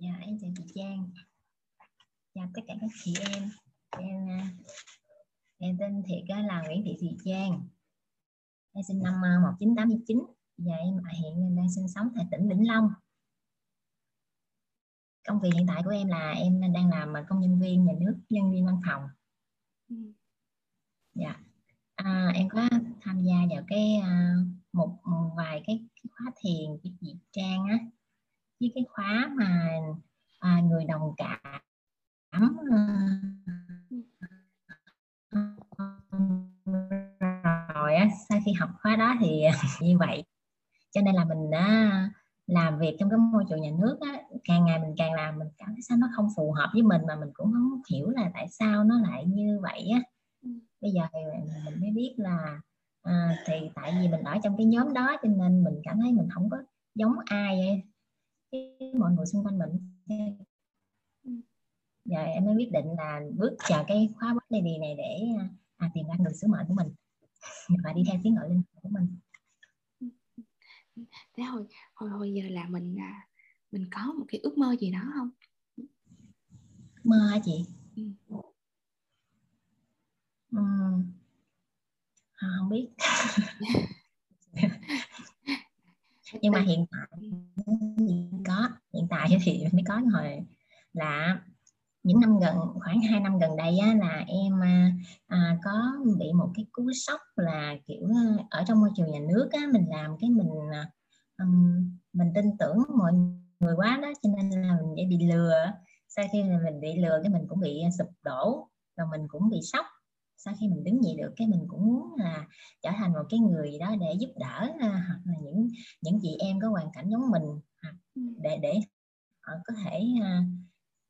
Dạ em chào chị Trang. Chào tất cả các chị em. Em à, em tên thiệt là Nguyễn Thị Thùy Trang. Em sinh năm 1989 à, và em hiện đang sinh sống tại tỉnh Vĩnh Long. Công việc hiện tại của em là em đang làm công nhân viên nhà nước, nhân viên văn phòng. Ừ. Dạ. À, em có tham gia vào cái một, vài cái, cái khóa thiền của chị Trang á với cái khóa mà à, người đồng cảm rồi á sau khi học khóa đó thì như vậy. Cho nên là mình đã làm việc trong cái môi trường nhà nước á, càng ngày mình càng làm mình cảm thấy sao nó không phù hợp với mình mà mình cũng không hiểu là tại sao nó lại như vậy á. Bây giờ thì mình mới biết là à, thì tại vì mình ở trong cái nhóm đó cho nên mình cảm thấy mình không có giống ai mọi người xung quanh mình giờ em mới quyết định là bước vào cái khóa bát lady này để à, tìm ra người sứ mệnh của mình và đi theo tiếng gọi linh của mình. Thế hồi hồi hồi giờ là mình à, mình có một cái ước mơ gì đó không? Mơ hả chị? Ừ. Ừ. À, không biết nhưng mà hiện tại có hiện tại thì mới có hồi là những năm gần khoảng 2 năm gần đây á, là em à, có bị một cái cú sốc là kiểu ở trong môi trường nhà nước á, mình làm cái mình um, mình tin tưởng mọi người quá đó cho nên là mình dễ bị lừa sau khi mình bị lừa cái mình cũng bị sụp đổ và mình cũng bị sốc sau khi mình đứng dậy được cái mình cũng muốn là trở thành một cái người đó để giúp đỡ à, hoặc là những những chị em có hoàn cảnh giống mình ừ. để để họ có thể uh,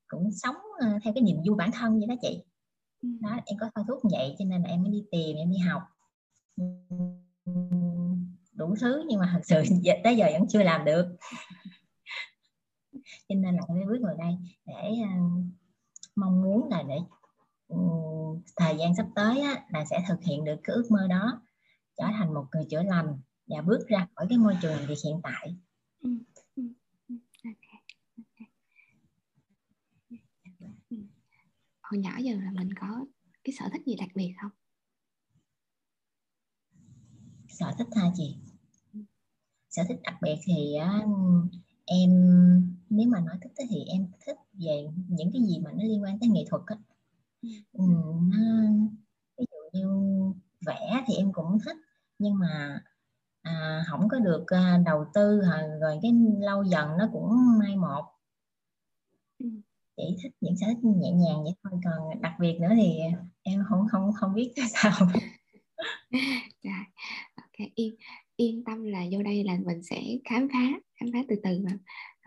cũng sống theo cái niềm vui bản thân vậy đó chị ừ. đó em có thôi thúc vậy cho nên là em mới đi tìm em đi học đủ thứ nhưng mà thật sự tới giờ vẫn chưa làm được cho nên là em mới bước vào đây để uh, mong muốn là để thời gian sắp tới á, là sẽ thực hiện được cái ước mơ đó trở thành một người chữa lành và bước ra khỏi cái môi trường việc hiện tại. Ừ, ừ, ừ, hồi nhỏ giờ là mình có cái sở thích gì đặc biệt không? Sở thích hả chị? Sở thích đặc biệt thì em nếu mà nói thích thì em thích về những cái gì mà nó liên quan tới nghệ thuật á ừ, nó ví dụ như vẽ thì em cũng thích nhưng mà à, không có được à, đầu tư rồi cái lâu dần nó cũng mai một. Ừ. chỉ thích những sở thích nhẹ nhàng vậy thôi còn đặc biệt nữa thì em không không không biết sao. Rồi ok yên yên tâm là vô đây là mình sẽ khám phá khám phá từ từ mà.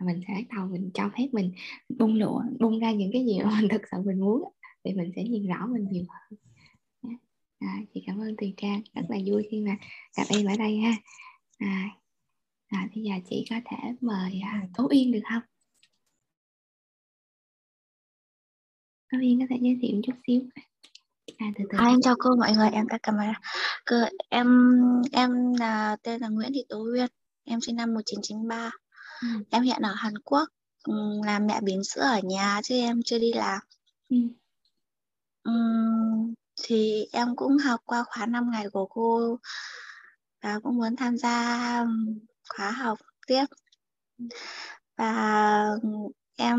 Mình sẽ bắt đầu mình cho phép mình bung lụa bung ra những cái gì mà mình thực sự mình muốn để mình sẽ nhìn rõ mình nhiều hơn à, chị cảm ơn Tùy Trang rất là vui khi mà gặp em ở đây ha à, à, bây giờ chị có thể mời à, Tố Yên được không Tố Yên có thể giới thiệu chút xíu À, từ từ. À, em chào cô mọi người, em tắt camera. Cô, em em là tên là Nguyễn Thị Tố Huyên, em sinh năm 1993. Ừ. Em hiện ở Hàn Quốc, làm mẹ bỉm sữa ở nhà chứ em chưa đi làm. Ừ. Thì em cũng học qua khóa 5 ngày của cô và cũng muốn tham gia khóa học tiếp. Và em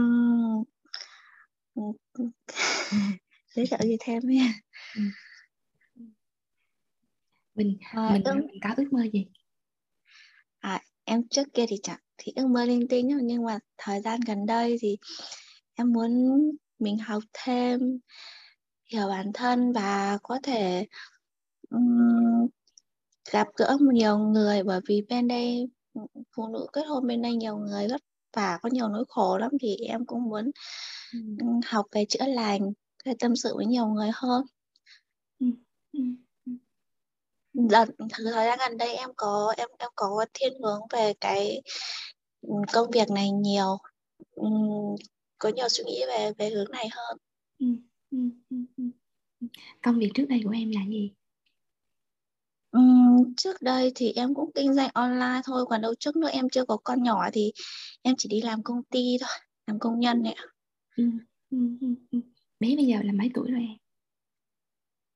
giới thiệu gì thêm nha mình à, mình, ước... mình có ước mơ gì? À, em trước kia thì chẳng thì ước mơ linh tinh nhưng mà thời gian gần đây thì em muốn mình học thêm hiểu bản thân và có thể um, gặp gỡ nhiều người bởi vì bên đây phụ nữ kết hôn bên đây nhiều người vất vả có nhiều nỗi khổ lắm thì em cũng muốn ừ. học về chữa lành để tâm sự với nhiều người hơn ừ. Ừ. Đợt, thời gian gần đây em có em em có thiên hướng về cái công việc này nhiều có nhiều suy nghĩ về về hướng này hơn công việc trước đây của em là gì? Uhm, trước đây thì em cũng kinh doanh online thôi còn đâu trước nữa em chưa có con nhỏ thì em chỉ đi làm công ty thôi làm công nhân ạ. Ừ, ừ, ừ, ừ. bé bây giờ là mấy tuổi rồi em?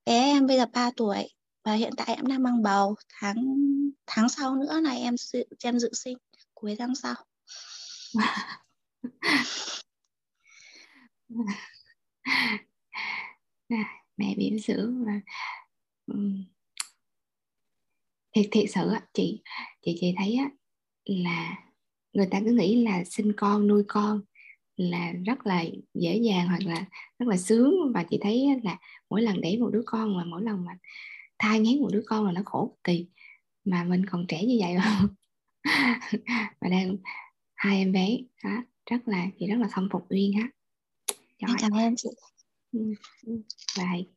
Bé em bây giờ 3 tuổi và hiện tại em đang mang bầu tháng tháng sau nữa là em dự em dự sinh cuối tháng sau mẹ bỉm sữa và thiệt thiệt sự chị chị chị thấy á, là người ta cứ nghĩ là sinh con nuôi con là rất là dễ dàng hoặc là rất là sướng. Và chị thấy là mỗi lần đẻ một đứa con mà mỗi lần mà thai ngén một đứa con là nó khổ cực kỳ. Mà mình còn trẻ như vậy mà và đang hai em bé đó, rất là chị rất là khâm phục uyên ha Trời. cảm ơn chị vậy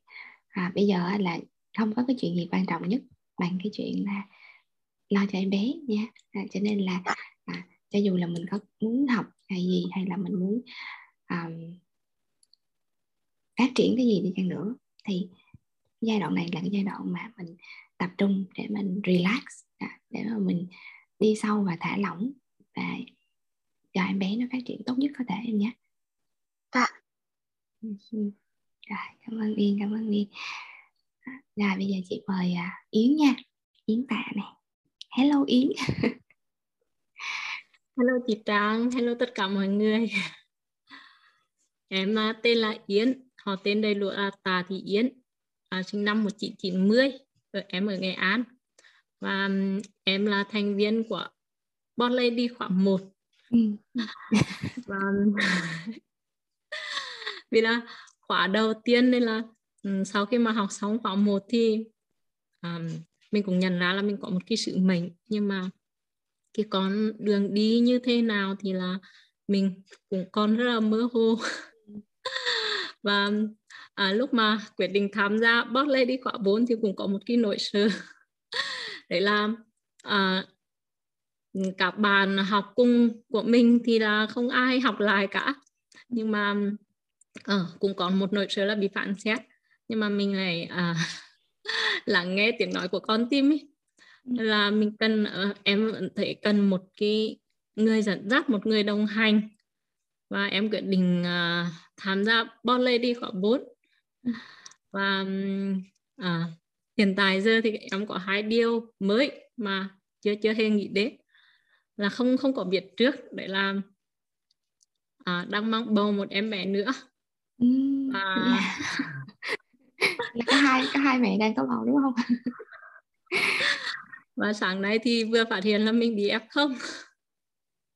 à, bây giờ là không có cái chuyện gì quan trọng nhất bằng cái chuyện là lo cho em bé nha. À, cho nên là à, cho dù là mình có muốn học hay gì hay là mình muốn um, phát triển cái gì đi chăng nữa thì giai đoạn này là cái giai đoạn mà mình tập trung để mình relax à, để mà mình đi sâu và thả lỏng và cho em bé nó phát triển tốt nhất có thể em nhé. Dạ rồi cảm ơn yên cảm ơn yên rồi bây giờ chị mời uh, yến nha. Yến tạ này hello yến. Hello chị trang hello tất cả mọi người. Em uh, tên là yến họ tên đầy đủ là tà thị yến. À, sinh năm 1990 em ở nghệ an. Và em là thành viên của Bon Lady khoảng 1 ừ. và vì là khóa đầu tiên nên là um, sau khi mà học xong khóa một thì um, mình cũng nhận ra là mình có một cái sự mệnh. Nhưng mà cái con đường đi như thế nào thì là mình cũng còn rất là mơ hồ. Và à, lúc mà quyết định tham gia Boss Lady khóa 4 thì cũng có một cái nỗi sợ. Đấy là à, các bạn học cùng của mình thì là không ai học lại cả. Nhưng mà à, cũng có một nỗi sợ là bị phản xét. Nhưng mà mình lại à, lắng nghe tiếng nói của con tim ấy ừ. là mình cần uh, em thấy cần một cái người dẫn dắt một người đồng hành. Và em quyết định uh, tham gia Boss Lady khóa 4 ừ. và uh, hiện tại giờ thì em có hai điều mới mà chưa chưa hề nghĩ đến. Là không không có biết trước. Để làm à, đang mang bầu một em bé nữa à, là có hai có hai mẹ đang có bầu đúng không? Và sáng nay thì vừa phát hiện là mình bị f không?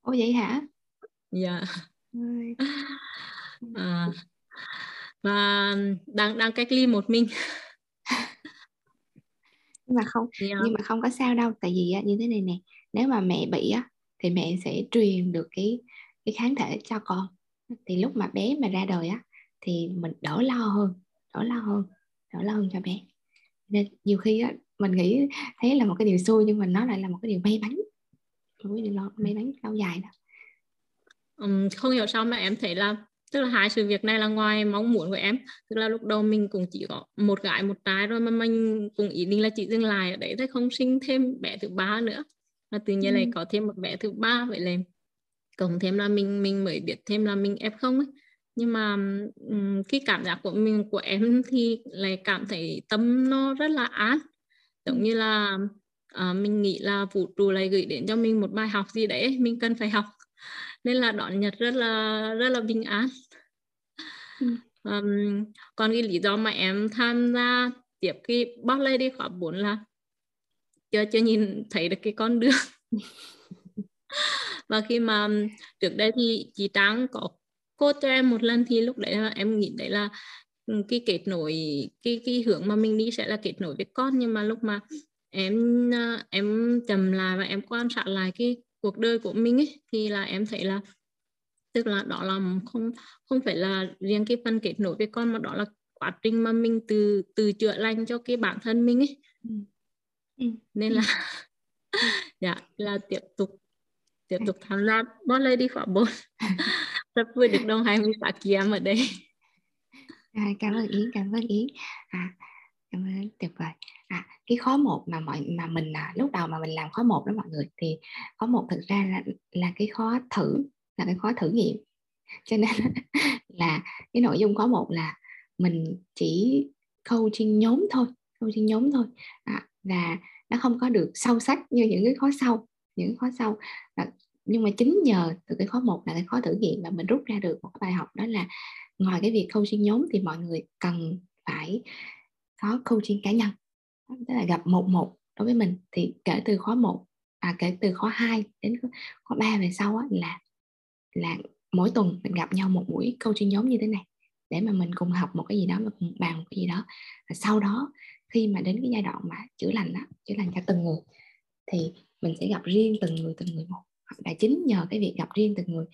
Ồ vậy hả? Dạ. À, và đang đang cách ly một mình. Nhưng mà không yeah. Dạ. nhưng mà không có sao đâu tại vì á, như thế này nè nếu mà mẹ bị á thì mẹ sẽ truyền được cái cái kháng thể cho con. Thì lúc mà bé mà ra đời á thì mình đỡ lo hơn đỡ lo hơn đỡ lo hơn cho bé. Nên nhiều khi á mình nghĩ thấy là một cái điều xui nhưng mà nó lại là một cái điều may mắn. Một cái điều lo, may mắn lâu dài đó um, không hiểu sao mà em thấy là tức là hai sự việc này là ngoài mong muốn của em. Tức là lúc đầu mình cũng chỉ có một gái một trai rồi mà mình cũng ý định là chỉ dừng lại ở đấy thôi không sinh thêm bé thứ ba nữa. Và tự nhiên ừ. lại có thêm một bé thứ ba vậy là cộng thêm là mình mình mới biết thêm là mình f không ấy nhưng mà um, cái cảm giác của mình của em thì lại cảm thấy tâm nó rất là an. Giống như là uh, mình nghĩ là vũ trụ lại gửi đến cho mình một bài học gì đấy mình cần phải học. Nên là đón nhật rất là rất là bình an. Um, còn cái lý do mà em tham gia tiếp cái boss lady khóa 4 là chưa chưa nhìn thấy được cái con đường. Và khi mà trước đây thì chị Trang có cô cho em một lần thì lúc đấy là em nghĩ đấy là cái kết nối cái cái hướng mà mình đi sẽ là kết nối với con nhưng mà lúc mà em em trầm lại và em quan sát lại cái cuộc đời của mình ấy, thì là em thấy là tức là đó là không không phải là riêng cái phần kết nối với con mà đó là quá trình mà mình từ từ chữa lành cho cái bản thân mình ấy ừ. Ừ. nên là dạ là tiếp tục tiếp tục tham gia boss lady khóa bốn rất vui được đồng hành với bà Kiam ở đây. À, cảm ơn yến cảm ơn yến. À, cảm ơn tuyệt vời. À cái khó một mà mọi mà mình à, lúc đầu mà mình làm khó một đó mọi người thì khó một thực ra là là cái khó thử là cái khó thử nghiệm. Cho nên là cái nội dung khó một là mình chỉ coaching nhóm thôi coaching nhóm thôi. À, và nó không có được sâu sắc như những cái khóa sau những khóa sau. Và nhưng mà chính nhờ từ cái khóa một là cái khóa thử nghiệm mà mình rút ra được một cái bài học đó là ngoài cái việc coaching nhóm thì mọi người cần phải có coaching cá nhân. Tức là gặp một một đối với mình. Thì kể từ khóa 1 à kể từ khóa 2 đến khóa 3 về sau á, là là mỗi tuần mình gặp nhau một buổi coaching nhóm như thế này để mà mình cùng học một cái gì đó và cùng bàn một cái gì đó. Và sau đó khi mà đến cái giai đoạn mà chữa lành đó, chữa lành cho từng người thì mình sẽ gặp riêng từng người từng người một là chính nhờ cái việc gặp riêng từng người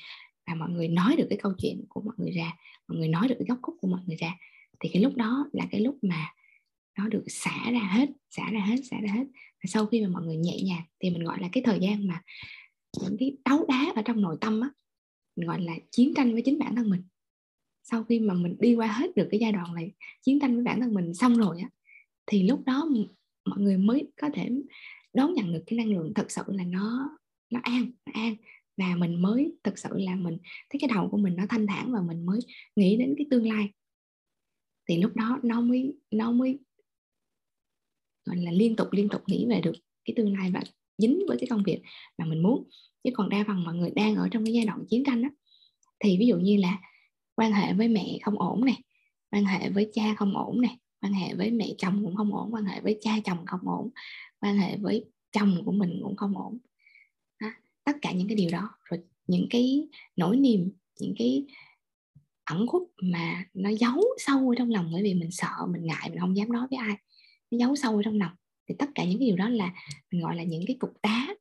và mọi người nói được cái câu chuyện của mọi người ra, mọi người nói được cái góc khúc của mọi người ra, thì cái lúc đó là cái lúc mà nó được xả ra hết, xả ra hết, xả ra hết. Và sau khi mà mọi người nhẹ nhàng thì mình gọi là cái thời gian mà những cái đấu đá ở trong nội tâm á, mình gọi là chiến tranh với chính bản thân mình. Sau khi mà mình đi qua hết được cái giai đoạn này, chiến tranh với bản thân mình xong rồi á, thì lúc đó mọi người mới có thể đón nhận được cái năng lượng thật sự là nó nó an nó an. Và mình mới thực sự là mình thấy cái đầu của mình nó thanh thản và mình mới nghĩ đến cái tương lai. Thì lúc đó nó mới nó mới, gọi là liên tục liên tục nghĩ về được cái tương lai và dính với cái công việc mà mình muốn. Chứ còn đa phần mọi người đang ở trong cái giai đoạn chiến tranh á, thì ví dụ như là quan hệ với mẹ không ổn này quan hệ với cha không ổn này quan hệ với mẹ chồng cũng không ổn, quan hệ với cha chồng không ổn, quan hệ với chồng của mình cũng không ổn tất cả những cái điều đó. Rồi những cái nỗi niềm, những cái ẩn khuất mà nó giấu sâu ở trong lòng, bởi vì mình sợ, mình ngại, mình không dám nói với ai, nó giấu sâu ở trong lòng. Thì tất cả những cái điều đó là mình gọi là những cái cục đá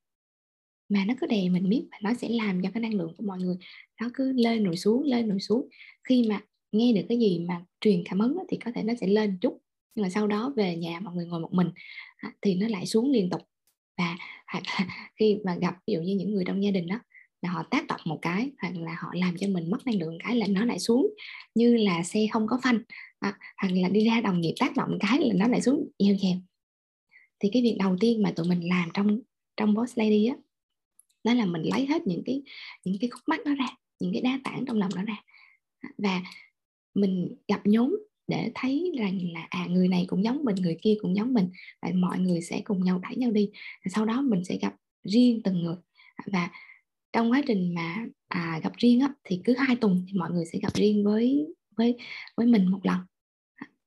mà nó cứ đè mình biết và nó sẽ làm cho cái năng lượng của mọi người nó cứ lên rồi xuống, lên rồi xuống. Khi mà nghe được cái gì mà truyền cảm hứng thì có thể nó sẽ lên chút, nhưng mà sau đó về nhà mọi người ngồi một mình thì nó lại xuống liên tục và khi mà gặp ví dụ như những người trong gia đình đó là họ tác động một cái hoặc là họ làm cho mình mất năng lượng cái là nó lại xuống. Như là xe không có phanh à, hoặc là đi ra đồng nghiệp tác động cái là nó lại xuống eo chèo thì cái việc đầu tiên mà tụi mình làm trong trong boss lady á đó là mình lấy hết những cái những cái khúc mắc nó ra những cái đa tảng trong lòng nó ra. Và mình gặp nhóm để thấy rằng là à người này cũng giống mình người kia cũng giống mình và mọi người sẽ cùng nhau đẩy nhau đi. Sau đó mình sẽ gặp riêng từng người. Và trong quá trình mà à, gặp riêng á, thì cứ hai tuần thì mọi người sẽ gặp riêng với với với mình một lần.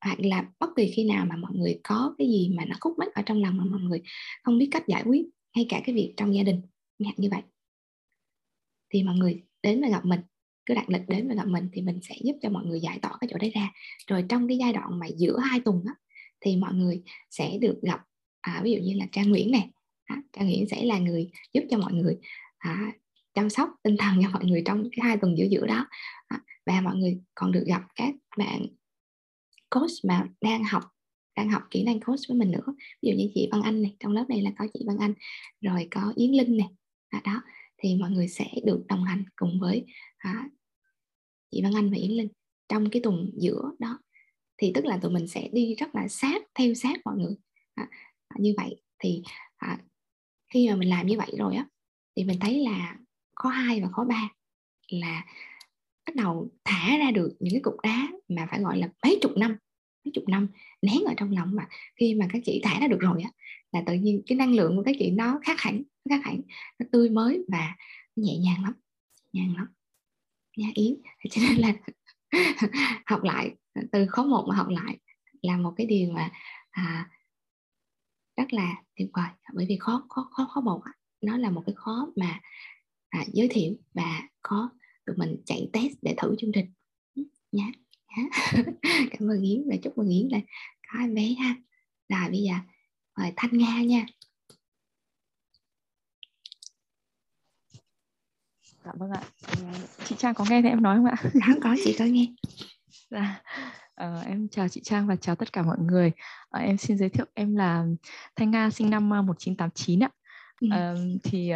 Hoặc là bất kỳ khi nào mà mọi người có cái gì mà nó khúc mắc ở trong lòng mà mọi người không biết cách giải quyết hay cả cái việc trong gia đình như vậy. Thì mọi người đến và gặp mình cứ đặt lịch đến với gặp mình thì mình sẽ giúp cho mọi người giải tỏa cái chỗ đấy ra. Rồi trong cái giai đoạn mà giữa hai tuần á, thì mọi người sẽ được gặp à, ví dụ như là trang nguyễn này à, trang nguyễn sẽ là người giúp cho mọi người à, chăm sóc tinh thần cho mọi người trong cái hai tuần giữa giữa đó. À, và mọi người còn được gặp các bạn coach mà đang học đang học kỹ năng coach với mình nữa. Ví dụ như chị Văn Anh này trong lớp này là có chị Văn Anh rồi có Yến Linh này à, đó thì mọi người sẽ được đồng hành cùng với à, chị Văn Anh và Yến Linh trong cái tuần giữa đó. Thì tức là tụi mình sẽ đi rất là sát theo sát mọi người. À, à như vậy thì à, khi mà mình làm như vậy rồi á thì mình thấy là khó hai và khó ba là bắt đầu thả ra được những cái cục đá mà phải gọi là mấy chục năm mấy chục năm nén ở trong lòng mà khi mà các chị thả ra được rồi á là tự nhiên cái năng lượng của các chị nó khác hẳn nó khác hẳn nó tươi mới và nhẹ nhàng lắm nhàng lắm nha yến cho nên là học lại từ khó một mà học lại là một cái điều mà à, rất là tuyệt vời. Bởi vì khó khó khó khó một nó là một cái khó mà à, giới thiệu và có tụi mình chạy test để thử chương trình. Nhé cảm ơn yến và chúc mừng yến là có em bé ha. Rồi bây giờ mời thanh nga nha. Dạ vâng ạ. Chị trang có nghe thì em nói không ạ? Dạ có chị có nghe. Dạ. Uh, em chào chị trang và chào tất cả mọi người. Uh, em xin giới thiệu em là thanh nga sinh năm 1989 ạ. Ừ. uh, thì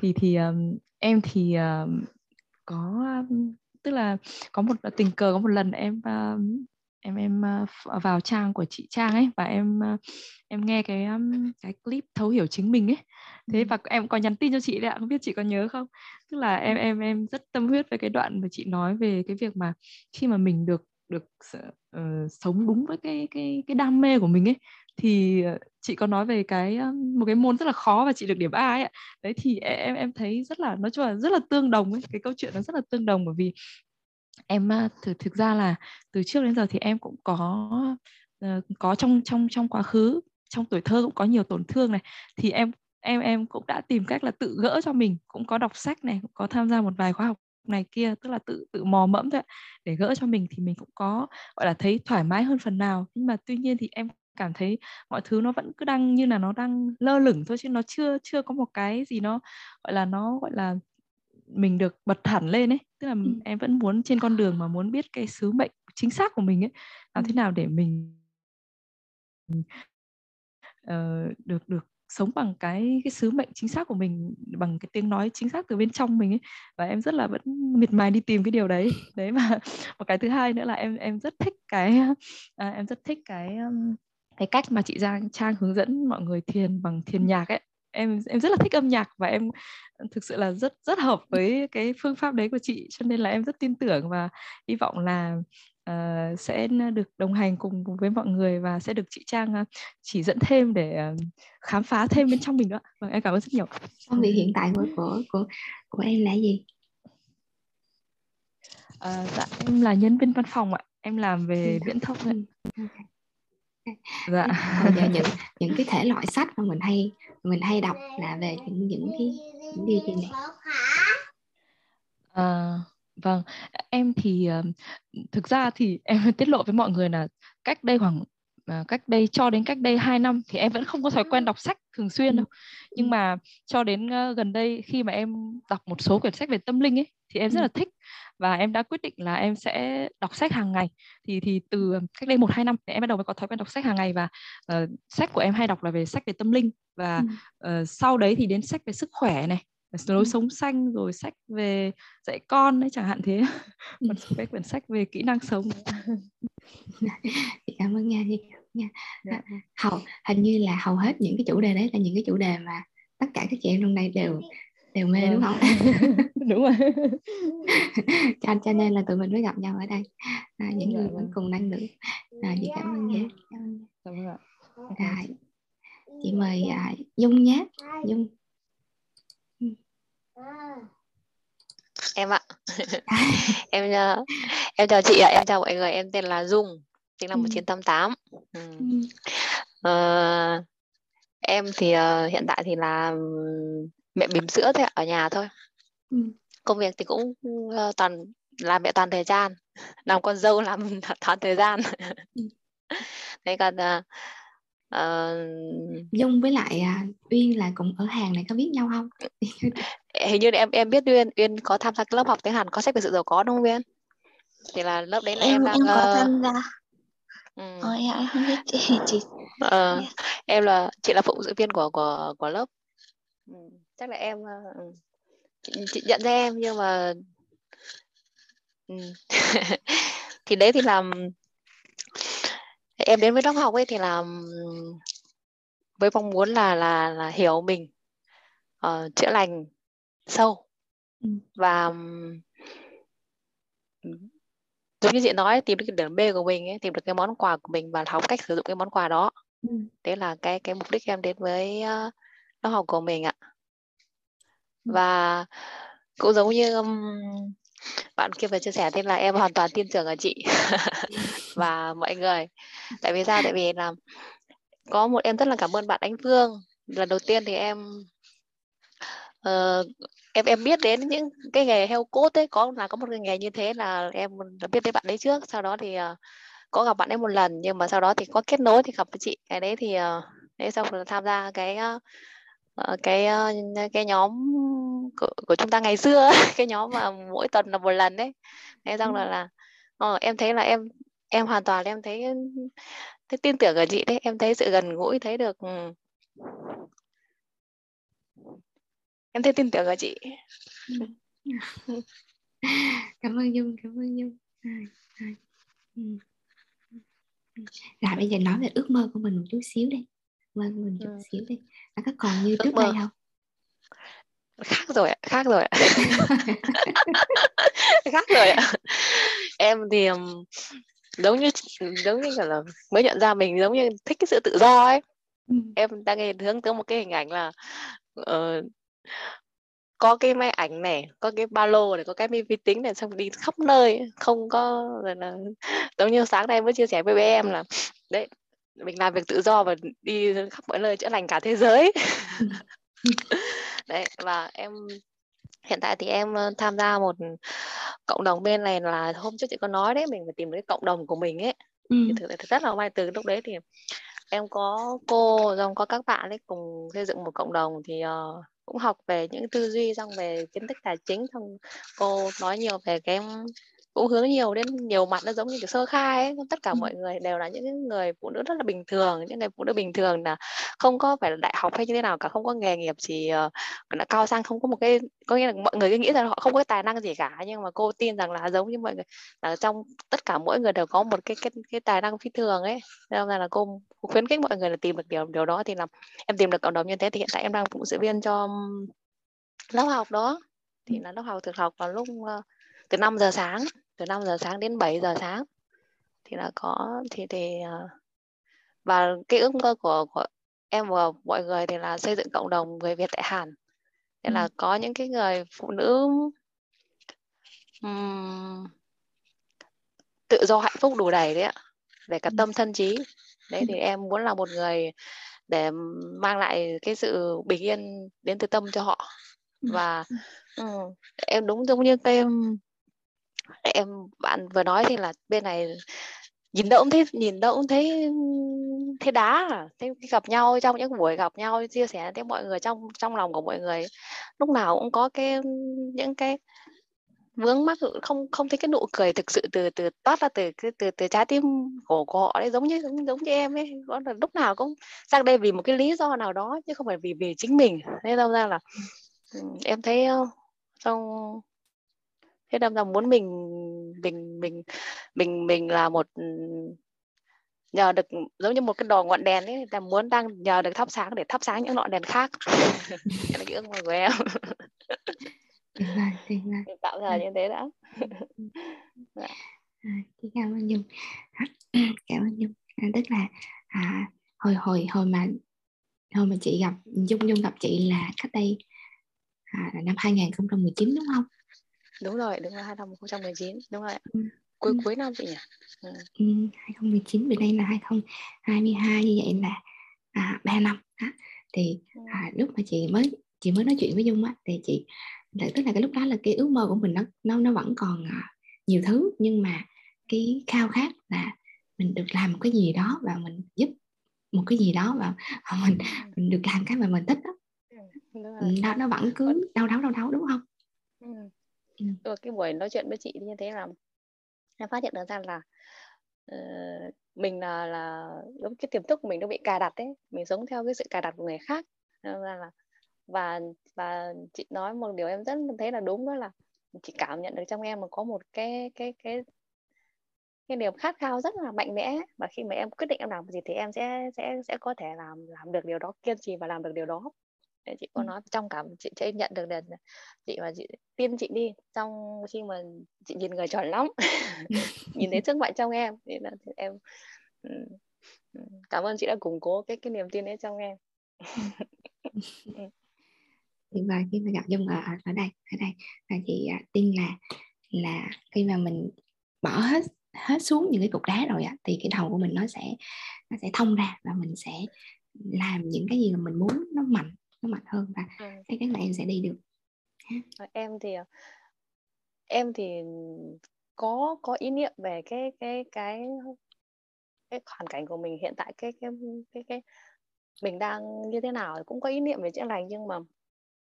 thì thì em thì có tức là có một tình cờ có một lần em em em uh, vào trang của chị Trang ấy và em uh, em nghe cái um, cái clip thấu hiểu chính mình ấy. Thế và em có nhắn tin cho chị đấy ạ không biết chị có nhớ không? Tức là em em em rất tâm huyết với cái đoạn mà chị nói về cái việc mà khi mà mình được được uh, sống đúng với cái cái cái đam mê của mình ấy thì chị có nói về cái một cái môn rất là khó và chị được điểm A ấy ạ. Đấy thì em em thấy rất là nói chung là rất là tương đồng ấy cái câu chuyện nó rất là tương đồng bởi vì em thực thực ra là từ trước đến giờ thì em cũng có uh, có trong trong trong quá khứ trong tuổi thơ cũng có nhiều tổn thương này. Thì em em em cũng đã tìm cách là tự gỡ cho mình cũng có đọc sách này cũng có tham gia một vài khóa học này kia tức là tự tự mò mẫm thôi để gỡ cho mình thì mình cũng có gọi là thấy thoải mái hơn phần nào. Nhưng mà tuy nhiên thì em cảm thấy mọi thứ nó vẫn cứ đang như là nó đang lơ lửng thôi chứ nó chưa chưa có một cái gì nó gọi là nó gọi là mình được bật hẳn lên ấy. Tức là ừ. em vẫn muốn trên con đường mà muốn biết cái sứ mệnh chính xác của mình ấy làm thế nào để mình uh, được được sống bằng cái cái sứ mệnh chính xác của mình bằng cái tiếng nói chính xác từ bên trong mình ấy. Và em rất là vẫn miệt mài đi tìm cái điều đấy. Đấy và một cái thứ hai nữa là em em rất thích cái à, em rất thích cái um, cái cách mà chị Giang Trang hướng dẫn mọi người thiền bằng thiền nhạc ấy em em rất là thích âm nhạc và em thực sự là rất rất hợp với cái phương pháp đấy của chị cho nên là em rất tin tưởng và hy vọng là uh, sẽ được đồng hành cùng với mọi người và sẽ được chị Trang uh, chỉ dẫn thêm để uh, khám phá thêm bên trong mình nữa. Vâng em cảm ơn rất nhiều. Công việc hiện tại của của của của em là gì? Uh, dạ em là nhân viên văn phòng ạ. Em làm về viễn thông ạ. Dạ. Giờ những những cái thể loại sách mà mình hay mình hay đọc là về những những cái những điều gì này à, vâng. Em thì thực ra thì em tiết lộ với mọi người là cách đây khoảng à, cách đây cho đến cách đây 2 năm thì em vẫn không có thói quen đọc sách thường xuyên đâu. Nhưng mà cho đến gần đây khi mà em đọc một số quyển sách về tâm linh ấy thì em rất là thích. Và em đã quyết định là em sẽ đọc sách hàng ngày. Thì thì từ cách đây một hai năm thì em bắt đầu mới có thói quen đọc sách hàng ngày. Và uh, sách của em hay đọc là về sách về tâm linh. Và ừ. uh, sau đấy thì đến sách về sức khỏe này lối ừ. sống xanh rồi sách về dạy con đấy chẳng hạn thế. Một số cái quyển sách về kỹ năng sống. Chị cảm ơn nha. chị nha. Dạ. hầu hình như là hầu hết những cái chủ đề đấy là những cái chủ đề mà tất cả các chị em trong đây đều đều mê đúng không? Đúng rồi. Cho cho nên là tụi mình mới gặp nhau ở đây. À, những người vẫn cùng năng lượng. À, chị cảm ơn nhé. Cảm ơn ạ à, chị mời à, dung nhé. Dung. Em ạ. Em uh, em chào chị ạ. Em chào mọi người. Em tên là dung sinh năm 1988 ừ. uh, em thì uh, hiện tại thì là mẹ bỉm sữa thôi ở nhà thôi. Ừ. công việc thì cũng uh, toàn làm mẹ toàn thời gian. Làm con dâu làm toàn thời gian. Ừ. thế còn uh, uh, dung với lại uh, uyên là cũng ở hàng này có biết nhau không? Hình như em em biết uyên uyên có tham gia lớp học tiếng hàn có sách về sự giàu có đúng không uyên? Thì là lớp đấy là em, em đang em có tham gia ừ. Ôi, em không biết chị chị uh, em là chị là phụng sự viên của của của lớp ừ chắc là em ờ, ừ, chị, chị nhận ra em nhưng mà ừ. thì đấy thì làm em đến với lớp học ấy thì làm với mong muốn là là là hiểu mình uh, chữa lành sâu ừ. và giống như chị nói tìm được cái điểm B của mình ấy, tìm được cái món quà của mình và học cách sử dụng cái món quà đó. Ừ. đấy là cái cái mục đích em đến với uh, lớp học của mình ạ. Và cũng giống như um, bạn kia vừa chia sẻ thế là em hoàn toàn tin tưởng ở chị. Và mọi người. Tại vì sao? Tại vì là có một em rất là cảm ơn bạn Ánh Phương lần đầu tiên thì em uh, em em biết đến những cái nghề heo cốt ấy có là có một cái nghề như thế là em biết đến bạn đấy trước. Sau đó thì uh, có gặp bạn ấy một lần nhưng mà sau đó thì có kết nối thì gặp với chị. Cái đấy thì uh, đấy xong rồi tham gia cái uh, Ờ, cái ờ, cái nhóm của, của chúng ta ngày xưa cái nhóm mà mỗi tuần là một lần đấy. Thế xong là là ờ, em thấy là em em hoàn toàn em thấy thấy tin tưởng ở chị đấy. Em thấy sự gần gũi thấy được ừ. Em thấy tin tưởng ở chị. Cảm ơn dung cảm ơn dung ừ. rồi bây giờ nói về ước mơ của mình một chút xíu đi. Mơ của mình chút ừ. xíu đi. Nó có còn như ước trước mơ. đây không? Khác rồi ạ khác rồi ạ. Khác rồi ạ. Em thì giống như giống như là mới nhận ra mình giống như thích cái sự tự do ấy. Ừ. em đang hướng tới một cái hình ảnh là uh, có cái máy ảnh này có cái ba lô này có cái vi tính này xong đi khắp nơi. Không có rồi là giống như sáng nay mới chia sẻ với em là đấy mình làm việc tự do và đi khắp mọi nơi chữa lành cả thế giới. Đấy và em hiện tại thì em tham gia một cộng đồng bên này là hôm trước chị có nói đấy mình phải tìm cái cộng đồng của mình ấy. Ừ. thì thực, thực rất là may từ lúc đấy thì em có cô xong có các bạn ấy cùng xây dựng một cộng đồng thì uh, cũng học về những tư duy, xong về kiến thức tài chính, xong cô nói nhiều về cái cũng hướng nhiều đến nhiều mặt nó giống như cái sơ khai ấy. tất cả mọi người đều là những người phụ nữ rất là bình thường những người phụ nữ bình thường là không có phải là đại học hay như thế nào cả không có nghề nghiệp chỉ uh, là cao sang không có một cái có nghĩa là mọi người cứ nghĩ rằng họ không có tài năng gì cả nhưng mà cô tin rằng là giống như mọi người là trong tất cả mỗi người đều có một cái cái, cái tài năng phi thường ấy nên là cô khuyến khích mọi người là tìm được điều điều đó thì là em tìm được cộng đồng như thế thì hiện tại em đang phụ sự viên cho lớp học đó thì ừ. là lớp học thực học vào lúc uh, từ 5 giờ sáng từ 5 giờ sáng đến 7 giờ sáng thì là có thì thì ờ, và cái ước mơ của của em và mọi người thì là xây dựng cộng đồng người Việt tại Hàn nên là ừ. có những cái người phụ nữ um, tự do hạnh phúc đủ đầy đấy ạ về cả ừ. tâm thân trí đấy thì em muốn là một người để mang lại cái sự bình yên đến từ tâm cho họ ừ. và um, em đúng giống như cái em bạn vừa nói thì là bên này nhìn đâu cũng thấy nhìn đâu cũng thấy thấy đá à thấy gặp nhau trong những buổi gặp nhau chia sẻ với mọi người trong trong lòng của mọi người lúc nào cũng có cái những cái vướng mắc không không thấy cái nụ cười thực sự từ từ toát ra từ từ từ, từ trái tim của, của họ đấy giống như giống, giống như em ấy có là lúc nào cũng sang đây vì một cái lý do nào đó chứ không phải vì vì chính mình. Nên đâu ra là ừ, em thấy ờ, trong thế đâm ra muốn mình mình mình mình mình là một nhờ được giống như một cái đồ ngọn đèn ấy là muốn đang nhờ được thắp sáng để thắp sáng những ngọn đèn khác. Là cái ước mơ của em. Tạo ra như thế đã. Dạ. à, cảm ơn nhung. Cảm ơn nhung. À, tức là à, hồi hồi hồi mà hồi mà chị gặp dung nhung gặp chị là cách đây à, là năm 2019 đúng không đúng rồi đúng rồi 2019 đúng rồi ừ. cuối ừ. cuối năm chị nhỉ ừ. Ừ, 2019 bên đây là 2022 như vậy là à, 3 năm đó. thì ừ. à, lúc mà chị mới chị mới nói chuyện với Dung á thì chị tức là cái lúc đó là cái ước mơ của mình nó nó nó vẫn còn à, nhiều thứ nhưng mà cái khao khát là mình được làm một cái gì đó và mình giúp một cái gì đó và mình mình được làm cái mà mình thích đó nó nó vẫn cứ đau đớn đau đớn đúng không ừ. Cái buổi nói chuyện với chị như thế là em phát hiện được ra là uh, mình là là giống cái tiềm thức của mình nó bị cài đặt đấy mình sống theo cái sự cài đặt của người khác. Nên ra là và và chị nói một điều em rất thấy là đúng đó là chị cảm nhận được trong em mà có một cái cái cái cái niềm khát khao rất là mạnh mẽ. Và khi mà em quyết định em làm gì thì em sẽ sẽ sẽ có thể làm làm được điều đó kiên trì và làm được điều đó chị có nói trong cảm chị sẽ nhận được là chị và chị tin chị đi. Trong khi mà chị nhìn người tròn lắm. Nhìn thấy sức mạnh trong em. Thì là em cảm ơn chị đã củng cố cái cái niềm tin ấy trong em. Thì và khi mà gặp dung ở ở đây ở đây. Là chị à, tin là là khi mà mình bỏ hết hết xuống những cái cục đá rồi á thì cái đầu của mình nó sẽ nó sẽ thông ra và mình sẽ làm những cái gì mà mình muốn nó mạnh nó mạnh hơn và ừ. chắc chắn là em sẽ đi được. Em thì em thì có có ý niệm về cái cái cái cái hoàn cảnh của mình hiện tại cái cái cái cái mình đang như thế nào cũng có ý niệm về chữa lành nhưng mà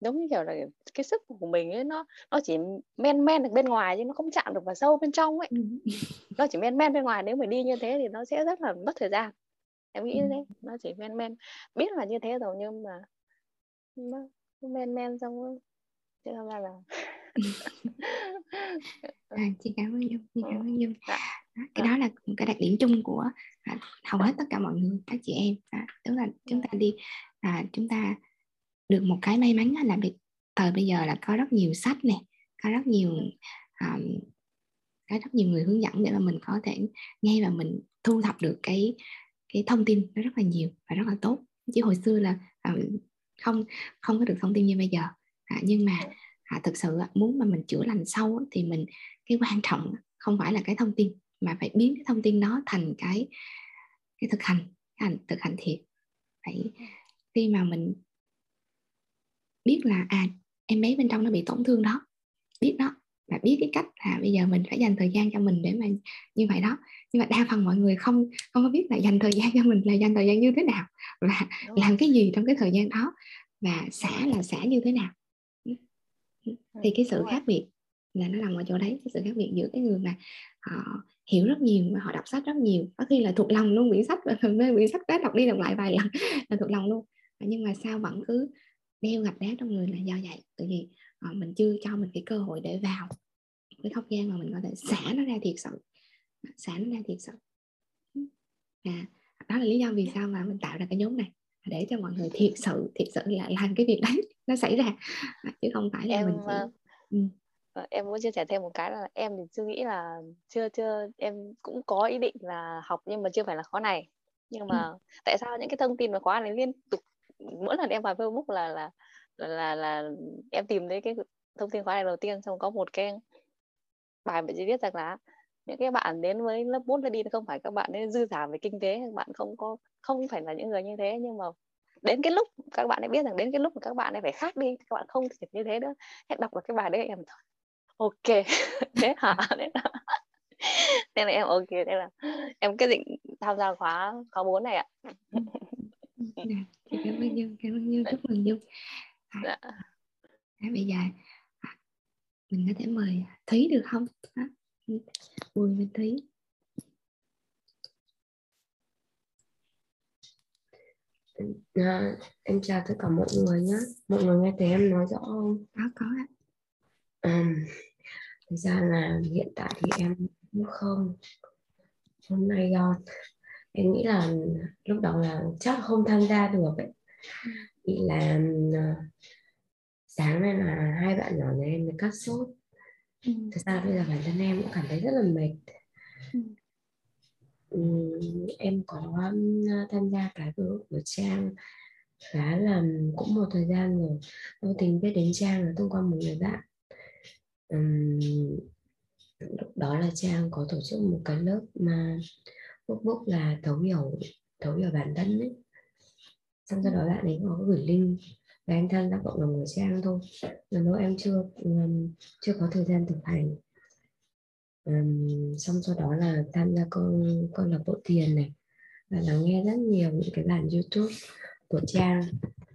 giống như kiểu là cái sức của mình ấy nó nó chỉ men men được bên ngoài chứ nó không chạm được vào sâu bên trong ấy. Nó chỉ men men bên ngoài nếu mà đi như thế thì nó sẽ rất là mất thời gian. Em nghĩ như thế nó chỉ men men biết là như thế rồi nhưng mà men men xong rồi. Chứ không ra là à, chị cảm ơn nhung chị cảm ơn nhung dạ. cái đó là cái đặc điểm chung của à, hầu hết tất cả mọi người các chị em. À, tức là chúng ta đi à, chúng ta được một cái may mắn là bị thời bây giờ là có rất nhiều sách nè có rất nhiều um, có rất nhiều người hướng dẫn để mà mình có thể nghe và mình thu thập được cái cái thông tin nó rất là nhiều và rất là tốt. Chứ hồi xưa là um, không không có được thông tin như bây giờ. À, nhưng mà à, thực sự muốn mà mình chữa lành sâu thì mình cái quan trọng không phải là cái thông tin mà phải biến cái thông tin đó thành cái cái thực hành cái hành thực hành thiệt. Phải khi mà mình biết là à em bé bên trong nó bị tổn thương đó biết đó và biết cái cách là bây giờ mình phải dành thời gian cho mình để mà như vậy đó. Nhưng mà đa phần mọi người không không có biết là dành thời gian cho mình là dành thời gian như thế nào và làm cái gì trong cái thời gian đó và xả là xả như thế nào. Thì cái sự khác biệt là nó nằm ở chỗ đấy cái sự khác biệt giữa cái người mà họ hiểu rất nhiều và họ đọc sách rất nhiều. Có khi là thuộc lòng luôn quyển sách và mê quyển sách đó đọc đi đọc lại vài lần là thuộc lòng luôn. Nhưng mà sao vẫn cứ đeo gạch đá trong người là do vậy? Tại vì uh, mình chưa cho mình cái cơ hội để vào cái không gian mà mình có thể xả nó ra thiệt sự. Xả nó ra thiệt sự. À, đó là lý do vì sao mà mình tạo ra cái nhóm này để cho mọi người thiệt sự thiệt sự là làm cái việc đấy nó xảy ra. Chứ không phải là em, mình chỉ... Ờ, ừ. Ờ, em muốn chia sẻ thêm một cái là em thì chưa nghĩ là chưa chưa em cũng có ý định là học nhưng mà chưa phải là khóa này. Nhưng mà ừ. tại sao những cái thông tin mà khóa này liên tục mỗi lần em vào Facebook là là là là, là em tìm thấy cái thông tin khóa này đầu tiên xong có một cái bài mà chị viết rằng là những cái bạn đến với lớp 4 đi không phải các bạn nên dư giả về kinh tế các bạn không có không phải là những người như thế nhưng mà đến cái lúc các bạn ấy biết rằng đến cái lúc mà các bạn ấy phải khác đi các bạn không thể như thế nữa. Hết đọc được cái bài đấy em thôi. Ok. Thế hả? Thế là là em ok thế là em quyết định tham gia khóa khóa bốn này ạ. Dạ, cảm ơn Dương cảm ơn Dương chúc mừng nhung dạ. à, bây giờ à, mình có thể mời Thúy được không Bùi Minh Thúy À, em chào tất cả mọi người nhé. Mọi người nghe thấy em nói rõ không? Có, có ạ. À, thực ra là hiện tại thì em cũng không. Hôm nay uh, em nghĩ là lúc đó là chắc không tham gia được ấy. Vì là uh, sáng nay là hai bạn nhỏ nhà em cắt sốt. Ừ. Thực ra bây giờ bản thân em cũng cảm thấy rất là mệt. Ừ em có tham gia cái group của Trang khá là cũng một thời gian rồi vô tình biết đến Trang là thông qua một người bạn um, lúc đó là Trang có tổ chức một cái lớp mà book book là thấu hiểu thấu hiểu bản thân ấy xong sau đó bạn ấy có gửi link và em tham gia cộng đồng của Trang thôi. Lần đó em chưa um, chưa có thời gian thực hành. Um, xong sau đó là tham gia con con lạc bộ thiền này. Và lắng nghe rất nhiều những cái bản youtube của trang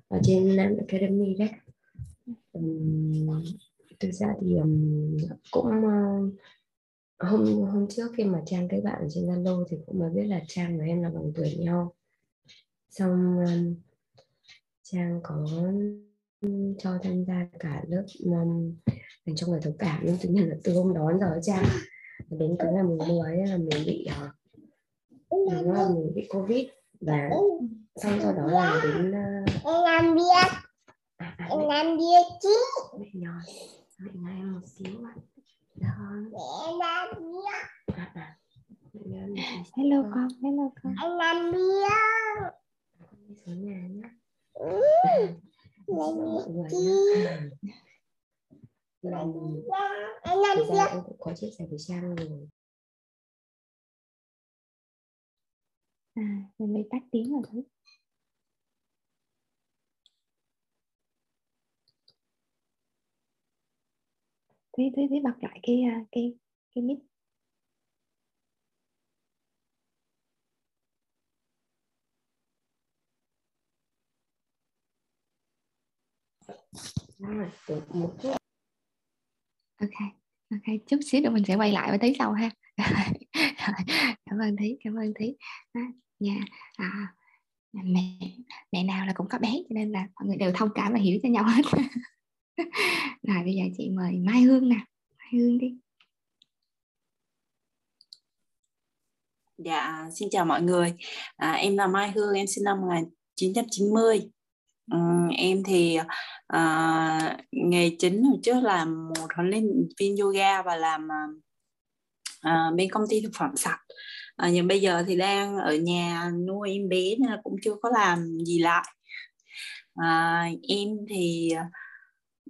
ở trên Nam Academy đấy. Um, thực ra thì um, cũng uh, hôm hôm trước khi mà trang cái bạn trên Zalo thì cũng mới biết là trang và em là bằng tuổi nhau xong um, trang có cho tham gia cả lớp um, dành cho người thấu cảm. Nhưng tự nhiên là từ hôm đó giờ trang đến cái ngày mùng 10 là mình bị uh, là mình bị covid. Và xong sau đó là đến uh, em làm việc à, à, em làm việc chứ. Mẹ nhỏ mẹ nghe em một xíu ạ. Mẹ à, à. hello con hello con. Em đi xuống nhà nhé thực ra em cũng có chia sẻ với Trang rồi. À mình bị tắt tiếng rồi thôi Thúy Thúy Thúy bật lại cái à, cái cái mic rồi một chút ok ok chút xíu nữa mình sẽ quay lại với tí sau ha. Cảm ơn thí cảm ơn thí. À, nhà à, mẹ mẹ nào là cũng có bé cho nên là mọi người đều thông cảm và hiểu cho nhau hết. Rồi bây giờ chị mời mai hương nè. Mai hương đi. Dạ, xin chào mọi người. À, em là Mai Hương, em sinh năm 1990. Um, ừ, em thì uh, nghề chính hồi trước là một huấn luyện viên yoga và làm uh, bên công ty thực phẩm sạch. Uh, nhưng bây giờ thì đang ở nhà nuôi em bé nên là cũng chưa có làm gì lại. Uh, em thì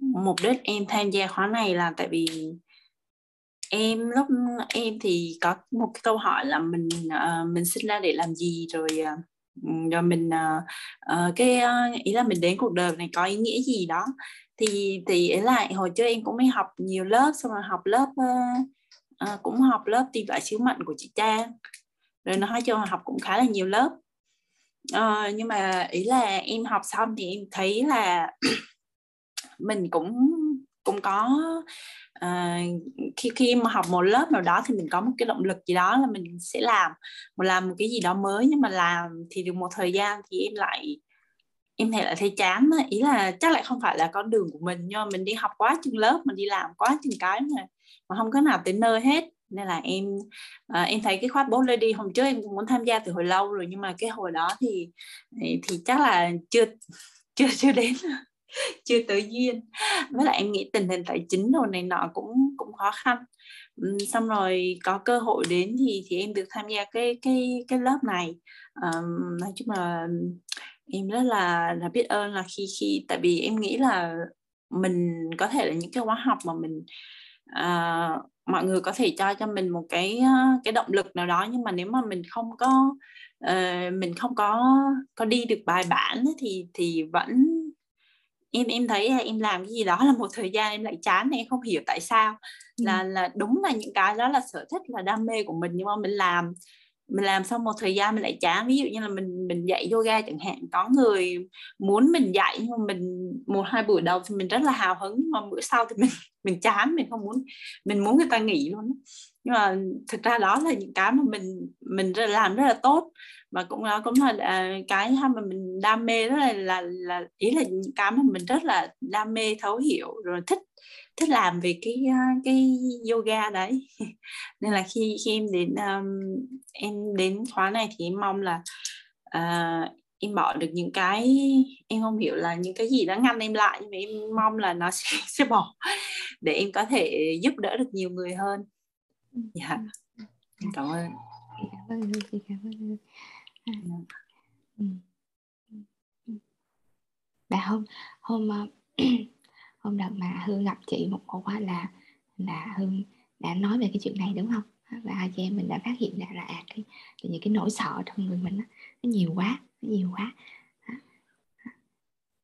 mục đích em tham gia khóa này là tại vì em lúc em thì có một cái câu hỏi là mình uh, mình sinh ra để làm gì rồi uh, rồi mình uh, uh, cái uh, ý là mình đến cuộc đời này có ý nghĩa gì đó. Thì thì ý là hồi trước em cũng mới học nhiều lớp xong rồi học lớp uh, uh, cũng học lớp tìm lại sứ mệnh của chị Trang. Rồi nó nói cho học cũng khá là nhiều lớp. Uh, nhưng mà ý là em học xong thì em thấy là mình cũng cũng có Ờ, khi khi mà học một lớp nào đó thì mình có một cái động lực gì đó là mình sẽ làm một làm một cái gì đó mới. Nhưng mà làm thì được một thời gian thì em lại em thấy lại thấy chán ý là chắc lại không phải là con đường của mình nhưng mà mình đi học quá chừng lớp mình đi làm quá chừng cái mà mà không có nào tới nơi hết. Nên là em uh, em thấy cái khóa bốn lady hôm trước em cũng muốn tham gia từ hồi lâu rồi nhưng mà cái hồi đó thì thì, thì chắc là chưa chưa chưa đến. chưa tới duyên với lại em nghĩ tình hình tài chính đồ này nọ cũng cũng khó khăn. Xong rồi có cơ hội đến thì thì em được tham gia cái cái cái lớp này. Um, nói chung là em rất là là biết ơn là khi khi tại vì em nghĩ là mình có thể là những cái khóa học mà mình uh, mọi người có thể cho cho mình một cái ờ, cái động lực nào đó nhưng mà nếu mà mình không có uh, mình không có có đi được bài bản thì thì vẫn em em thấy em làm cái gì đó là một thời gian em lại chán em không hiểu tại sao. Ừ. là là đúng là những cái đó là sở thích là đam mê của mình nhưng mà mình làm mình làm xong một thời gian mình lại chán. Ví dụ như là mình mình dạy yoga chẳng hạn có người muốn mình dạy nhưng mà mình một hai buổi đầu thì mình rất là hào hứng nhưng mà bữa sau thì mình mình chán mình không muốn mình muốn người ta nghỉ luôn nhưng mà thực ra đó là những cái mà mình mình làm rất là tốt và cũng đó cũng là à, cái mà mình đam mê rất là là là ý là cái mà mình rất là đam mê thấu hiểu rồi thích thích làm về cái cái yoga đấy. Nên là khi khi em đến um, em đến khóa này thì em mong là uh, em bỏ được những cái em không hiểu là những cái gì đã ngăn em lại nhưng mà em mong là nó sẽ, sẽ bỏ để em có thể giúp đỡ được nhiều người hơn. Dạ. Yeah. cảm ơn. Cảm ơn chị cảm ơn dạ. ừ. bà hôm hôm ờ, hôm đợt mà hương gặp chị một quá là là hương đã nói về cái chuyện này đúng không? Và hai chị em mình đã phát hiện ra là à, cái, những cái nỗi sợ trong người mình đó, nó nhiều quá nó nhiều quá.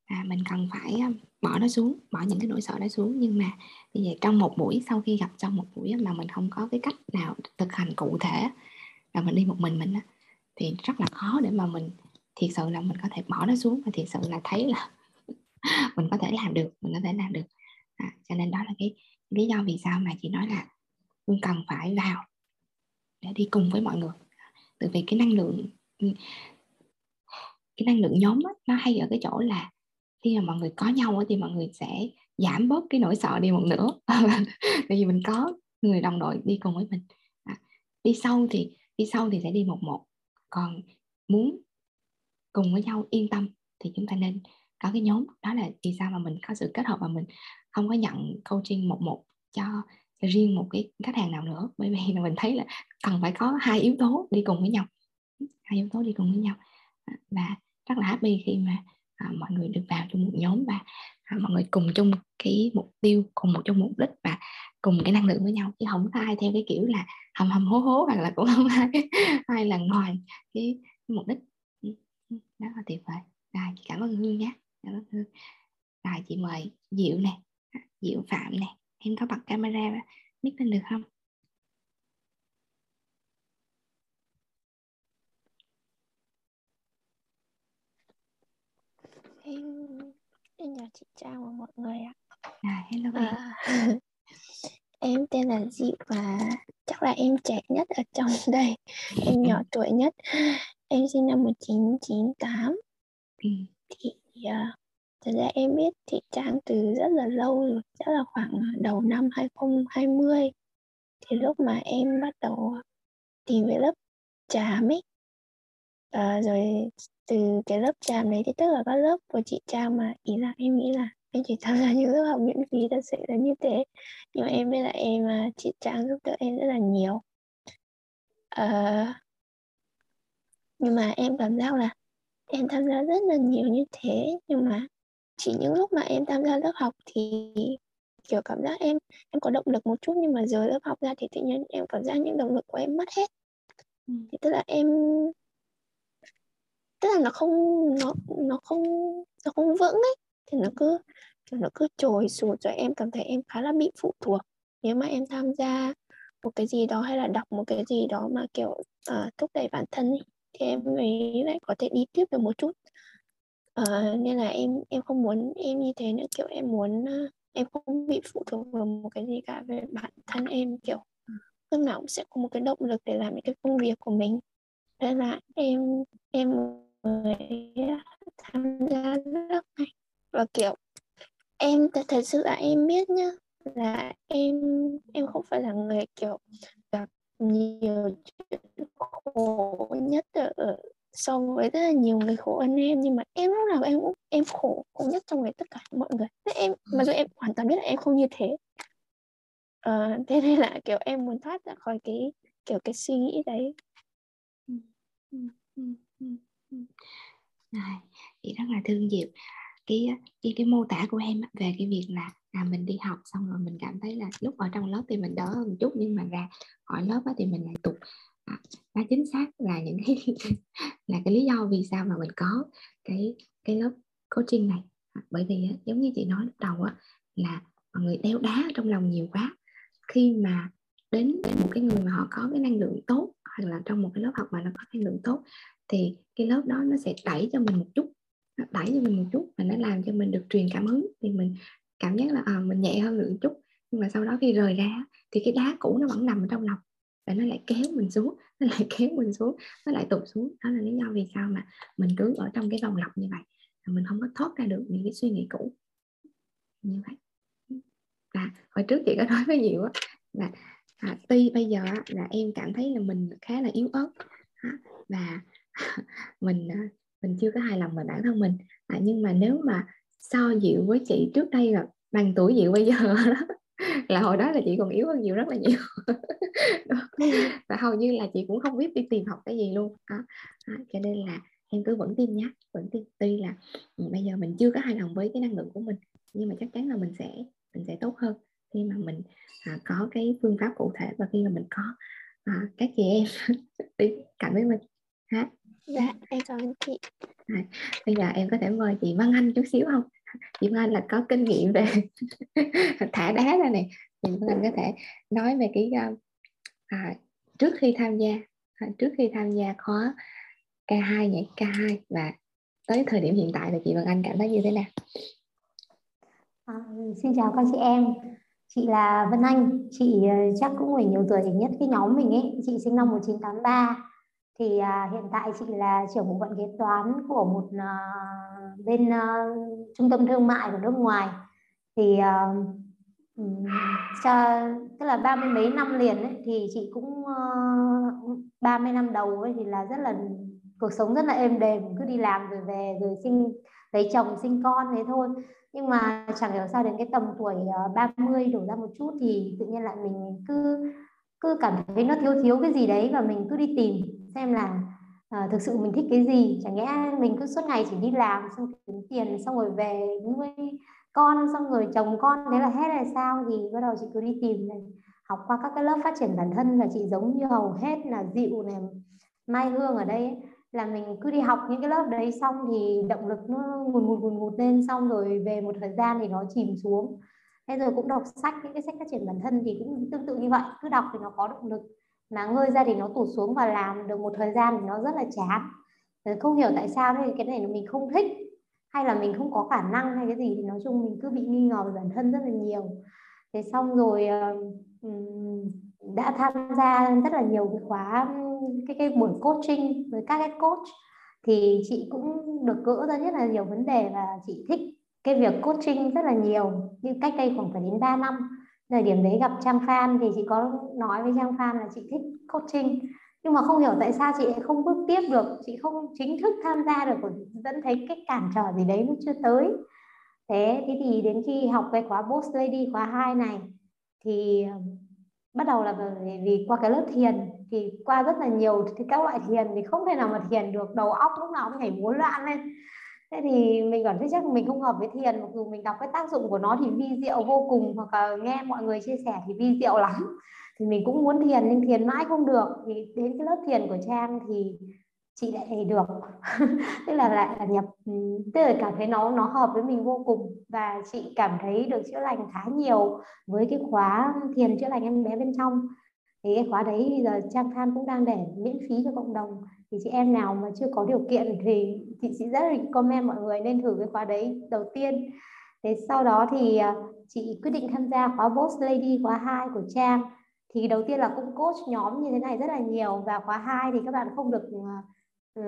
Và mình cần phải bỏ nó xuống bỏ những cái nỗi sợ đó xuống. Nhưng mà bây giờ trong một buổi sau khi gặp trong một buổi mà mình không có cái cách nào thực hành cụ thể và mình đi một mình mình thì rất là khó để mà mình thiệt sự là mình có thể bỏ nó xuống và thiệt sự là thấy là mình có thể làm được mình có thể làm được. À, cho nên đó là cái lý do vì sao mà chị nói là mình cần phải vào để đi cùng với mọi người. Từ vì cái năng lượng cái năng lượng nhóm đó, nó hay ở cái chỗ là khi mà mọi người có nhau thì mọi người sẽ giảm bớt cái nỗi sợ đi một nửa. Tại vì mình có người đồng đội đi cùng với mình. À, đi sâu thì đi sâu thì sẽ đi một một còn muốn cùng với nhau yên tâm thì chúng ta nên có cái nhóm đó là vì sao mà mình có sự kết hợp và mình không có nhận coaching một một cho riêng một cái khách hàng nào nữa. Bởi vì là mình thấy là cần phải có hai yếu tố đi cùng với nhau. Hai yếu tố đi cùng với nhau. Và rất là happy khi mà à, mọi người được vào trong một nhóm và à, mọi người cùng chung cái mục tiêu cùng một chung mục đích và cùng cái năng lượng với nhau chứ không có ai theo cái kiểu là hầm hầm hố hố hoặc là cũng không ai ai là ngoài cái, cái mục đích. Rất là tuyệt vời. Rồi cảm ơn hương nhé. Cảm ơn hương. Rồi chị mời diệu nè diệu phạm nè em có bật camera mic lên được không? Em em chào chị Trang và mọi người ạ. À, hello à, em tên là Diệu và chắc là em trẻ nhất ở trong đây. Em nhỏ tuổi nhất. Em sinh năm 1998 ừ. thì uh, thật ra em biết chị Trang từ rất là lâu rồi chắc là khoảng đầu năm 2020 thì lúc mà em bắt đầu tìm về lớp tràm ấy à, rồi từ cái lớp tràm đấy thì tức là các lớp của chị Trang mà ý là em nghĩ là em chỉ tham gia những lớp học miễn phí thật sự là như thế. Nhưng mà em biết là em chị Trang giúp đỡ em rất là nhiều. À, nhưng mà em cảm giác là em tham gia rất là nhiều như thế. Nhưng mà chỉ những lúc mà em tham gia lớp học thì kiểu cảm giác em em có động lực một chút. Nhưng mà rời lớp học ra thì tự nhiên em cảm giác những động lực của em mất hết. Ừ. thì tức là em tức là nó không nó nó không nó không vững ấy thì nó cứ kiểu nó cứ trồi sụt rồi em cảm thấy em khá là bị phụ thuộc. Nếu mà em tham gia một cái gì đó hay là đọc một cái gì đó mà kiểu uh, thúc đẩy bản thân ấy, thì em mới lại có thể đi tiếp được một chút. Uh, nên là em em không muốn em như thế nữa kiểu em muốn uh, em không bị phụ thuộc vào một cái gì cả về bản thân em kiểu lúc nào cũng sẽ có một cái động lực để làm những cái công việc của mình. Nên là em em mới tham gia lớp này và kiểu em thật sự là em biết nhá là em em không phải là người kiểu gặp nhiều chuyện khổ nhất ở so với rất là nhiều người khổ hơn em. Nhưng mà em lúc nào em cũng em khổ khổ nhất trong với tất cả mọi người. Thế em mặc dù em hoàn toàn biết là em không như thế. À, thế nên là kiểu em muốn thoát ra khỏi cái kiểu cái suy nghĩ đấy. Ừ, ừ, ừ, Này, chị rất là thương Diệp cái cái cái mô tả của em về cái việc là à, mình đi học xong rồi mình cảm thấy là lúc ở trong lớp thì mình đỡ hơn một chút nhưng mà ra khỏi lớp thì mình lại tụt. À, đó chính xác là những cái là cái lý do vì sao mà mình có cái cái lớp coaching này. À, bởi vì giống như chị nói lúc đầu á, là mọi người đeo đá trong lòng nhiều quá. Khi mà đến một cái người mà họ có cái năng lượng tốt hoặc là trong một cái lớp học mà nó có năng lượng tốt thì cái lớp đó nó sẽ đẩy cho mình một chút đẩy cho mình một chút và nó làm cho mình được truyền cảm hứng thì mình cảm giác là à, mình nhẹ hơn được một chút. Nhưng mà sau đó khi rời ra thì cái đá cũ nó vẫn nằm ở trong lòng và nó lại kéo mình xuống nó lại kéo mình xuống nó lại tụt xuống. Đó là lý do vì sao mà mình cứ ở trong cái vòng lặp như vậy mình không có thoát ra được những cái suy nghĩ cũ. Như vậy. Và hồi trước chị có nói với nhiều á là à, tuy bây giờ là em cảm thấy là mình khá là yếu ớt và mình à, mình chưa có hài lòng về bản thân mình. À, nhưng mà nếu mà so dịu với chị trước đây là bằng tuổi dịu bây giờ đó là hồi đó là chị còn yếu hơn nhiều rất là nhiều. Và hầu như là chị cũng không biết đi tìm học cái gì luôn. Đó. À, cho nên là em cứ vẫn tin nhé vẫn tin. Tuy là ừ, bây giờ mình chưa có hài lòng với cái năng lượng của mình nhưng mà chắc chắn là mình sẽ mình sẽ tốt hơn khi mà mình à, có cái phương pháp cụ thể và khi mà mình có à, các chị em đi cạnh với mình. Ha dạ em cảm ơn chị. À, bây giờ em có thể mời chị Văn Anh chút xíu không? Chị Văn Anh là có kinh nghiệm về thả đá ra này chị Văn Anh có thể nói về cái uh, à, trước khi tham gia à, trước khi tham gia khóa K2 nhảy K2 và tới thời điểm hiện tại là chị Văn Anh cảm thấy như thế nào? À, xin chào các chị em. Chị là Vân Anh. Chị ờ, chắc cũng phải nhiều tuổi nhất cái nhóm mình ấy. Chị sinh năm 1983 thì à, hiện tại chị là trưởng bộ phận kế toán của một à, bên à, trung tâm thương mại của nước ngoài. Thì à, cho tức là ba mươi mấy năm liền ấy, thì chị cũng ờ, ba mươi năm đầu ấy thì là rất là cuộc sống rất là êm đềm cứ đi làm rồi về rồi sinh lấy chồng sinh con thế thôi. Nhưng mà chẳng hiểu sao đến cái tầm tuổi ờ, 30 đổ ra một chút thì tự nhiên lại mình cứ cứ cảm thấy nó thiếu thiếu cái gì đấy và mình cứ đi tìm xem là uh, thực sự mình thích cái gì. Chẳng lẽ mình cứ suốt ngày chỉ đi làm xong kiếm tiền xong rồi về nuôi con xong rồi chồng con thế là hết là sao? Thì bắt đầu chị cứ đi tìm này học qua các cái lớp phát triển bản thân và chị giống như hầu hết là dịu này mai hương ở đây ấy, là mình cứ đi học những cái lớp đấy xong thì động lực nó ngùn ngụt ngùn ngụt lên xong rồi về một thời gian thì nó chìm xuống. Thế rồi cũng đọc sách những cái sách phát triển bản thân thì cũng tương tự như vậy cứ đọc thì nó có động lực mà ngơi ra thì nó tụt xuống và làm được một thời gian thì nó rất là chán. Ờ, không hiểu tại sao thì cái này mình không thích. Hay là mình không có khả năng hay cái gì thì nói chung mình cứ bị nghi ngờ về bản thân rất là nhiều. Thế xong rồi ờ, đã tham gia rất là nhiều cái khóa cái cái buổi coaching với các cái coach thì chị cũng được gỡ ra rất là nhiều vấn đề và chị thích cái việc coaching rất là nhiều. Như cách đây khoảng phải đến 3 năm thời điểm đấy gặp Trang Phan thì chị có nói với Trang Phan là chị thích coaching. Nhưng mà không hiểu tại sao chị lại không bước tiếp được chị không chính thức tham gia được vẫn thấy cái cản trở gì đấy nó chưa tới. Thế thế thì đến khi học cái khóa boss lady khóa 2 này thì um, bắt đầu là vì, vì qua cái lớp thiền thì qua rất là nhiều thì các loại thiền thì không thể nào mà thiền được đầu óc lúc nào cũng nhảy múa loạn lên thế thì mình cảm thấy chắc mình không hợp với thiền, mặc dù mình đọc cái tác dụng của nó thì vi diệu vô cùng, hoặc là nghe mọi người chia sẻ thì vi diệu lắm. Thì mình cũng muốn thiền nhưng thiền mãi không được. Thì đến cái lớp thiền của trang thì chị lại được. Tức là lại là nhập ừ, tức là cảm thấy nó nó hợp với mình vô cùng. Và chị cảm thấy được chữa lành khá nhiều với cái khóa thiền chữa lành em bé bên trong. Thì cái khóa đấy bây giờ trang than cũng đang để miễn phí cho cộng đồng thì chị em nào mà chưa có điều kiện thì chị sẽ rất là comment mọi người nên thử cái khóa đấy đầu tiên. Thế sau đó thì à, chị quyết định tham gia khóa Boss Lady khóa 2 của Trang. Thì đầu tiên là cũng coach nhóm như thế này rất là nhiều và khóa 2 thì các bạn không được à, ừ,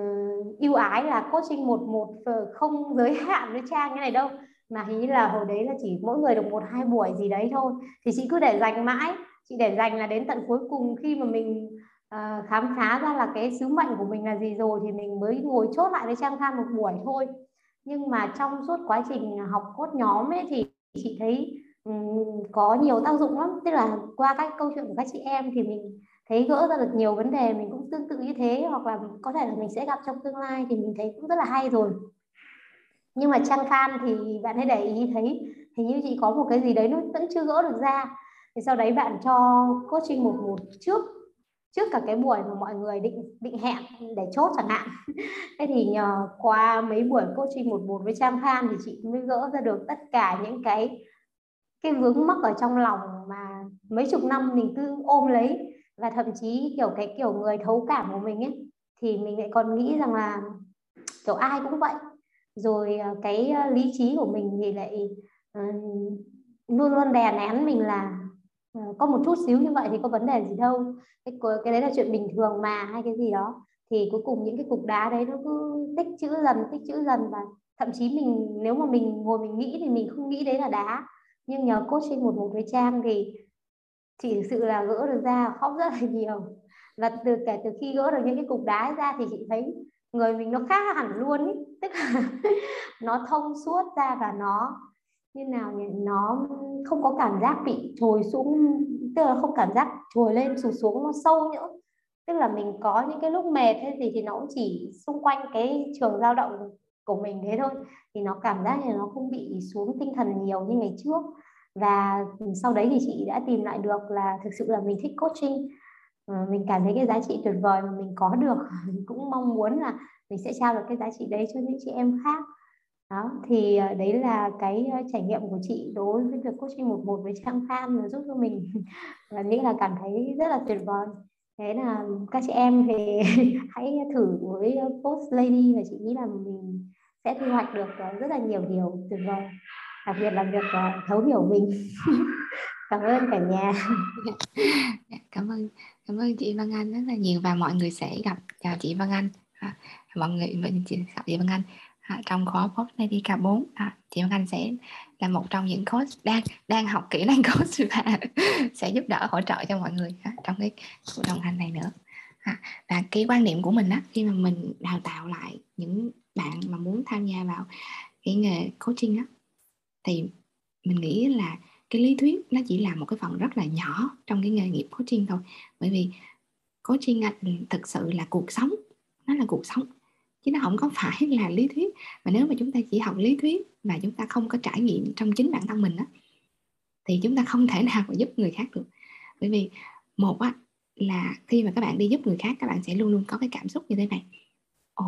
uh, ưu ái là coaching một một không giới hạn với trang như này đâu. Mà hình như là hồi đấy là chỉ mỗi người được một hai buổi gì đấy thôi. Thì chị cứ để dành mãi chị để dành là đến tận cuối cùng khi mà mình Ờ, khám phá ra là cái sứ mệnh của mình là gì rồi thì mình mới ngồi chốt lại với trang tham một buổi thôi. Nhưng mà trong suốt quá trình học cốt nhóm ấy thì chị thấy um, có nhiều tác dụng lắm. Tức là qua các câu chuyện của các chị em thì mình thấy gỡ ra được nhiều vấn đề mình cũng tương tự như thế. Hoặc là có thể là mình sẽ gặp trong tương lai thì mình thấy cũng rất là hay rồi. Nhưng mà trang fan thì bạn hãy để ý thấy thì như chị có một cái gì đấy nó vẫn chưa gỡ được ra. Thì sau đấy bạn cho coaching một một trước trước cả cái buổi mà mọi người định định hẹn để chốt chẳng hạn. Thế thì nhờ qua mấy buổi coaching một một với trang Phan thì chị mới gỡ ra được tất cả những cái cái vướng mắc ở trong lòng mà mấy chục năm mình cứ ôm lấy. Và thậm chí kiểu cái kiểu người thấu cảm của mình ấy thì mình lại còn nghĩ rằng là kiểu ai cũng vậy. Rồi ờ, cái ờ, lý trí của mình thì lại uh, luôn luôn đè nén mình là Ờ, có một chút xíu như vậy thì có vấn đề gì đâu. Cái cái đấy là chuyện bình thường mà, hay cái gì đó. Thì cuối cùng những cái cục đá đấy nó cứ tích chữ dần, tích chữ dần và thậm chí mình, nếu mà mình, ngồi mình nghĩ thì mình không nghĩ đấy là đá. Nhưng nhờ coaching một một với trang thì chỉ thực sự là gỡ được ra, khóc rất là nhiều. Và từ, kể từ khi gỡ được những cái cục đá ra thì chị thấy người mình nó khác hẳn luôn ý. tức là nó thông suốt ra và nó như nào nhỉ? Nó không có cảm giác bị trồi xuống, tức là không cảm giác trồi lên sụt xuống nó sâu nữa. Tức là mình có những cái lúc mệt hay gì thì nó cũng chỉ xung quanh cái trường dao động của mình thế thôi. Thì nó cảm giác như nó không bị xuống tinh thần nhiều như ngày trước. Và sau đấy thì chị đã tìm lại được là thực sự là mình thích coaching. Ờ, mình cảm thấy cái giá trị tuyệt vời mà mình có được. Mình cũng mong muốn là mình sẽ trao được cái giá trị đấy cho những chị em khác đó, thì ờ, đấy là cái ờ, trải nghiệm của chị đối với việc coaching một một với trang fan giúp cho mình và nghĩ là cảm thấy rất là tuyệt vời. Thế là các chị em thì hãy thử với ờ, post lady và chị nghĩ là mình sẽ thu hoạch được rất là nhiều điều tuyệt vời, đặc biệt là việc thấu hiểu mình. Cảm ơn cả nhà. Cảm ơn cảm ơn chị Văn Anh rất là nhiều và mọi người sẽ gặp. Chào chị Văn Anh. À, mọi người, mình chị gặp chị Văn Anh à, trong khóa post Lady K4 à, chị Văn Anh sẽ là một trong những coach đang đang học kỹ năng coach và sẽ giúp đỡ hỗ trợ cho mọi người à, trong cái cuộc đồng hành này nữa. À, và cái quan điểm của mình á khi mà mình đào tạo lại những bạn mà muốn tham gia vào cái nghề coaching á thì mình nghĩ là cái lý thuyết nó chỉ là một cái phần rất là nhỏ trong cái nghề nghiệp coaching thôi. Bởi vì coaching thực sự là cuộc sống nó là cuộc sống chứ nó không có phải là lý thuyết. Mà nếu mà chúng ta chỉ học lý thuyết mà chúng ta không có trải nghiệm trong chính bản thân mình á, thì chúng ta không thể nào mà giúp người khác được. Bởi vì, một á, là khi mà các bạn đi giúp người khác, các bạn sẽ luôn luôn có cái cảm xúc như thế này. Ồ,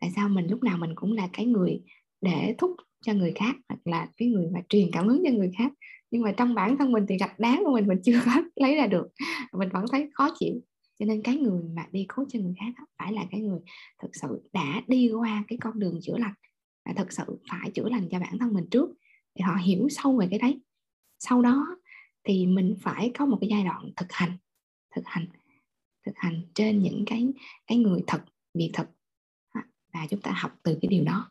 tại sao mình lúc nào mình cũng là cái người để thúc cho người khác, hoặc là cái người mà truyền cảm hứng cho người khác? Nhưng mà trong bản thân mình thì gạch đá của mình mình chưa có lấy ra được. Mình vẫn thấy khó chịu cho nên cái người mà đi cứu cho người khác phải là cái người thực sự đã đi qua cái con đường chữa lành và thực sự phải chữa lành cho bản thân mình trước để họ hiểu sâu về cái đấy. Sau đó thì mình phải có một cái giai đoạn thực hành thực hành thực hành trên những cái cái người thật, việc thật và chúng ta học từ cái điều đó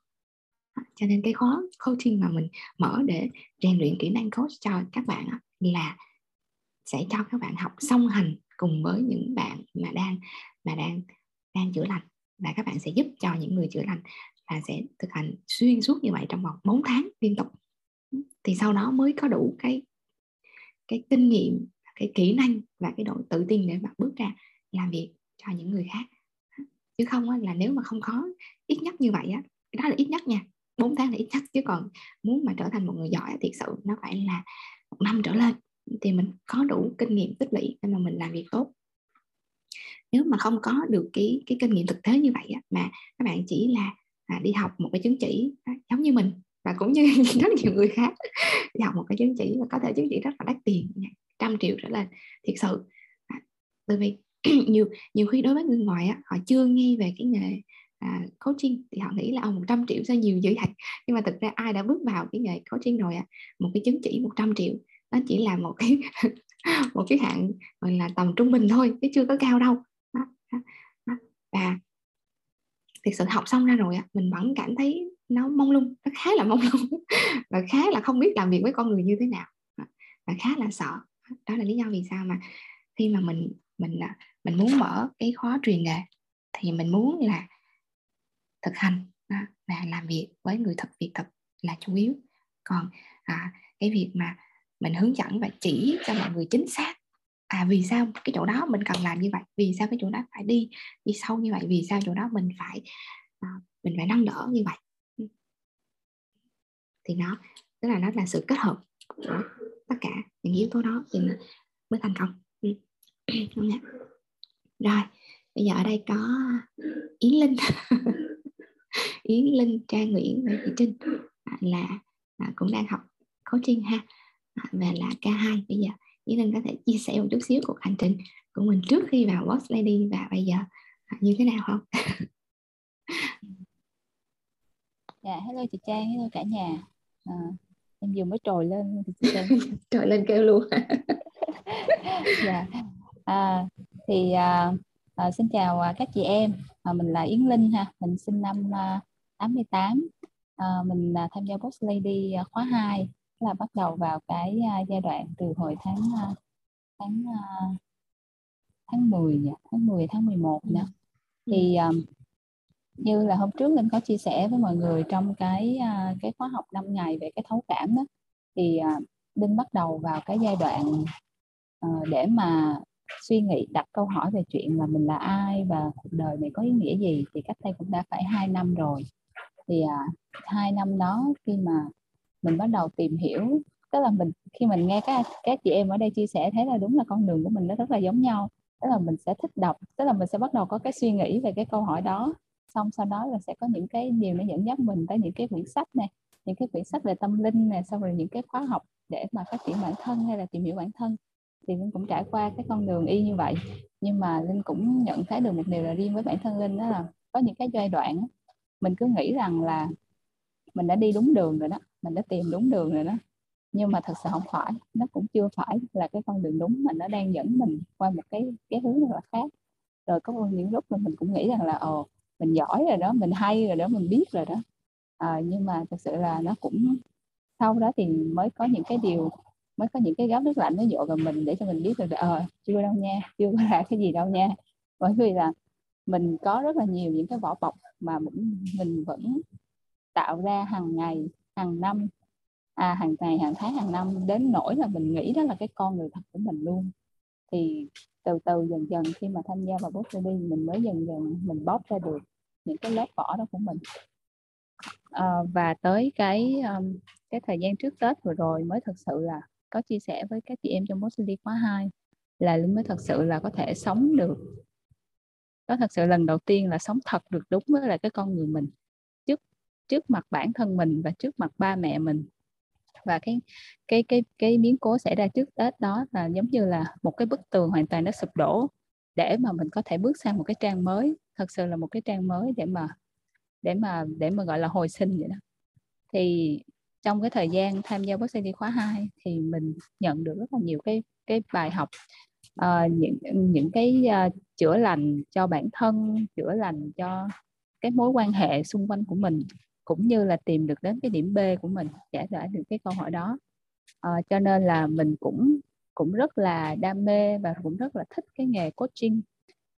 cho nên cái khóa coaching mà mình mở để rèn luyện kỹ năng coach cho các bạn là sẽ cho các bạn học song hành cùng với những bạn mà đang mà đang đang chữa lành. Và các bạn sẽ giúp cho những người chữa lành và sẽ thực hành xuyên suốt như vậy trong vòng 4 tháng liên tục. Thì sau đó mới có đủ cái cái kinh nghiệm cái kỹ năng và cái độ tự tin để mà bước ra làm việc cho những người khác. Chứ không á, là nếu mà không có ít nhất như vậy á đó là ít nhất nha 4 tháng là ít nhất. Chứ còn muốn mà trở thành một người giỏi thiệt sự nó phải là một năm trở lên thì mình có đủ kinh nghiệm tích lũy để mà mình làm việc tốt. Nếu mà không có được cái cái kinh nghiệm thực tế như vậy á, mà các bạn chỉ là à, đi học một cái chứng chỉ á, giống như mình và cũng như rất nhiều người khác đi học một cái chứng chỉ và có thể chứng chỉ rất là đắt tiền trăm triệu trở lên thiệt sự. À, bởi vì nhiều nhiều khi đối với người ngoài á, họ chưa nghe về cái nghề à, coaching thì họ nghĩ là ờ, ông 100 triệu sao nhiều dữ vậy. Nhưng mà thực ra ai đã bước vào cái nghề coaching rồi á một cái chứng chỉ 100 triệu nó chỉ là một cái một cái hạng gọi là tầm trung bình thôi chứ chưa có cao đâu. Đó, đó, đó. và thực sự học xong ra rồi mình vẫn cảm thấy nó mông lung nó khá là mông lung và khá là không biết làm việc với con người như thế nào. Và khá là sợ. Đó là lý do vì sao mà khi mà mình mình à, mình muốn mở cái khóa truyền nghề thì mình muốn là thực hành và làm việc với người thực việc thực là chủ yếu. Còn à, cái việc mà mình hướng dẫn và chỉ cho mọi người chính xác. À vì sao cái chỗ đó mình cần làm như vậy? Vì sao cái chỗ đó phải đi đi sâu như vậy? Vì sao chỗ đó mình phải à, mình phải nâng đỡ như vậy? Ừ. Thì nó tức là nó là sự kết hợp của tất cả những yếu tố đó thì mới thành công. Ừ. Rồi bây giờ ở đây có yến linh. Yến linh trang nguyễn và chị trinh. Là, là cũng đang học coaching ha và là k2 bây giờ yến linh có thể chia sẻ một chút xíu cuộc hành trình của mình trước khi vào boss lady và bây giờ như thế nào không? Dạ hello chị trang hello cả nhà. À, em vừa mới trồi lên chị trang trồi lên kêu luôn. Dạ. À, thì à, à, xin chào à, các chị em. À, mình là Yến Linh ha. Mình sinh năm à, 88 à, mình à, tham gia Boss Lady à, khóa 2 là bắt đầu vào cái à, giai đoạn từ hồi tháng à, tháng à, tháng 10 nhỉ? tháng 10 tháng 11 nè thì um, như là hôm trước Linh có chia sẻ với mọi người trong cái uh, cái khóa học 5 ngày về cái thấu cảm đó thì uh, Linh bắt đầu vào cái giai đoạn uh, để mà suy nghĩ đặt câu hỏi về chuyện là mình là ai và cuộc đời này có ý nghĩa gì thì cách đây cũng đã phải hai năm rồi. Thì à, hai năm đó khi mà mình bắt đầu tìm hiểu. Tức là mình, khi mình nghe các các chị em ở đây chia sẻ, thấy là đúng là con đường của mình nó rất là giống nhau. Tức là mình sẽ thích đọc, tức là mình sẽ bắt đầu có cái suy nghĩ về cái câu hỏi đó. Xong sau đó là sẽ có những cái điều nó dẫn dắt mình tới những cái quyển sách này những cái quyển sách về tâm linh này xong rồi những cái khóa học để mà phát triển bản thân hay là tìm hiểu bản thân. Thì linh cũng trải qua cái con đường y như vậy. Nhưng mà linh cũng nhận thấy được một điều là riêng với bản thân linh đó là có những cái giai đoạn mình cứ nghĩ rằng là mình đã đi đúng đường rồi đó mình đã tìm đúng đường rồi đó. Nhưng mà thật sự không phải nó cũng chưa phải là cái con đường đúng mà nó đang dẫn mình qua một cái cái hướng rất là khác. Rồi có những lúc mà mình cũng nghĩ rằng là ồ mình giỏi rồi đó mình hay rồi đó mình biết rồi đó. À, nhưng mà thật sự là nó cũng sau đó thì mới có những cái điều mới có những cái gáo nước lạnh nó dội vào mình để cho mình biết được là ờ chưa đâu nha chưa có ra cái gì đâu nha. Bởi vì là mình có rất là nhiều những cái vỏ bọc mà mình, mình vẫn tạo ra hàng ngày hàng năm. À hàng ngày hàng tháng hàng năm đến nỗi là mình nghĩ đó là cái con người thật của mình luôn. Thì từ từ dần dần khi mà tham gia vào boss đi mình mới dần dần mình bóc ra được những cái lớp vỏ đó của mình. À, và tới cái um, cái thời gian trước Tết vừa rồi mới thật sự là có chia sẻ với các chị em trong boss đi khóa 2 là linh mới thật sự là có thể sống được. Có thật sự lần đầu tiên là sống thật được đúng với lại cái con người mình trước mặt bản thân mình và trước mặt ba mẹ mình. Và cái cái cái cái biến cố xảy ra trước Tết đó là giống như là một cái bức tường hoàn toàn nó sụp đổ để mà mình có thể bước sang một cái trang mới. Thật sự là một cái trang mới để mà để mà để mà gọi là hồi sinh vậy đó. Thì trong cái thời gian tham gia bác sĩ khóa 2 thì mình nhận được rất là nhiều cái cái bài học uh, những những cái uh, chữa lành cho bản thân chữa lành cho cái mối quan hệ xung quanh của mình cũng như là tìm được đến cái điểm B của mình giải tỏa được cái câu hỏi đó. À, cho nên là mình cũng cũng rất là đam mê và cũng rất là thích cái nghề coaching.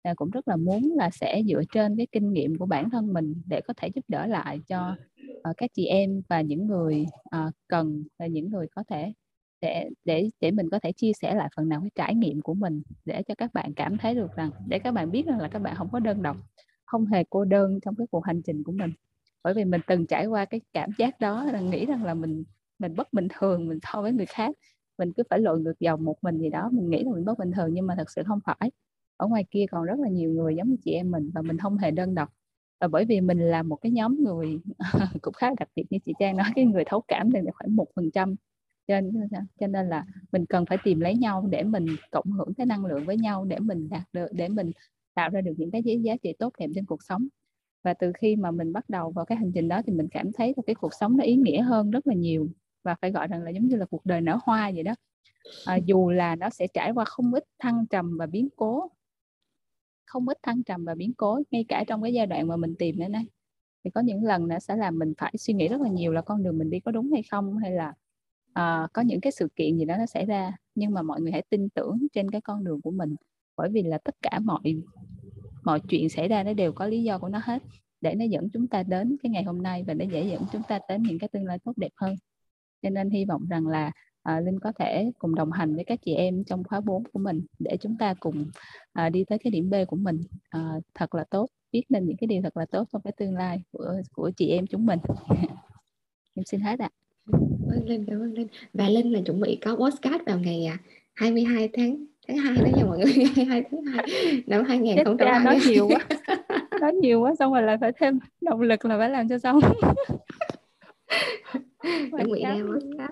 Là cũng rất là muốn là sẽ dựa trên cái kinh nghiệm của bản thân mình để có thể giúp đỡ lại cho uh, các chị em và những người uh, cần và những người có thể để để để mình có thể chia sẻ lại phần nào cái trải nghiệm của mình để cho các bạn cảm thấy được rằng để các bạn biết rằng là các bạn không có đơn độc không hề cô đơn trong cái cuộc hành trình của mình bởi vì mình từng trải qua cái cảm giác đó là nghĩ rằng là mình mình bất bình thường, mình so với người khác. Mình cứ phải lội ngược dòng một mình gì đó, mình nghĩ là mình bất bình thường, nhưng mà thật sự không phải. Ở ngoài kia còn rất là nhiều người giống như chị em mình và mình không hề đơn độc. Và bởi vì mình là một cái nhóm người cũng khá đặc biệt như chị Trang nói, cái người thấu cảm thì khoảng một phần trăm. Trên cho nên là mình cần phải tìm lấy nhau để mình cộng hưởng cái năng lượng với nhau, để mình đạt được, để mình tạo ra được những cái giá trị tốt đẹp trên cuộc sống và từ khi mà mình bắt đầu vào cái hành trình đó thì mình cảm thấy là cái cuộc sống nó ý nghĩa hơn rất là nhiều. Và phải gọi rằng là giống như là cuộc đời nở hoa vậy đó. À, dù là nó sẽ trải qua không ít thăng trầm và biến cố không ít thăng trầm và biến cố ngay cả trong cái giai đoạn mà mình tìm đến đây thì có những lần nó sẽ làm mình phải suy nghĩ rất là nhiều là con đường mình đi có đúng hay không hay là uh, có những cái sự kiện gì đó nó xảy ra. Nhưng mà mọi người hãy tin tưởng trên cái con đường của mình bởi vì là tất cả mọi mọi chuyện xảy ra nó đều có lý do của nó hết để nó dẫn chúng ta đến cái ngày hôm nay và nó dễ dẫn chúng ta đến những cái tương lai tốt đẹp hơn. Cho nên hy vọng rằng là à, Linh có thể cùng đồng hành với các chị em trong khóa 4 của mình để chúng ta cùng à, đi tới cái điểm B của mình à, thật là tốt biết nên những cái điều thật là tốt trong cái tương lai của của chị em chúng mình. Em xin hết ạ. À. ơn Linh cảm ơn Linh. Và Linh là chuẩn bị có podcast vào ngày à, 22 tháng tháng 2 đó nha mọi người. 22 tháng 2 năm 2020 nói nhiều quá. Nói nhiều quá xong rồi lại phải thêm động lực là phải làm cho xong. Ra postcard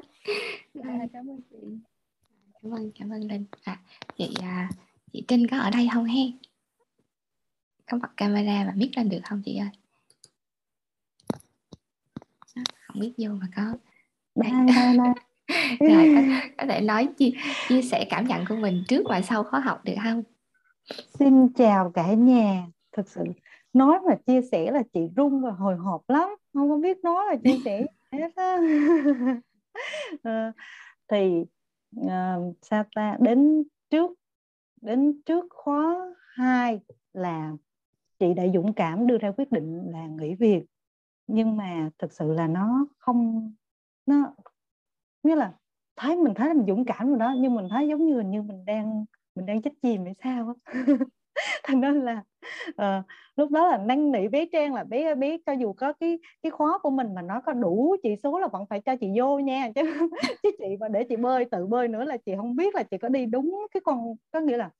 à, cảm ơn chị. Cảm ơn cảm ơn linh. À, chị à, chị trinh có ở đây không he? Có bật camera và biết lên được không chị ơi? Không biết vô mà có. Đang đang đang rồi có, có thể nói chia, chia sẻ cảm nhận của mình trước và sau khóa học được không? Xin chào cả nhà. Thực sự nói mà chia sẻ là chị run và hồi hộp lắm. Không có biết nói và chia sẻ hết á. Ờ, thì uh, sao ta? Đến trước đến trước khóa 2 là chị đã dũng cảm đưa ra quyết định là nghỉ việc. Nhưng mà thực sự là nó không nó nghĩa là thấy mình thấy mình dũng cảm rồi đó nhưng mình thấy giống như hình như mình đang mình đang chết chìm hay sao á. Thành nên là uh, lúc đó là năn nỉ bé trang là bé bé cho dù có cái cái khóa của mình mà nó có đủ chỉ số là vẫn phải cho chị vô nha. Chứ chứ chị mà để chị bơi tự bơi nữa là chị không biết là chị có đi đúng cái con có nghĩa là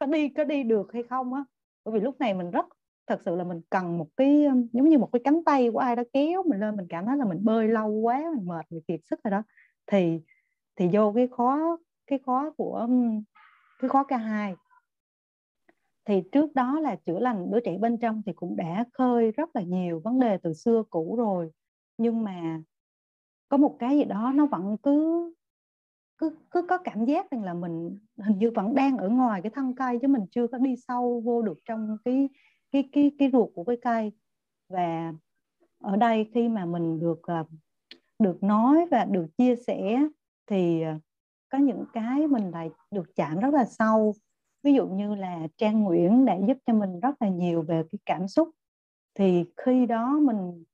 có đi có đi được hay không á. Bởi vì lúc này mình rất thật sự là mình cần một cái giống như một cái cánh tay của ai đó kéo mình lên mình cảm thấy là mình bơi lâu quá mình mệt mình kiệt sức rồi đó thì thì vô cái khóa cái khóa của, cái khóa K2 thì trước đó là chữa lành đứa trẻ bên trong thì cũng đã khơi rất là nhiều vấn đề từ xưa cũ rồi. Nhưng mà có một cái gì đó nó vẫn cứ cứ cứ có cảm giác rằng là mình hình như vẫn đang ở ngoài cái thân cây chứ mình chưa có đi sâu vô được trong cái cái cái cái ruột của cái cây. Và ở đây khi mà mình được à, được nói và được chia sẻ thì à, có những cái mình lại được chạm rất là sâu. Ví dụ như là Trang Nguyễn đã giúp cho mình rất là nhiều về cái cảm xúc. Thì khi đó mình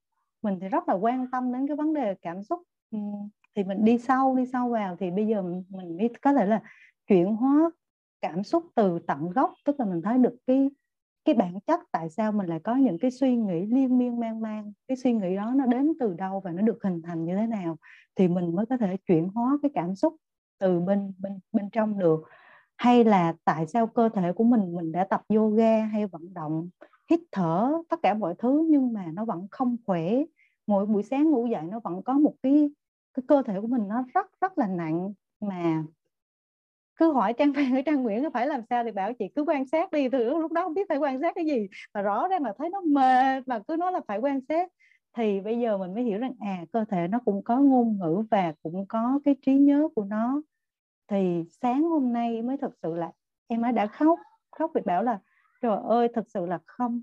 mình thì rất là quan tâm đến cái vấn đề cảm xúc. Thì mình đi sâu đi sâu vào thì bây giờ mình mới có thể là chuyển hóa cảm xúc từ tận gốc, tức là mình thấy được cái cái bản chất tại sao mình lại có những cái suy nghĩ liên miên mang mang, cái suy nghĩ đó nó đến từ đâu và nó được hình thành như thế nào, thì mình mới có thể chuyển hóa cái cảm xúc từ bên bên bên trong được. Hay là tại sao cơ thể của mình mình đã tập yoga hay vận động, hít thở, tất cả mọi thứ nhưng mà nó vẫn không khỏe. Mỗi buổi sáng ngủ dậy nó vẫn có một cái cái cơ thể của mình nó rất rất là nặng mà cứ hỏi trang phan với trang nguyễn phải làm sao thì bảo chị cứ quan sát đi, từ lúc đó không biết phải quan sát cái gì. Mà rõ ràng là thấy nó mệt, mà cứ nói là phải quan sát. Thì bây giờ mình mới hiểu rằng à cơ thể nó cũng có ngôn ngữ và cũng có cái trí nhớ của nó. Thì sáng hôm nay mới thật sự là em ấy đã khóc. Khóc vì bảo là, trời ơi, thật sự là không.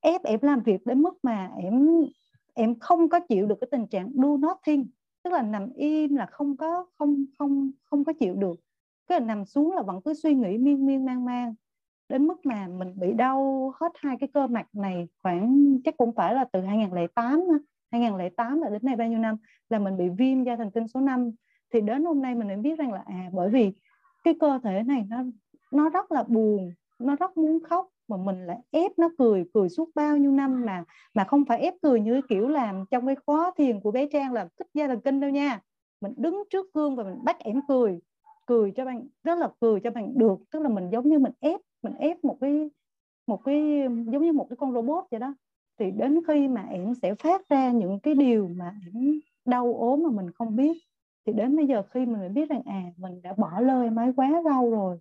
Ép em làm việc đến mức mà em em không có chịu được cái tình trạng do nothing. Tức là nằm im là không có, không không không có chịu được cứ nằm xuống là vẫn cứ suy nghĩ miên miên mang mang đến mức mà mình bị đau hết hai cái cơ mặt này khoảng, chắc cũng phải là từ 2008 2008 là đến nay bao nhiêu năm? Là mình bị viêm da thần kinh số 5 thì đến hôm nay mình mới biết rằng là à bởi vì cái cơ thể này nó nó rất là buồn, nó rất muốn khóc, mà mình lại ép nó cười cười suốt bao nhiêu năm mà mà không phải ép cười như kiểu làm trong cái khóa thiền của bé Trang là thích da thần kinh đâu nha. Mình đứng trước gương và mình bắt em cười cười cho bạn, rất là cười cho bạn được. Tức là mình giống như mình ép mình ép một cái một cái, giống như một cái con robot vậy đó. Thì đến khi mà em sẽ phát ra những cái điều mà em đau ốm mà mình không biết, thì đến bây giờ khi mình biết rằng à mình đã bỏ lơ em ấy quá lâu rồi,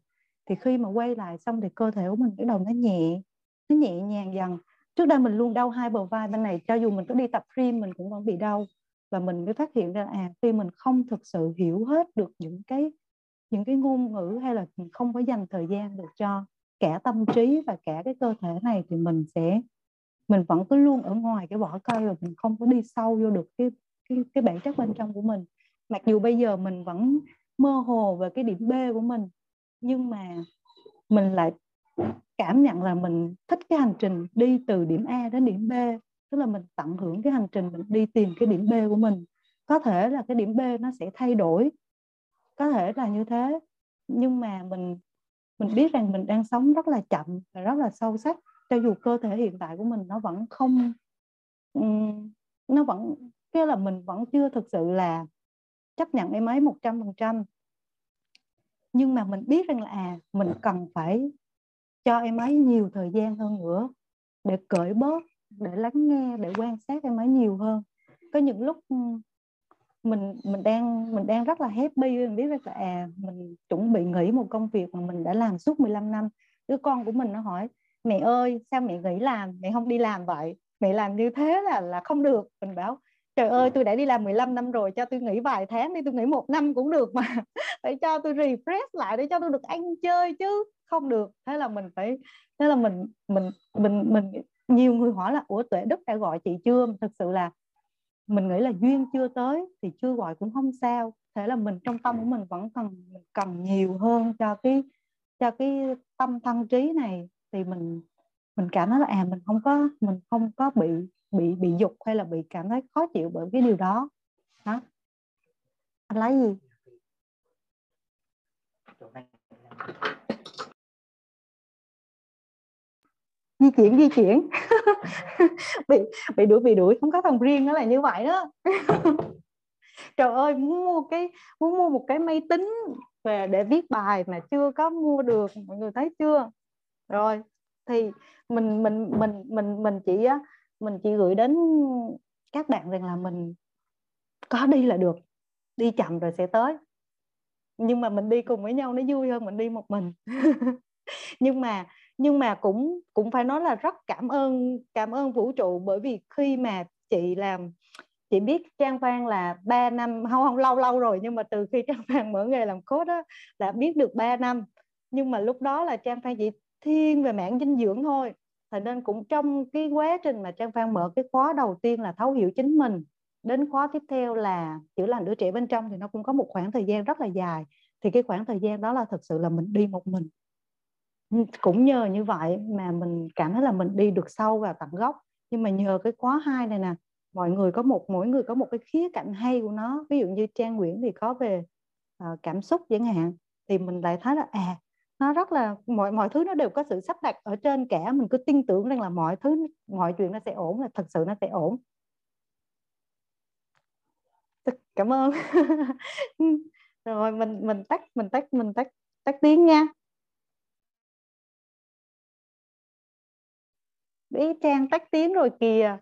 thì khi mà quay lại xong thì cơ thể của mình cái đầu nó nhẹ nó nhẹ nhàng dần. Trước đây mình luôn đau hai bờ vai, bên này cho dù mình có đi tập gym mình cũng vẫn bị đau. Và mình mới phát hiện ra à khi mình không thực sự hiểu hết được những cái những cái ngôn ngữ hay là không có dành thời gian được cho cả tâm trí và cả cái cơ thể này thì mình sẽ, mình vẫn cứ luôn ở ngoài cái vỏ cây và mình không có đi sâu vô được cái cái cái bản chất bên trong của mình. Mặc dù bây giờ mình vẫn mơ hồ về cái điểm B của mình, nhưng mà mình lại cảm nhận là mình thích cái hành trình đi từ điểm A đến điểm B, tức là mình tận hưởng cái hành trình mình đi tìm cái điểm B của mình. Có thể là cái điểm B nó sẽ thay đổi có thể là như thế. Nhưng mà mình mình biết rằng mình đang sống rất là chậm và rất là sâu sắc. Cho dù cơ thể hiện tại của mình nó vẫn không nó vẫn cái là mình vẫn chưa thực sự là chấp nhận em ấy một trăm phần trăm. Nhưng mà mình biết rằng là à mình cần phải cho em ấy nhiều thời gian hơn nữa để cởi bớt để lắng nghe để quan sát em ấy nhiều hơn. Có những lúc mình mình đang mình đang rất là happy mình biết là à mình chuẩn bị nghỉ một công việc mà mình đã làm suốt 15 năm. Đứa con của mình nó hỏi mẹ ơi sao mẹ nghỉ làm? Mẹ không đi làm vậy. Mẹ làm như thế là là không được. Mình bảo trời ơi tôi đã đi làm 15 năm rồi cho tôi nghỉ vài tháng đi tôi nghỉ một năm cũng được mà. Để cho tôi refresh lại để cho tôi được ăn chơi chứ. Không được. Thế là mình phải thế là mình mình mình mình nhiều người hỏi là ủa tuệ đức đã gọi chị chưa? Thực sự là mình nghĩ là duyên chưa tới thì chưa gọi cũng không sao. Thế là mình trong tâm của mình vẫn cần, mình cần nhiều hơn cho cái cho cái tâm thân trí này. Thì mình mình cảm thấy là à mình không có, mình không có bị bị bị dục hay là bị cảm thấy khó chịu bởi cái điều đó. Đó. Anh lấy gì? Di chuyển di chuyển. Bị bị đuổi bị đuổi, không có phòng riêng nó là như vậy đó. Trời ơi, muốn mua cái, muốn mua một cái máy tính về để viết bài mà chưa có mua được, mọi người thấy chưa? Rồi, thì mình mình mình mình mình chỉ mình chỉ gửi đến các bạn rằng là mình có đi là được, đi chậm rồi sẽ tới. Nhưng mà mình đi cùng với nhau nó vui hơn mình đi một mình. Nhưng mà nhưng mà cũng cũng phải nói là rất cảm ơn cảm ơn vũ trụ, bởi vì khi mà chị làm, chị biết Trang Phan là 3 năm, không không, lâu lâu rồi, nhưng mà từ khi Trang Phan mở nghề làm coach đó là biết được 3 năm. Nhưng mà lúc đó là Trang Phan chỉ thiên về mảng dinh dưỡng thôi. Thành nên cũng trong cái quá trình mà Trang Phan mở cái khóa đầu tiên là thấu hiểu chính mình, đến khóa tiếp theo là chữa lành đứa trẻ bên trong thì nó cũng có một khoảng thời gian rất là dài. Thì cái khoảng thời gian đó là thực sự là mình đi một mình cũng nhờ như vậy mà mình cảm thấy là mình đi được sâu vào tận gốc. Nhưng mà nhờ cái khóa hai này nè mọi người có một mỗi người có một cái khía cạnh hay của nó. Ví dụ như trang nguyễn thì có về uh, cảm xúc chẳng hạn thì mình lại thấy là à nó rất là mọi mọi thứ nó đều có sự sắp đặt ở trên cả. Mình cứ tin tưởng rằng là mọi thứ mọi chuyện nó sẽ ổn là thật sự nó sẽ ổn. Cảm ơn. Rồi mình mình tắt mình tắt mình tắt tắt tiếng nha. Bé trang tắt tiếng rồi kìa.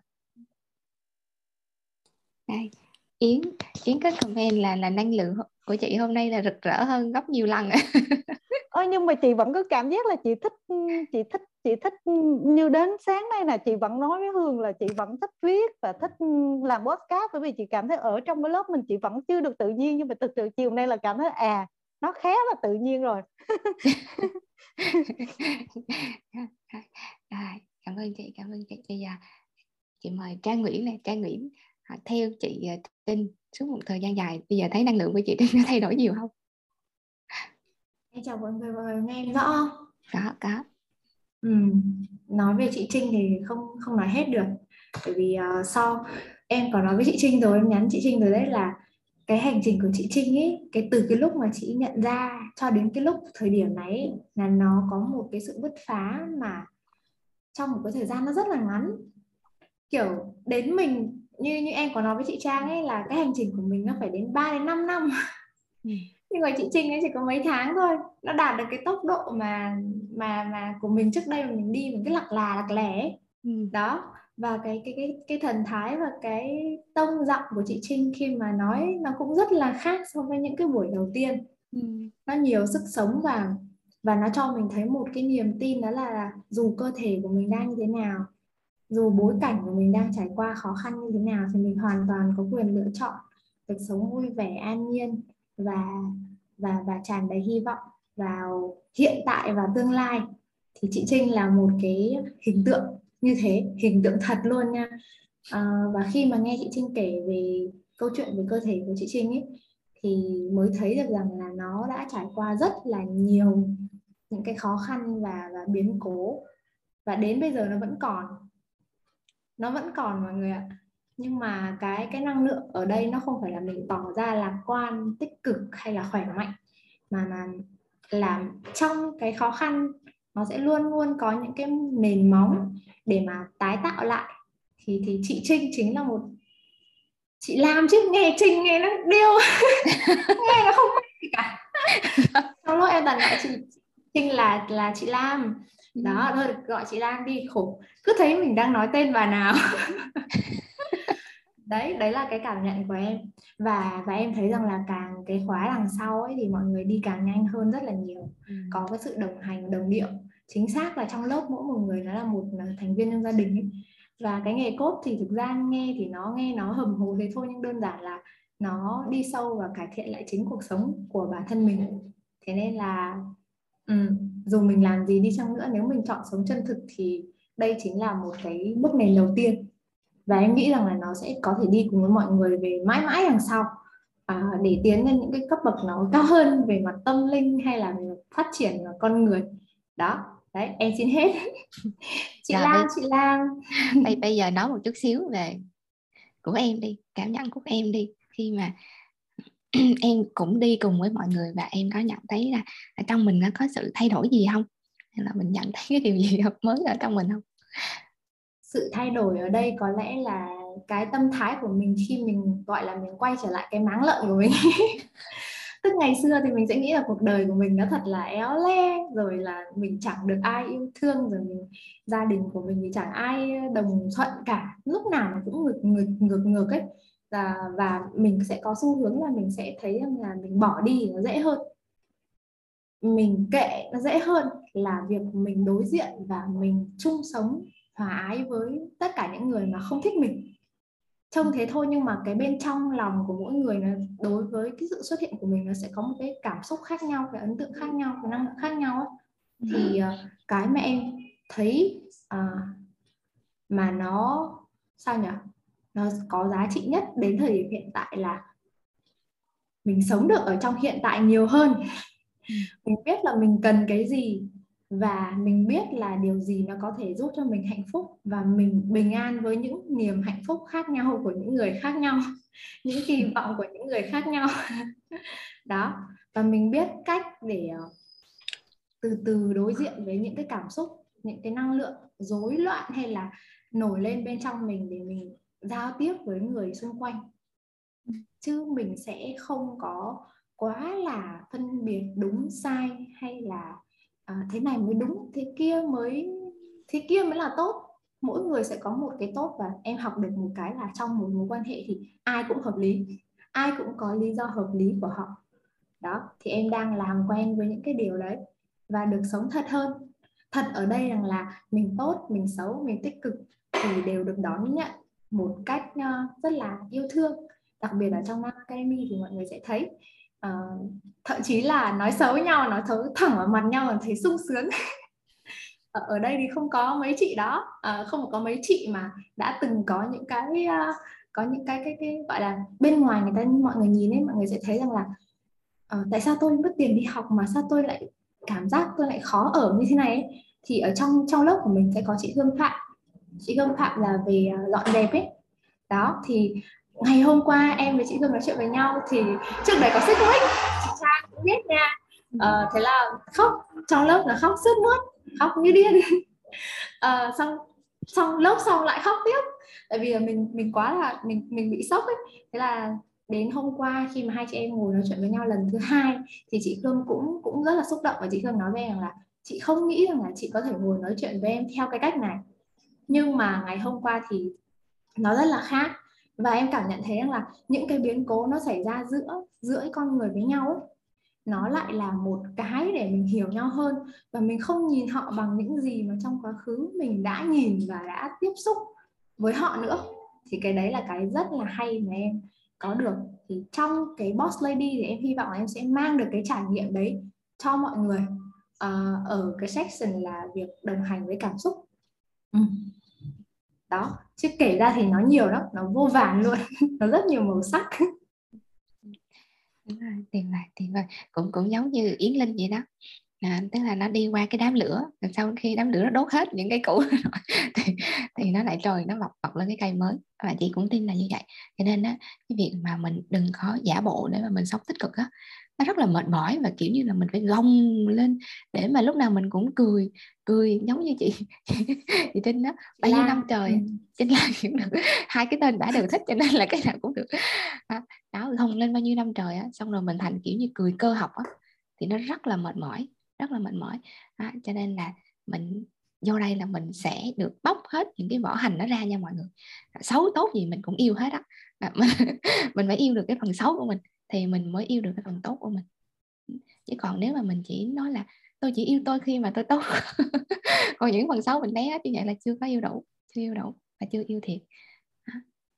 Đây yến yến có comment là là năng lượng của chị hôm nay là rực rỡ hơn gấp nhiều lần. Ơ nhưng mà chị vẫn có cảm giác là chị thích chị thích chị thích như đến sáng nay là chị vẫn nói với Hương là chị vẫn thích viết và thích làm podcast bởi vì chị cảm thấy ở trong cái lớp mình chị vẫn chưa được tự nhiên nhưng mà từ từ chiều nay là cảm thấy à nó khá là tự nhiên rồi cảm ơn chị cảm ơn chị bây giờ chị mời Trang Nguyễn này Trang Nguyễn theo chị à, tin suốt một thời gian dài bây giờ thấy năng lượng của chị nó thay đổi nhiều không Em chào mọi người, mọi người nghe em rõ không? Có, có. Ừ. nói về chị Trinh thì không không nói hết được bởi vì uh, sau em có nói với chị Trinh rồi em nhắn chị Trinh rồi đấy là cái hành trình của chị Trinh ấy cái từ cái lúc mà chị nhận ra cho đến cái lúc thời điểm này ấy, là nó có một cái sự bứt phá mà trong một cái thời gian nó rất là ngắn kiểu đến mình như như em có nói với chị Trang ấy là cái hành trình của mình nó phải đến 3 đến 5 năm ừ. nhưng mà chị Trinh ấy chỉ có mấy tháng thôi nó đạt được cái tốc độ mà mà mà của mình trước đây mà mình đi mình cứ lạc là lạc lẻ ấy. Ừ. đó và cái cái cái cái thần thái và cái tông giọng của chị Trinh khi mà nói nó cũng rất là khác so với những cái buổi đầu tiên ừ. nó nhiều sức sống và và nó cho mình thấy một cái niềm tin đó là dù cơ thể của mình đang như thế nào dù bối cảnh của mình đang trải qua khó khăn như thế nào thì mình hoàn toàn có quyền lựa chọn được sống vui vẻ an nhiên và và và tràn đầy hy vọng vào hiện tại và tương lai. Thì chị Trinh là một cái hình tượng như thế hình tượng thật luôn nha. À, và khi mà nghe chị Trinh kể về câu chuyện về cơ thể của chị Trinh ấy thì mới thấy được rằng là nó đã trải qua rất là nhiều những cái khó khăn và và biến cố. Và đến bây giờ nó vẫn còn nó vẫn còn mọi người ạ. Nhưng mà cái cái năng lượng ở đây nó không phải là mình tỏ ra lạc quan tích cực hay là khỏe mạnh mà mà làm trong cái khó khăn nó sẽ luôn luôn có những cái nền móng để mà tái tạo lại. Thì thì chị Trinh chính là một chị làm chứ nghe Trinh nghe nó điêu. Nghe nó không gì cả. Trong lúc em toàn gọi chị Trinh là là chị Lam đó thôi gọi chị Lam đi. Khổ cứ thấy mình đang nói tên bà nào. Đấy đấy là cái cảm nhận của em. Và và em thấy rằng là càng cái khóa đằng sau ấy thì mọi người đi càng nhanh hơn rất là nhiều. Ừ. có cái sự đồng hành đồng điệu. Chính xác là trong lớp mỗi một người nó là một thành viên trong gia đình ấy. và cái nghề cốt thì thực ra nghe thì nó nghe nó hầm hồ thế thôi nhưng đơn giản là nó đi sâu và cải thiện lại chính cuộc sống của bản thân mình. Thế nên là um, dù mình làm gì đi chăng nữa nếu mình chọn sống chân thực thì đây chính là một cái bước nền đầu tiên. Và em nghĩ rằng là nó sẽ có thể đi cùng với mọi người về mãi mãi đằng sau. À, để tiến lên những cái cấp bậc nó cao hơn về mặt tâm linh hay là về phát triển con người. Đó đấy em xin hết. Chị Rồi, Lan chị Lan. Bây bây giờ nói một chút xíu về của em đi cảm nhận của em đi. Khi mà em cũng đi cùng với mọi người và em có nhận thấy là ở trong mình nó có sự thay đổi gì không? Hay là mình nhận thấy cái điều gì mới ở trong mình không? Sự thay đổi ở đây có lẽ là cái tâm thái của mình khi mình, gọi là, mình quay trở lại cái máng lợn của mình. Tức ngày xưa thì mình sẽ nghĩ là cuộc đời của mình nó thật là éo le, rồi là mình chẳng được ai yêu thương, rồi mình, gia đình của mình thì chẳng ai đồng thuận cả. Lúc nào nó cũng ngược ngược ngược ngược ấy và và mình sẽ có xu hướng là mình sẽ thấy rằng là mình bỏ đi nó dễ hơn. Mình kệ nó dễ hơn là việc mình đối diện và mình chung sống hòa ái với tất cả những người mà không thích mình. Trông thế thôi nhưng mà cái bên trong lòng của mỗi người nó đối với cái sự xuất hiện của mình nó sẽ có một cái cảm xúc khác nhau cái ấn tượng khác nhau cái năng lượng khác nhau ấy. thì uh, cái mà em thấy uh, mà nó sao nhỉ nó có giá trị nhất đến thời điểm hiện tại là mình sống được ở trong hiện tại nhiều hơn. Mình biết là mình cần cái gì và mình biết là điều gì nó có thể giúp cho mình hạnh phúc và mình bình an với những niềm hạnh phúc khác nhau của những người khác nhau những kỳ vọng của những người khác nhau. Đó và mình biết cách để ờ, từ từ đối diện với những cái cảm xúc những cái năng lượng rối loạn hay là nổi lên bên trong mình để mình giao tiếp với người xung quanh. Chứ mình sẽ không có quá là phân biệt đúng sai hay là à, thế này mới đúng thế kia mới thế kia mới là tốt. Mỗi người sẽ có một cái tốt và em học được một cái là trong một mối quan hệ thì ai cũng hợp lý ai cũng có lý do hợp lý của họ. Đó thì em đang làm quen với những cái điều đấy và được sống thật hơn. Thật ở đây rằng là mình tốt mình xấu mình tích cực thì đều được đón nhận một cách uh, rất là yêu thương đặc biệt ở trong Academy thì mọi người sẽ thấy uh, thậm chí là nói xấu nhau nói xấu thẳng vào mặt nhau còn thấy sung sướng ở, ở đây thì không có mấy chị đó uh, không có mấy chị mà đã từng có những cái uh, có những cái cái cái gọi là bên ngoài người ta mọi người nhìn ấy mọi người sẽ thấy rằng là uh, tại sao tôi mất tiền đi học mà sao tôi lại cảm giác tôi lại khó ở như thế này ấy? thì ở trong trong lớp của mình sẽ có chị Hương Phạm chị Hương Phạm là về uh, dọn dẹp ấy. Đó thì ngày hôm qua em với chị Hương nói chuyện với nhau thì trước đấy có xích mích chị Trang cũng biết nha. Uh, thế là khóc trong lớp là khóc sướt mướt khóc như điên. Uh, xong xong lớp xong lại khóc tiếp. Tại vì là mình mình quá là mình mình bị sốc ấy. Thế là đến hôm qua khi mà hai chị em ngồi nói chuyện với nhau lần thứ hai thì chị Khương cũng cũng rất là xúc động và chị Khương nói với em là chị không nghĩ rằng là chị có thể ngồi nói chuyện với em theo cái cách này nhưng mà ngày hôm qua thì nó rất là khác. Và em cảm nhận thấy rằng là những cái biến cố nó xảy ra giữa giữa con người với nhau ấy nó lại là một cái để mình hiểu nhau hơn. Và mình không nhìn họ bằng những gì mà trong quá khứ mình đã nhìn và đã tiếp xúc với họ nữa. Thì cái đấy là cái rất là hay mà em có được. Thì trong cái boss lady thì em hy vọng là em sẽ mang được cái trải nghiệm đấy cho mọi người uh, ở cái section là việc đồng hành với cảm xúc. Ừ đó chứ kể ra thì nó nhiều lắm nó vô vàn luôn nó rất nhiều màu sắc. Đúng rồi tiền vậy tuyệt vời cũng cũng giống như yến linh vậy đó. À, tức là nó đi qua cái đám lửa rồi sau khi đám lửa nó đốt hết những cái cũ thì, thì nó lại trồi nó mọc mọc lên cái cây mới. Và chị cũng tin là như vậy. Cho nên á cái việc mà mình đừng có giả bộ để mà mình sống tích cực á nó rất là mệt mỏi và kiểu như là mình phải gồng lên để mà lúc nào mình cũng cười cười giống như chị chị Trinh đó. Bao nhiêu năm trời ừ. Trinh là được hai cái tên đã đều thích cho nên là cái nào cũng được. Đó gồng lên bao nhiêu năm trời á xong rồi mình thành kiểu như cười cơ học á thì nó rất là mệt mỏi rất là mệt mỏi. À, cho nên là mình vô đây là mình sẽ được bóc hết những cái vỏ hành nó ra nha mọi người. Xấu tốt gì mình cũng yêu hết á. Mình, mình phải yêu được cái phần xấu của mình thì mình mới yêu được cái phần tốt của mình. Chứ còn nếu mà mình chỉ nói là tôi chỉ yêu tôi khi mà tôi tốt. Còn những phần xấu mình né như vậy là chưa có yêu đủ chưa yêu đủ và chưa yêu thiệt.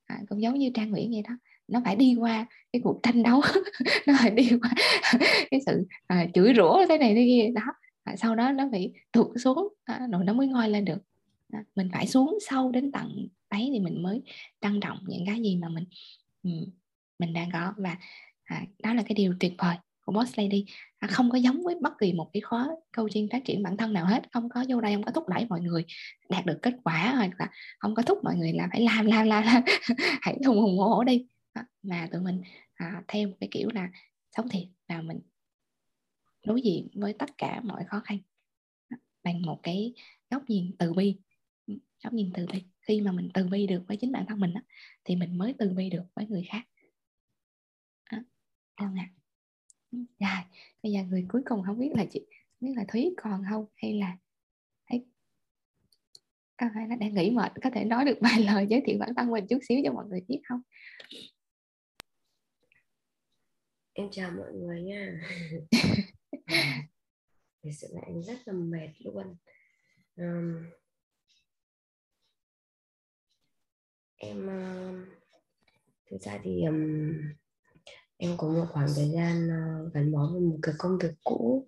À, cũng giống như trang nguyễn vậy đó nó phải đi qua cái cuộc tranh đấu. Nó phải đi qua cái sự à, chửi rủa thế này thế kia đó. À, sau đó nó phải tụt xuống à, rồi nó mới ngoi lên được. À, mình phải xuống sâu đến tận đấy thì mình mới trân trọng những cái gì mà mình mình đang có. Và à, đó là cái điều tuyệt vời của boss lady. À, không có giống với bất kỳ một cái khóa coaching phát triển bản thân nào hết. Không có vô đây không có thúc đẩy mọi người đạt được kết quả hoặc là không có thúc mọi người là phải làm làm làm, làm. hãy hùng hùng hổ hổ đi. À, mà tụi mình à, theo một cái kiểu là sống thiệt và mình đối diện với tất cả mọi khó khăn. Bằng một cái góc nhìn từ bi. Góc nhìn từ bi. Khi mà mình từ bi được với chính bản thân mình đó, thì mình mới từ bi được với người khác đâu nè? Rồi bây giờ người cuối cùng không biết là chị không biết là thúy còn không? Hay là hay có phải là đang nghĩ mệt có thể nói được vài lời giới thiệu bản thân mình chút xíu cho mọi người biết không? Em chào mọi người nha. Thực sự là anh rất là mệt luôn. Um, em uh, thực ra thì um, em có một khoảng thời gian ờ, gắn bó với một cái công việc cũ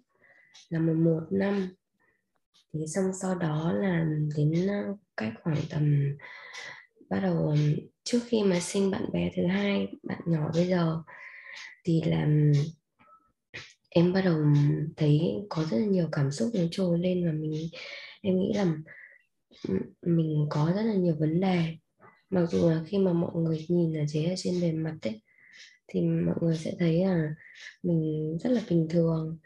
là một một năm. Thì xong sau đó là đến ờ, cách khoảng tầm, bắt đầu ờ, trước khi mà sinh bạn bé thứ hai, bạn nhỏ bây giờ, thì là ừ, em bắt đầu thấy có rất là nhiều cảm xúc nó trồi lên và mình, em nghĩ là ừ, mình có rất là nhiều vấn đề. Mặc dù là khi mà mọi người nhìn ở thế ở trên bề mặt ấy thì mọi người sẽ thấy là mình rất là bình thường.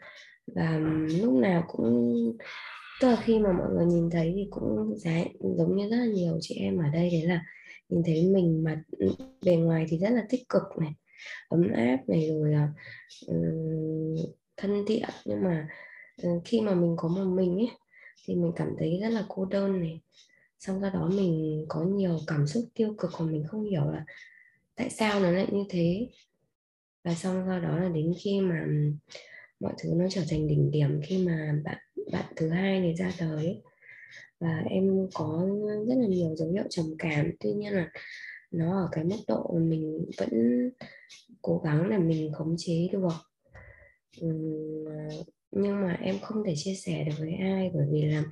Và lúc nào cũng tức là khi mà mọi người nhìn thấy thì cũng giá, giống như rất là nhiều chị em ở đây đấy là nhìn thấy mình mặt bề ngoài thì rất là tích cực này ấm áp này rồi là thân thiện. Nhưng mà uh, khi mà mình có một mình ấy thì mình cảm thấy rất là cô đơn này. Xong sau đó mình có nhiều cảm xúc tiêu cực mà mình không hiểu là tại sao nó lại như thế và xong sau đó là đến khi mà mọi thứ nó trở thành đỉnh điểm khi mà bạn bạn thứ hai này ra tới và em có rất là nhiều dấu hiệu trầm cảm, tuy nhiên là nó ở cái mức độ mình vẫn cố gắng là mình khống chế được. À, nhưng mà em không thể chia sẻ được với ai bởi vì là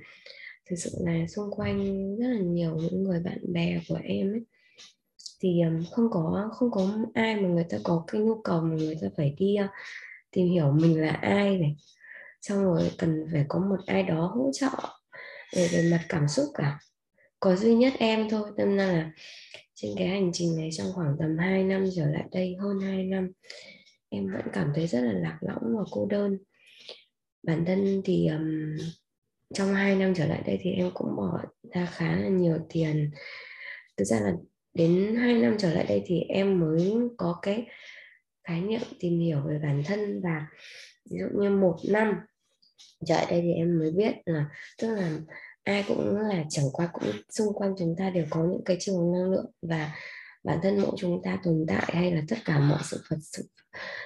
thực sự là xung quanh rất là nhiều những người bạn bè của em ấy thì ờ, không có không có ai mà người ta có cái nhu cầu mà người ta phải đi ờ, tìm hiểu mình là ai này. Xong rồi cần phải có một ai đó hỗ trợ về về mặt cảm xúc cả. Có duy nhất em thôi nên là trên cái hành trình này trong khoảng tầm 2 năm trở lại đây hơn 2 năm em vẫn cảm thấy rất là lạc lõng và cô đơn. Bản thân thì um, trong 2 năm trở lại đây thì em cũng bỏ ra khá là nhiều tiền. Thực ra là đến 2 năm trở lại đây thì em mới có cái khái niệm tìm hiểu về bản thân và ví dụ như một năm trở lại đây thì em mới biết là, tức là ai cũng là, chẳng qua cũng xung quanh chúng ta đều có những cái trường năng lượng và bản thân mỗi chúng ta tồn tại hay là tất cả mọi sự vật, sự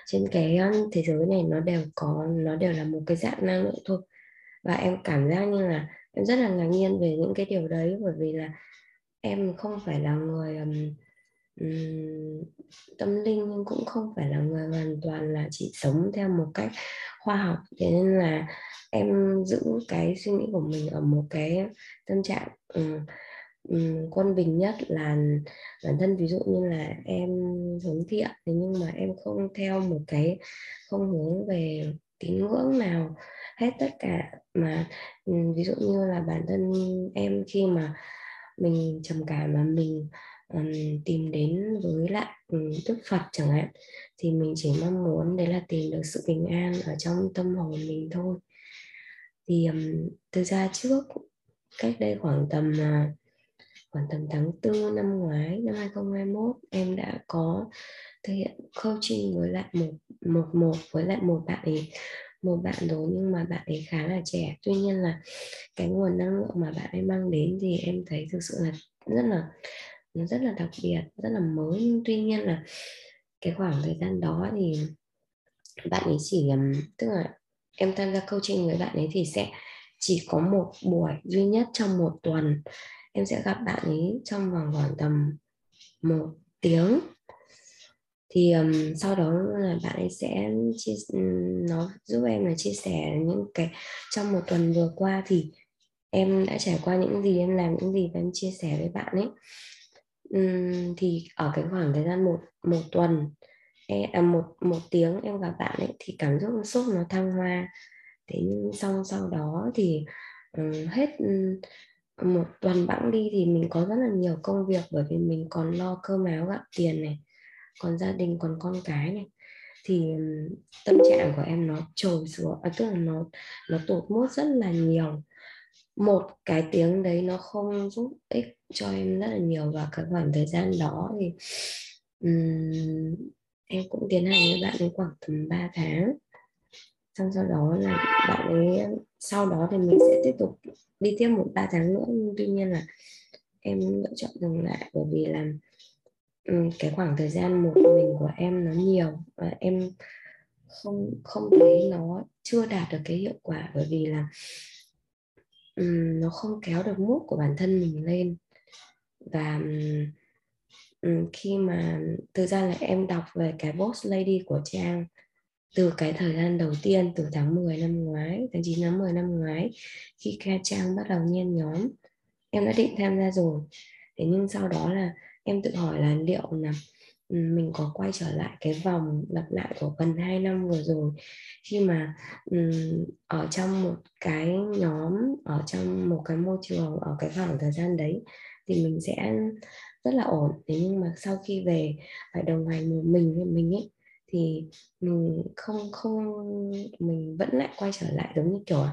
trên cái um, thế giới này nó đều có, nó đều là một cái dạng năng lượng thôi. Và em cảm giác như là em rất là ngạc nhiên về những cái điều đấy bởi vì là em không phải là người um, um, tâm linh nhưng cũng không phải là người hoàn toàn là chỉ sống theo một cách khoa học. Thế nên là em giữ cái suy nghĩ của mình ở một cái tâm trạng um, um, quân bình nhất là bản thân. Ví dụ như là em hướng thiện thế nhưng mà em không theo một cái không hướng về tín ngưỡng nào hết tất cả mà ví dụ như là bản thân em khi mà mình trầm cảm mà mình um, tìm đến với lại um, Đức Phật chẳng hạn thì mình chỉ mong muốn đấy là tìm được sự bình an ở trong tâm hồn mình thôi. Thì um, thực ra trước cách đây khoảng tầm uh, khoảng tầm tháng tư năm ngoái năm 2021 em đã có thực hiện coaching với lại một một một với lại một bạn ấy một bạn rồi nhưng mà bạn ấy khá là trẻ. Tuy nhiên là cái nguồn năng lượng mà bạn ấy mang đến thì em thấy thực sự là rất là, nó rất là đặc biệt, rất là mới. Nhưng tuy nhiên là cái khoảng thời gian đó thì bạn ấy chỉ tức là em tham gia coaching với bạn ấy thì sẽ chỉ có một buổi duy nhất trong một tuần. Em sẽ gặp bạn ấy trong vòng khoảng tầm một tiếng thì um, sau đó là bạn ấy sẽ chia nó giúp em là chia sẻ những cái trong một tuần vừa qua thì em đã trải qua những gì em làm những gì và em chia sẻ với bạn ấy. Um, thì ở cái khoảng thời gian một một tuần em, à, một một tiếng em gặp bạn ấy thì cảm xúc xúc nó thăng hoa. Thế nhưng xong sau đó thì um, hết um, một tuần bẵng đi thì mình có rất là nhiều công việc bởi vì mình còn lo cơm áo gạo tiền này còn gia đình còn con cái này thì tâm trạng của em nó trồi xuống à, tức là nó nó tụt mốt rất là nhiều. Một cái tiếng đấy nó không giúp ích cho em rất là nhiều và cái khoảng thời gian đó thì um, em cũng tiến hành với bạn ấy khoảng tầm 3 tháng. Xong sau đó là bạn ấy sau đó thì mình sẽ tiếp tục đi tiếp một ba tháng nữa nhưng tuy nhiên là em lựa chọn dừng lại bởi vì là Ừ, cái khoảng thời gian một mình của em nó nhiều và em không không thấy nó chưa đạt được cái hiệu quả bởi vì là um, nó không kéo được mút của bản thân mình lên. Và um, khi mà thực ra là em đọc về cái boss lady của trang từ cái thời gian đầu tiên từ tháng 10 năm ngoái tháng 9 tháng 10 năm ngoái khi kha Trang bắt đầu nhen nhóm em đã định tham gia rồi. Thế nhưng sau đó là em tự hỏi là liệu là ừ, mình có quay trở lại cái vòng lặp lại của gần 2 năm vừa rồi khi mà um, ở trong một cái nhóm ở trong một cái môi trường ở cái khoảng thời gian đấy thì mình sẽ rất là ổn. Thế nhưng mà sau khi về phải đồng hành một mình với mình ấy thì mình không không mình vẫn lại quay trở lại giống như kiểu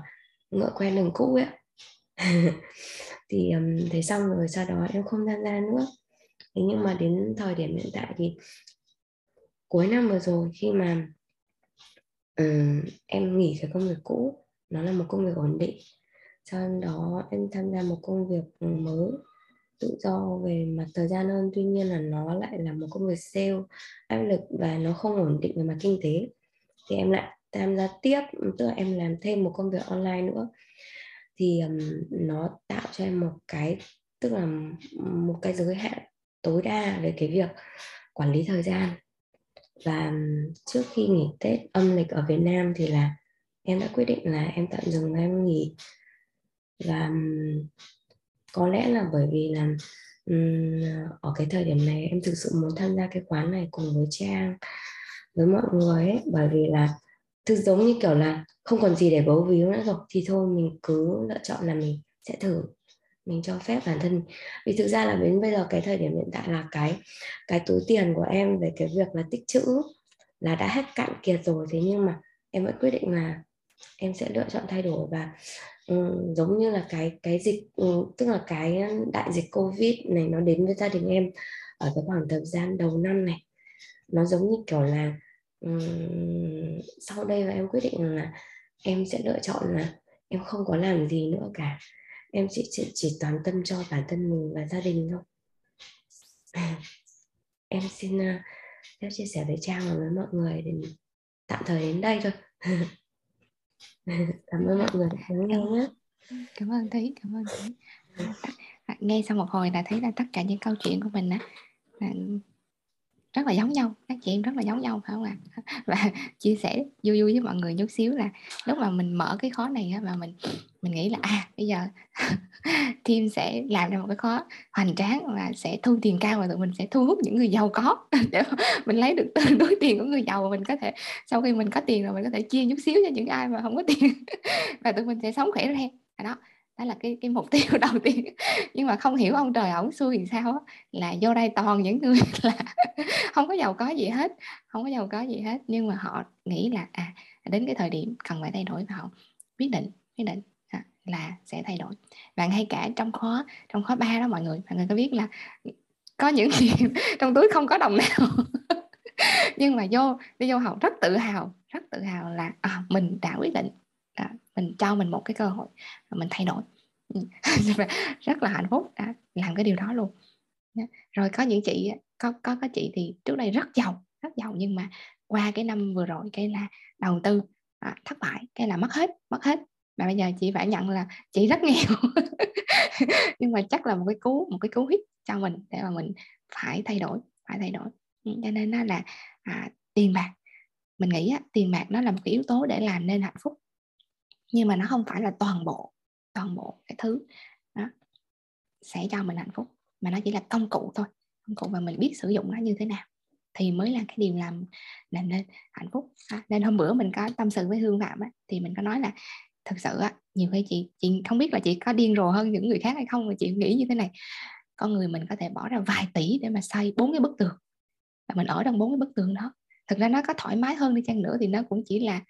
ngựa quen đường cũ ấy thì um, thế xong rồi sau đó em không tham gia nữa thế nhưng mà đến thời điểm hiện tại thì cuối năm vừa rồi khi mà um, em nghỉ cái công việc cũ nó là một công việc ổn định. Sau đó em tham gia một công việc mới tự do về mặt thời gian hơn. Tuy nhiên là nó lại là một công việc sale áp lực và nó không ổn định về mặt kinh tế. Thì em lại tham gia tiếp tức là em làm thêm một công việc online nữa. Thì um, nó tạo cho em một cái tức là một cái giới hạn tối đa về cái việc quản lý thời gian. Và trước khi nghỉ Tết âm lịch ở Việt Nam thì là em đã quyết định là em tạm dừng em nghỉ. Và có lẽ là bởi vì là um, ở cái thời điểm này em thực sự muốn tham gia cái quán này cùng với Trang với mọi người ấy. Bởi vì là thực giống như kiểu là không còn gì để bấu víu nữa rồi thì thôi mình cứ lựa chọn là mình sẽ thử mình cho phép bản thân. Vì thực ra là đến bây giờ cái thời điểm hiện tại là cái cái túi tiền của em về cái việc là tích trữ là đã hết cạn kiệt rồi thế nhưng mà em vẫn quyết định là em sẽ lựa chọn thay đổi và um, giống như là cái cái dịch um, tức là cái đại dịch covid này nó đến với gia đình em ở cái khoảng thời gian đầu năm này. Nó giống như kiểu là um, sau đây là em quyết định là em sẽ lựa chọn là em không có làm gì nữa cả em chỉ chỉ, chỉ toàn tâm cho bản thân mình và gia đình thôi. Em xin ờ, uh, phép chia sẻ với trang và với mọi người để tạm thời đến đây thôi. Cảm ơn mọi người đã lắng nghe nhé. Cảm ơn thúy cảm ơn thúy. Nghe sau một hồi là thấy là tất cả những câu chuyện của mình á rất là giống nhau, các chị em rất là giống nhau, phải không ạ? Và chia sẻ vui vui với mọi người chút xíu là lúc mà mình mở cái khó này mà mình mình nghĩ là à bây giờ team sẽ làm ra một cái khó hoành tráng và sẽ thu tiền cao và tụi mình sẽ thu hút những người giàu có để mình lấy được tương đối tiền của người giàu và mình có thể, sau khi mình có tiền rồi mình có thể chia chút xíu cho những ai mà không có tiền và tụi mình sẽ sống khỏe ra. Đó đó là cái cái mục tiêu đầu tiên. Nhưng mà không hiểu ông trời ổng xui thì sao á là vô đây toàn những người là không có giàu có gì hết không có giàu có gì hết. Nhưng mà họ nghĩ là à đến cái thời điểm cần phải thay đổi và họ quyết định quyết định à, là sẽ thay đổi. Bạn ngay cả trong khóa trong khóa ba đó mọi người mọi người có biết là có những chuyện trong túi không có đồng nào. Nhưng mà vô đi vô học rất tự hào rất tự hào là à, mình đã quyết định à, mình cho mình một cái cơ hội mình thay đổi. Ừ. Rất là hạnh phúc. À, Đã làm cái điều đó luôn. Rồi có những chị có có có chị thì trước đây rất giàu rất giàu nhưng mà qua cái năm vừa rồi cái là đầu tư à, thất bại cái là mất hết mất hết. Mà bây giờ chị phải nhận là chị rất nghèo. Nhưng mà chắc là một cái cú một cái cú hít cho mình để mà mình phải thay đổi phải thay đổi. Ừ, cho nên nó là à, tiền bạc. Mình nghĩ á, tiền bạc nó là một cái yếu tố để làm nên hạnh phúc nhưng mà nó không phải là toàn bộ toàn bộ cái thứ. Đó. Sẽ cho mình hạnh phúc mà nó chỉ là công cụ thôi. Công cụ và mình biết sử dụng nó như thế nào thì mới là cái điều làm làm nên hạnh phúc. À, nên hôm bữa mình có tâm sự với hương phạm á, thì mình có nói là thực sự á, nhiều khi chị chị không biết là chị có điên rồ hơn những người khác hay không mà chị nghĩ như thế này. Con người mình có thể bỏ ra vài tỷ để mà xây bốn cái bức tường và mình ở trong bốn cái bức tường đó. Thực ra nó có thoải mái hơn đi chăng nữa thì nó cũng chỉ là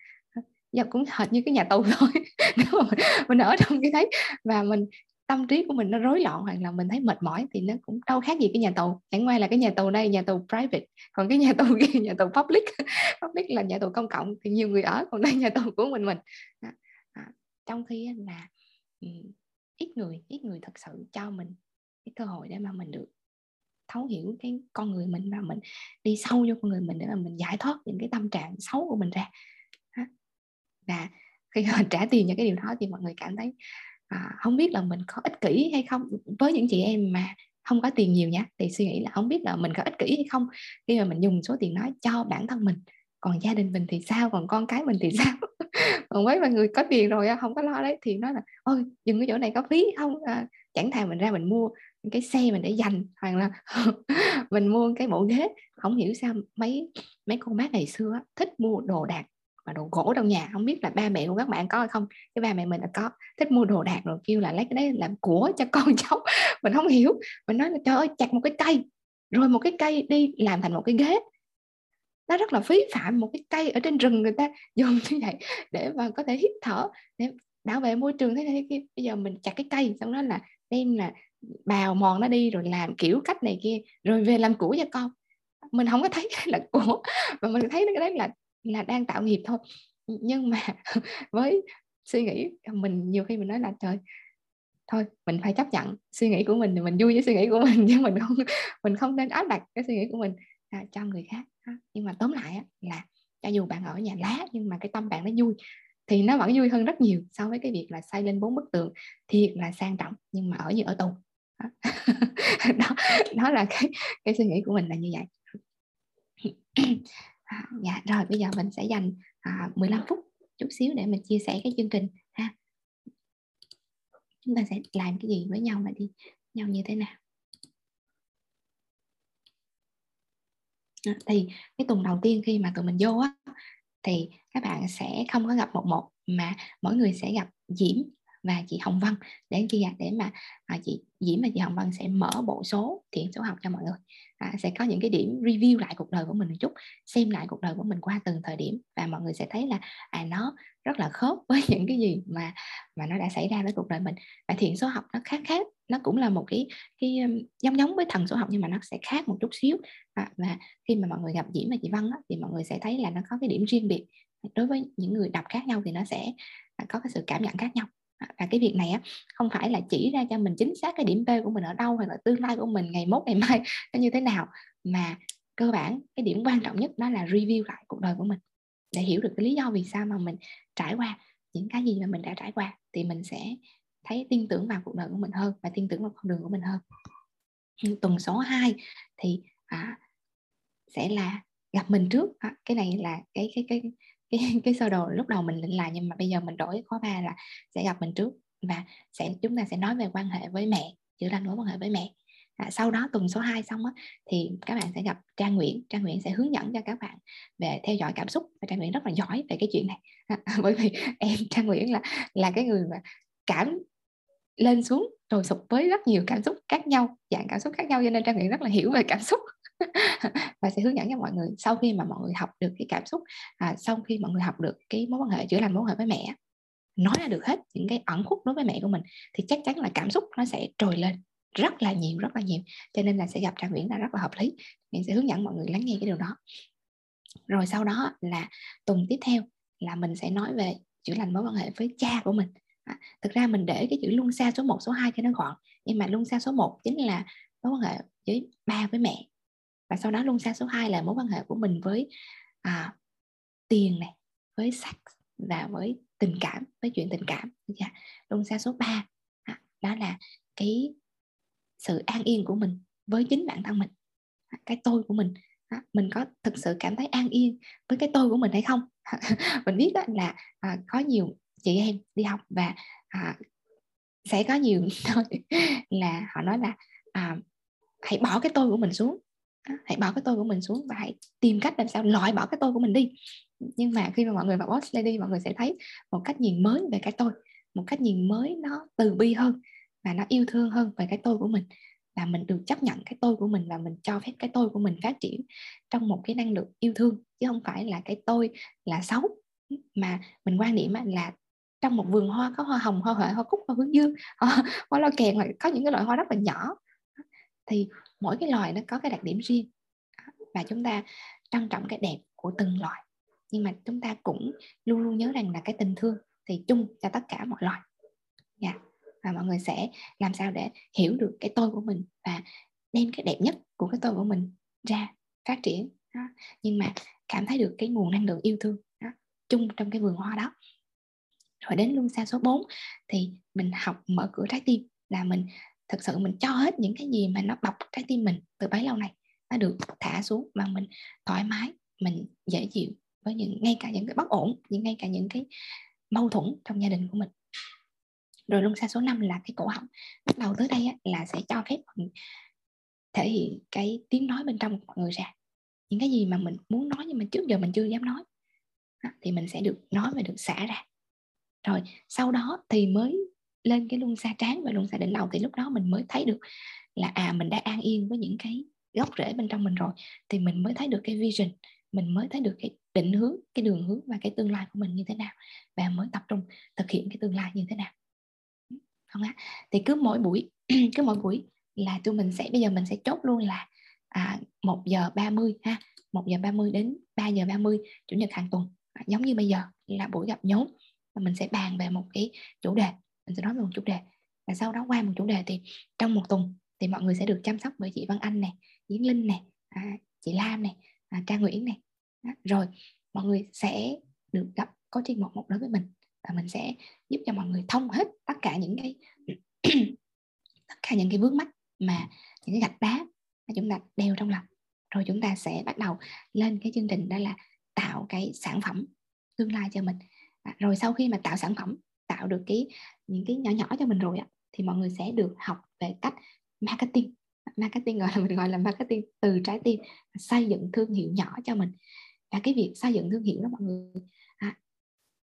dạ cũng hệt như cái nhà tù thôi. Nếu mà mình, ở trong cái đấy và mình tâm trí của mình nó rối loạn hoặc là mình thấy mệt mỏi thì nó cũng đâu khác gì cái nhà tù. Chẳng qua là cái nhà tù đây nhà tù private còn cái nhà tù kia nhà tù public. Public là nhà tù công cộng thì nhiều người ở còn đây nhà tù của mình mình. À, à, trong khi là ừ, ít người ít người thật sự cho mình cái cơ hội để mà mình được thấu hiểu cái con người mình và mình đi sâu vô con người mình để mà mình giải thoát những cái tâm trạng xấu của mình ra và khi họ trả tiền cho cái điều đó thì mọi người cảm thấy à, không biết là mình có ích kỷ hay không. Với những chị em mà không có tiền nhiều nhá thì suy nghĩ là không biết là mình có ích kỷ hay không khi mà mình dùng số tiền đó cho bản thân mình. Còn gia đình mình thì sao? Còn con cái mình thì sao? Còn mấy mọi người có tiền rồi không có lo đấy. Thì nói là ôi dừng cái chỗ này có phí không? À, chẳng thà mình ra mình mua cái xe mình để dành hoặc là mình mua cái bộ ghế. Không hiểu sao mấy mấy con bác ngày xưa thích mua đồ đạc mà đồ gỗ trong nhà, không biết là ba mẹ của các bạn có hay không. Cái ba mẹ mình là có, thích mua đồ đạc rồi kêu là lấy cái đấy làm của cho con cháu. Mình không hiểu. Mình nói là, trời ơi, chặt một cái cây, rồi một cái cây đi làm thành một cái ghế. Nó rất là phí phạm một cái cây ở trên rừng người ta dùng như vậy để mà có thể hít thở, để bảo vệ môi trường thế này kia. Bây giờ mình chặt cái cây, xong đó là đem là bào mòn nó đi, rồi làm kiểu cách này kia, rồi về làm củ cho con. Mình không có thấy là của, mà mình thấy cái đấy là là đang tạo nghiệp thôi. Nhưng mà với suy nghĩ mình nhiều khi mình nói là trời thôi mình phải chấp nhận suy nghĩ của mình thì mình vui với suy nghĩ của mình chứ mình không mình không nên áp đặt cái suy nghĩ của mình à, cho người khác. Nhưng mà tóm lại là cho dù bạn ở nhà lá nhưng mà cái tâm bạn nó vui thì nó vẫn vui hơn rất nhiều so với cái việc là xây lên bốn bức tường thiệt là sang trọng nhưng mà ở như ở tù. Đó đó là cái cái suy nghĩ của mình là như vậy à, dạ rồi bây giờ mình sẽ dành à, 15 phút chút xíu để mình chia sẻ cái chương trình ha. Chúng ta sẽ làm cái gì với nhau mà đi nhau như thế nào? À, thì cái tuần đầu tiên khi mà tụi mình vô á thì các bạn sẽ không có gặp một một mà mỗi người sẽ gặp Diễm và chị Hồng Vân. Để kia để mà à, chị Diễm và chị Hồng Vân sẽ mở bộ số thiện số học cho mọi người à, sẽ có những cái điểm review lại cuộc đời của mình một chút xem lại cuộc đời của mình qua từng thời điểm. Và mọi người sẽ thấy là à nó rất là khớp với những cái gì mà mà nó đã xảy ra với cuộc đời mình. Và thiện số học nó khác khác nó cũng là một cái cái um, giống giống với thần số học nhưng mà nó sẽ khác một chút xíu. À, và khi mà mọi người gặp Diễm và chị Văn á, thì mọi người sẽ thấy là nó có cái điểm riêng biệt. Đối với những người đọc khác nhau thì nó sẽ à, có cái sự cảm nhận khác nhau và cái việc này á không phải là chỉ ra cho mình chính xác cái điểm B của mình ở đâu hoặc là tương lai của mình ngày mốt ngày mai nó như thế nào mà cơ bản cái điểm quan trọng nhất đó là review lại cuộc đời của mình. Để hiểu được cái lý do vì sao mà mình trải qua những cái gì mà mình đã trải qua thì mình sẽ thấy tin tưởng vào cuộc đời của mình hơn và tin tưởng vào con đường của mình hơn. Tuần số 2 thì à, sẽ là gặp mình trước. À, cái này là cái cái cái cái cái sơ đồ lúc đầu mình định là nhưng mà bây giờ mình đổi khóa ba là sẽ gặp mình trước và sẽ chúng ta sẽ nói về quan hệ với mẹ chữa lành mối quan hệ với mẹ. À, sau đó tuần số 2 xong á, thì các bạn sẽ gặp Trang Nguyễn. Trang Nguyễn sẽ hướng dẫn cho các bạn về theo dõi cảm xúc và Trang Nguyễn rất là giỏi về cái chuyện này. À, bởi vì em Trang Nguyễn là là cái người mà cảm lên xuống rồi sụp với rất nhiều cảm xúc khác nhau dạng cảm xúc khác nhau cho nên Trang Nguyễn rất là hiểu về cảm xúc. và sẽ hướng dẫn cho mọi người sau khi mà mọi người học được cái cảm xúc à, sau khi mọi người học được cái mối quan hệ chữa lành mối quan hệ với mẹ nói ra được hết những cái ẩn khúc đối với mẹ của mình thì chắc chắn là cảm xúc nó sẽ trồi lên rất là nhiều rất là nhiều. Cho nên là sẽ gặp Trang Nguyễn là rất là hợp lý. Mình sẽ hướng dẫn mọi người lắng nghe cái điều đó. Rồi sau đó là tuần tiếp theo là mình sẽ nói về chữa lành mối quan hệ với cha của mình. À, thực ra mình để cái chữ luân xa số 1, số 2 cho nó gọn nhưng mà luân xa số 1 chính là mối quan hệ với ba với mẹ và sau đó luân xa số 2 là mối quan hệ của mình với à, tiền này với sex và với tình cảm với chuyện tình cảm. Dạ. luân xa số 3 à, đó là cái sự an yên của mình với chính bản thân mình. À, cái tôi của mình. À, mình có thực sự cảm thấy an yên với cái tôi của mình hay không? Mình biết đó là à, có nhiều chị em đi học và à, sẽ có nhiều là họ nói là à, hãy bỏ cái tôi của mình xuống hãy bỏ cái tôi của mình xuống và hãy tìm cách làm sao loại bỏ cái tôi của mình đi. Nhưng mà khi mà mọi người vào boss lady mọi người sẽ thấy một cách nhìn mới về cái tôi một cách nhìn mới nó từ bi hơn và nó yêu thương hơn về cái tôi của mình. Và mình được chấp nhận cái tôi của mình và mình cho phép cái tôi của mình phát triển trong một cái năng lượng yêu thương chứ không phải là cái tôi là xấu. Mà mình quan điểm là trong một vườn hoa có hoa hồng hoa huệ hoa cúc hoa hướng dương hoa, hoa lo kèn là có những cái loại hoa rất là nhỏ. Thì mỗi cái loài nó có cái đặc điểm riêng và chúng ta trân trọng cái đẹp của từng loài nhưng mà chúng ta cũng luôn luôn nhớ rằng là cái tình thương thì chung cho tất cả mọi loài yeah. Dạ. và mọi người sẽ làm sao để hiểu được cái tôi của mình và đem cái đẹp nhất của cái tôi của mình ra phát triển đó. nhưng mà cảm thấy được cái nguồn năng lượng yêu thương đó, chung trong cái vườn hoa đó rồi đến luân xa số 4 thì mình học mở cửa trái tim là mình thực sự mình cho hết những cái gì mà nó bọc trái tim mình từ bấy lâu này nó được thả xuống và mình thoải mái mình dễ chịu với những ngay cả những cái bất ổn những ngay cả những cái mâu thuẫn trong gia đình của mình. Rồi luân xa số 5 là cái cổ họng. Bắt đầu tới đây á, là sẽ cho phép mình thể hiện cái tiếng nói bên trong của mọi người ra. Những cái gì mà mình muốn nói nhưng mà trước giờ mình chưa dám nói thì mình sẽ được nói và được xả ra. Rồi sau đó thì mới lên cái luân xa trán và luân xa đỉnh đầu thì lúc đó mình mới thấy được là à mình đã an yên với những cái gốc rễ bên trong mình rồi. Thì mình mới thấy được cái vision mình mới thấy được cái định hướng cái đường hướng và cái tương lai của mình như thế nào và mới tập trung thực hiện cái tương lai như thế nào. Không á? Thì cứ mỗi buổi cứ mỗi buổi là tụi mình sẽ bây giờ mình sẽ chốt luôn là à, 1 giờ 30 ha 1 giờ 30 đến 3 giờ 30 chủ nhật hàng tuần. À, giống như bây giờ là buổi gặp nhóm và mình sẽ bàn về một cái chủ đề mình sẽ nói về một chủ đề. Và sau đó qua một chủ đề thì trong một tuần thì mọi người sẽ được chăm sóc bởi chị Văn Anh này Yến Linh này à, chị Lam này à, Trang Nguyễn này đó. rồi mọi người sẽ được gặp coaching một một đối với mình. Và mình sẽ giúp cho mọi người thông hết tất cả những cái tất cả những cái vướng mắt mà những cái gạch đá mà chúng ta đeo trong lòng. Rồi chúng ta sẽ bắt đầu lên cái chương trình đó là tạo cái sản phẩm tương lai cho mình. À, rồi sau khi mà tạo sản phẩm tạo được cái những cái nhỏ nhỏ cho mình rồi á thì mọi người sẽ được học về cách marketing. Marketing gọi là mình gọi là marketing từ trái tim xây dựng thương hiệu nhỏ cho mình. Và cái việc xây dựng thương hiệu đó mọi người à,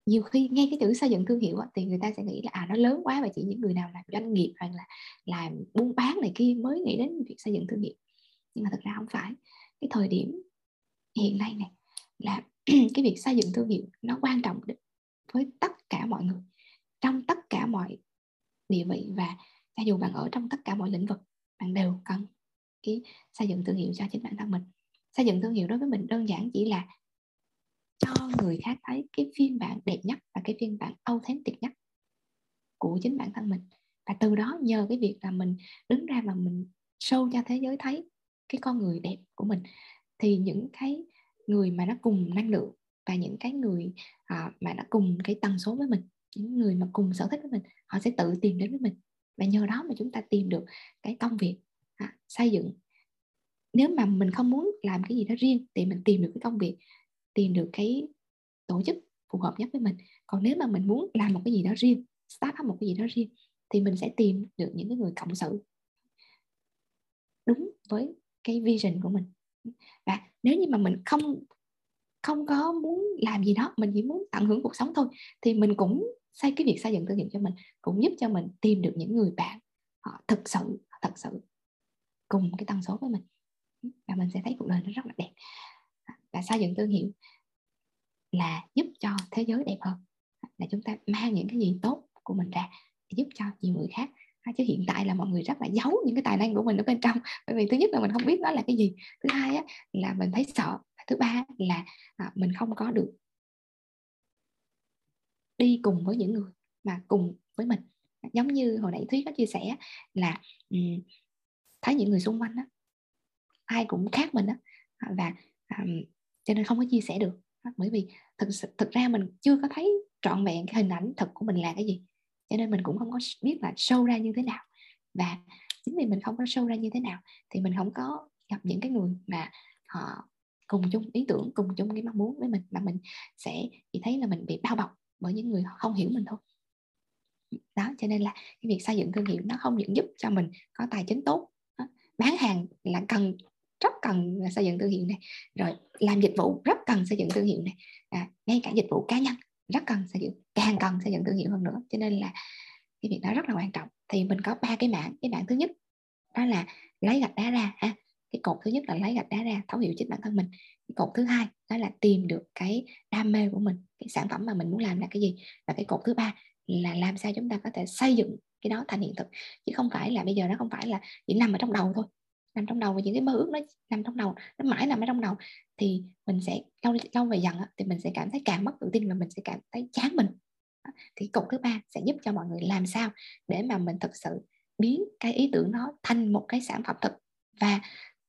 nhiều khi nghe cái chữ xây dựng thương hiệu thì người ta sẽ nghĩ là à nó lớn quá và chỉ những người nào làm doanh nghiệp hoặc là làm buôn bán này kia mới nghĩ đến việc xây dựng thương hiệu. Nhưng mà thật ra không phải. Cái thời điểm hiện nay này là cái việc xây dựng thương hiệu nó quan trọng với tất cả mọi người trong tất cả mọi địa vị và cho dù bạn ở trong tất cả mọi lĩnh vực bạn đều cần cái xây dựng thương hiệu cho chính bản thân mình. Xây dựng thương hiệu đối với mình đơn giản chỉ là cho người khác thấy cái phiên bản đẹp nhất và cái phiên bản authentic nhất của chính bản thân mình. Và từ đó nhờ cái việc là mình đứng ra và mình show cho thế giới thấy cái con người đẹp của mình thì những cái người mà nó cùng năng lượng và những cái người à, mà nó cùng cái tần số với mình những người mà cùng sở thích với mình họ sẽ tự tìm đến với mình. Và nhờ đó mà chúng ta tìm được cái công việc à, xây dựng. Nếu mà mình không muốn làm cái gì đó riêng thì mình tìm được cái công việc tìm được cái tổ chức phù hợp nhất với mình. Còn nếu mà mình muốn làm một cái gì đó riêng start up một cái gì đó riêng thì mình sẽ tìm được những cái người cộng sự đúng với cái vision của mình. Và nếu như mà mình không không có muốn làm gì đó mình chỉ muốn tận hưởng cuộc sống thôi thì mình cũng xây cái việc xây dựng thương hiệu cho mình cũng giúp cho mình tìm được những người bạn họ thực sự thật sự cùng cái tần số với mình. Và mình sẽ thấy cuộc đời nó rất là đẹp. Và xây dựng thương hiệu là giúp cho thế giới đẹp hơn. Là chúng ta mang những cái gì tốt của mình ra để giúp cho nhiều người khác. À, chứ hiện tại là mọi người rất là giấu những cái tài năng của mình ở bên trong. Bởi vì thứ nhất là mình không biết nó là cái gì. Thứ hai á, là mình thấy sợ. Thứ ba là à, mình không có được đi cùng với những người mà cùng với mình. Giống như hồi nãy thúy có chia sẻ là um, thấy những người xung quanh đó ai cũng khác mình đó và um, cho nên không có chia sẻ được. Bởi vì thực thực ra mình chưa có thấy trọn vẹn cái hình ảnh thật của mình là cái gì. Cho nên mình cũng không có biết là show ra như thế nào. Và chính vì mình không có show ra như thế nào thì mình không có gặp những cái người mà họ cùng chung ý tưởng cùng chung cái mong muốn với mình mà mình sẽ chỉ thấy là mình bị bao bọc bởi những người không hiểu mình thôi. Đó cho nên là cái việc xây dựng thương hiệu nó không những giúp cho mình có tài chính tốt bán hàng là cần rất cần xây dựng thương hiệu này rồi làm dịch vụ rất cần xây dựng thương hiệu này à, ngay cả dịch vụ cá nhân rất cần xây dựng càng cần xây dựng thương hiệu hơn nữa. Cho nên là cái việc đó rất là quan trọng. Thì mình có ba cái mảng. Cái mảng thứ nhất đó là lấy gạch đá ra ha cái cột thứ nhất là lấy gạch đá ra thấu hiểu chính bản thân mình. Cái cột thứ hai đó là tìm được cái đam mê của mình, cái sản phẩm mà mình muốn làm là cái gì. Và cái cột thứ ba là làm sao chúng ta có thể xây dựng cái đó thành hiện thực. Chứ không phải là bây giờ nó không phải là chỉ nằm ở trong đầu thôi. Nằm trong đầu và những cái mơ ước nó nằm trong đầu, nó mãi nằm ở trong đầu, thì mình sẽ lâu lâu về dần thì mình sẽ cảm thấy càng mất tự tin và mình sẽ cảm thấy chán mình. Thì cột thứ ba sẽ giúp cho mọi người làm sao để mà mình thực sự biến cái ý tưởng đó thành một cái sản phẩm thực. Và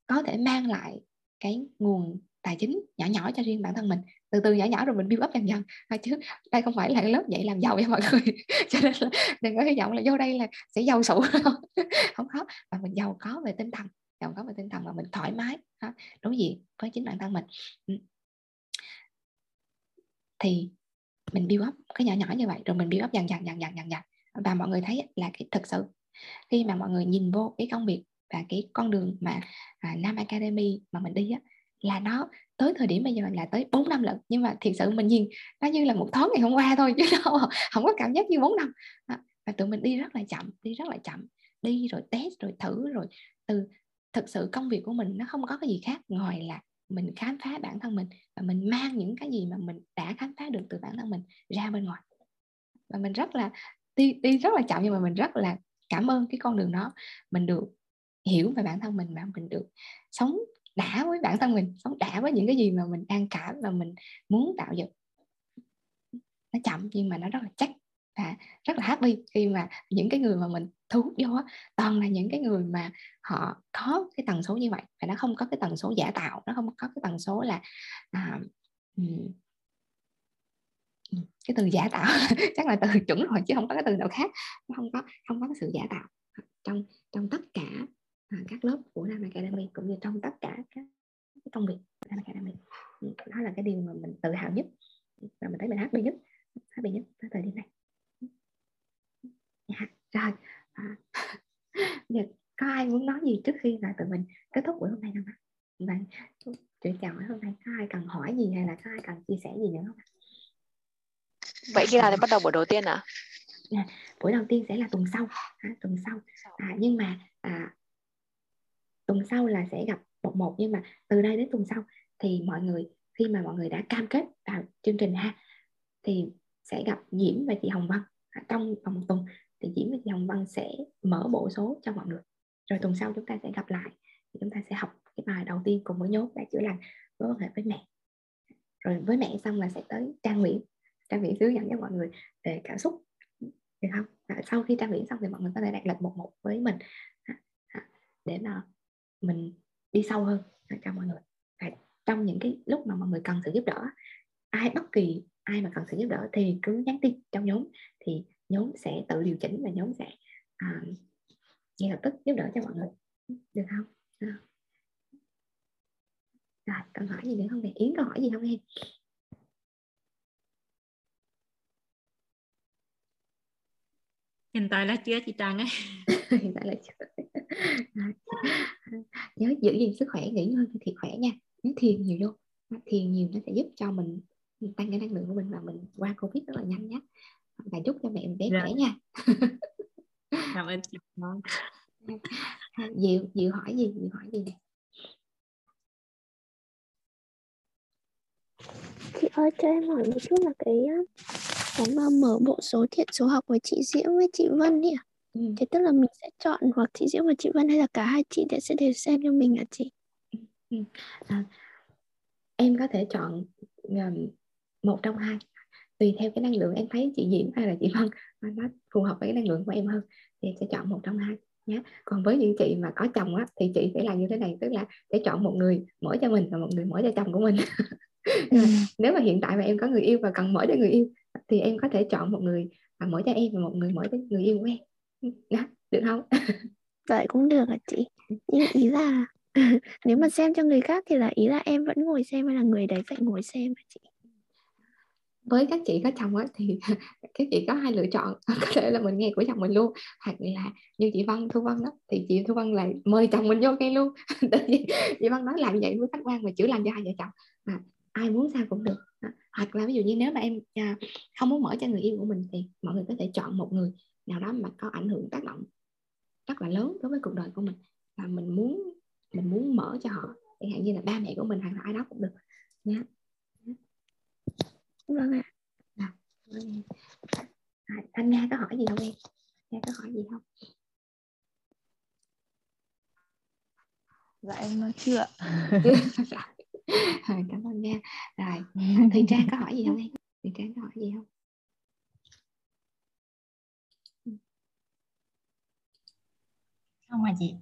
có thể mang lại cái nguồn tài chính nhỏ nhỏ cho riêng bản thân mình. Từ từ nhỏ nhỏ rồi mình build up dần dần. À, chứ đây không phải là lớp dạy làm giàu nha mọi người. Cho nên là đừng có hy vọng là vô đây là sẽ giàu sụ. Không có và mình giàu có về tinh thần giàu có về tinh thần và mình thoải mái ha, đối diện với chính bản thân mình. Ừ. Thì mình build up cái nhỏ nhỏ như vậy rồi mình build up dần dần dần dần dần dần. Và mọi người thấy là cái thực sự khi mà mọi người nhìn vô cái công việc và cái con đường mà à, Nam Academy mà mình đi á là nó tới thời điểm bây giờ là tới 4 năm lận. Nhưng mà thiệt sự mình nhìn nó như là một tháng ngày hôm qua thôi chứ đâu không có cảm giác như 4 năm. À, và tụi mình đi rất là chậm đi rất là chậm. Đi rồi test rồi thử rồi từ thực sự công việc của mình nó không có cái gì khác ngoài là mình khám phá bản thân mình và mình mang những cái gì mà mình đã khám phá được từ bản thân mình ra bên ngoài. Và mình rất là đi đi rất là chậm nhưng mà mình rất là cảm ơn cái con đường đó. Mình được hiểu về bản thân mình và mình được sống đã với bản thân mình sống đã với những cái gì mà mình đang cảm và mình muốn tạo dựng. Nó chậm nhưng mà nó rất là chắc và rất là happy khi mà những cái người mà mình thu hút vô á toàn là những cái người mà họ có cái tần số như vậy và nó không có cái tần số giả tạo nó không có cái tần số là à, cái từ giả tạo. Chắc là từ chuẩn rồi chứ không có cái từ nào khác nó không có không có cái sự giả tạo trong trong tất cả các lớp của Nam Academy cũng như trong tất cả các công việc của Nam Academy. Đó là cái điều mà mình tự hào nhất. Và mình thấy mình happy nhất happy nhất tới thời điểm này. Dạ, rồi. À, giờ có ai muốn nói gì trước khi là tụi mình kết thúc buổi hôm nay không ạ? Vâng chuyện chào hôm nay có ai cần hỏi gì hay là có ai cần chia sẻ gì nữa không ạ? Vậy khi nào thì bắt đầu buổi đầu tiên ạ. À? buổi đầu tiên sẽ là tuần sau. À, tuần sau. À, nhưng mà à, tuần sau là sẽ gặp một một nhưng mà từ đây đến tuần sau thì mọi người khi mà mọi người đã cam kết vào chương trình ha thì sẽ gặp Diễm và chị Hồng Vân. Trong vòng một tuần thì Diễm và chị Hồng Vân sẽ mở bộ số cho mọi người. Rồi tuần sau chúng ta sẽ gặp lại thì chúng ta sẽ học cái bài đầu tiên cùng với nhóm đã chữa lành mối quan hệ với mẹ. Rồi với mẹ xong là sẽ tới Trang Nguyễn Trang Nguyễn hướng dẫn cho mọi người về cảm xúc được không? À, sau khi Trang Nguyễn xong thì mọi người có thể đặt lịch một một với mình. Để mà mình đi sâu hơn. Cho mọi người. Và trong những cái lúc mà mọi người cần sự giúp đỡ ai bất kỳ ai mà cần sự giúp đỡ thì cứ nhắn tin trong nhóm thì nhóm sẽ tự điều chỉnh và nhóm sẽ à, ngay lập tức giúp đỡ cho mọi người. Được không? À. rồi câu hỏi gì nữa không nè? Yến câu hỏi gì không em? Hiện tại là chưa chị Trang ấy hiện tại là chưa. Nhớ giữ gìn sức khỏe nghỉ ngơi thì khỏe nha. Nhớ thiền nhiều vô. Thiền nhiều nó sẽ giúp cho mình tăng cái năng lượng của mình và mình qua covid rất là nhanh nhé và chúc cho mẹ mình bé khỏe nha. Cảm ơn chị. Diệu Diệu hỏi gì Diệu hỏi gì nè? Chị ơi cho em hỏi một chút là cái cái mà mở bộ số thiện số học với chị Diễm với chị Vân đi à? Ừ. Thế tức là mình sẽ chọn hoặc chị Diễm và chị Vân hay là cả hai chị để sẽ đều xem cho mình hả chị? Ừ. À, em có thể chọn um, một trong hai tùy theo cái năng lượng em thấy chị Diễm hay là chị Vân nó phù hợp với cái năng lượng của em hơn thì em sẽ chọn một trong hai nhé còn với những chị mà có chồng á thì chị sẽ làm như thế này tức là sẽ chọn một người mở cho mình và một người mở cho chồng của mình ừ. nếu mà hiện tại mà em có người yêu và cần mở cho người yêu thì em có thể chọn một người và mở cho em và một người mở cho người yêu của em được không? Vậy cũng được hả chị? Nhưng ý là nếu mà xem cho người khác thì là ý là em vẫn ngồi xem hay là người đấy phải ngồi xem hả chị? Với các chị có chồng á thì các chị có hai lựa chọn. Có thể là mình nghe của chồng mình luôn hoặc là như chị Vân Thu Vân đó thì chị Thu Vân là mời chồng mình vô nghe luôn. Chị Vân nói làm vậy với khách quan mà chữa lành cho hai vợ chồng. À, ai muốn sao cũng được. À, hoặc là ví dụ như nếu mà em à, không muốn mở cho người yêu của mình thì mọi người có thể chọn một người nào đó mà có ảnh hưởng tác động rất là lớn đối với cuộc đời của mình. Và mình muốn mình muốn mở cho họ chẳng hạn như là ba mẹ của mình hoặc là ai đó cũng được. Nhé vâng ạ. À, à, thanh nga có hỏi gì không em? Nga có hỏi gì không? Dạ em nói chưa cảm ơn nha rồi thùy trang có hỏi gì không em? Thùy trang có hỏi gì không không hả chị?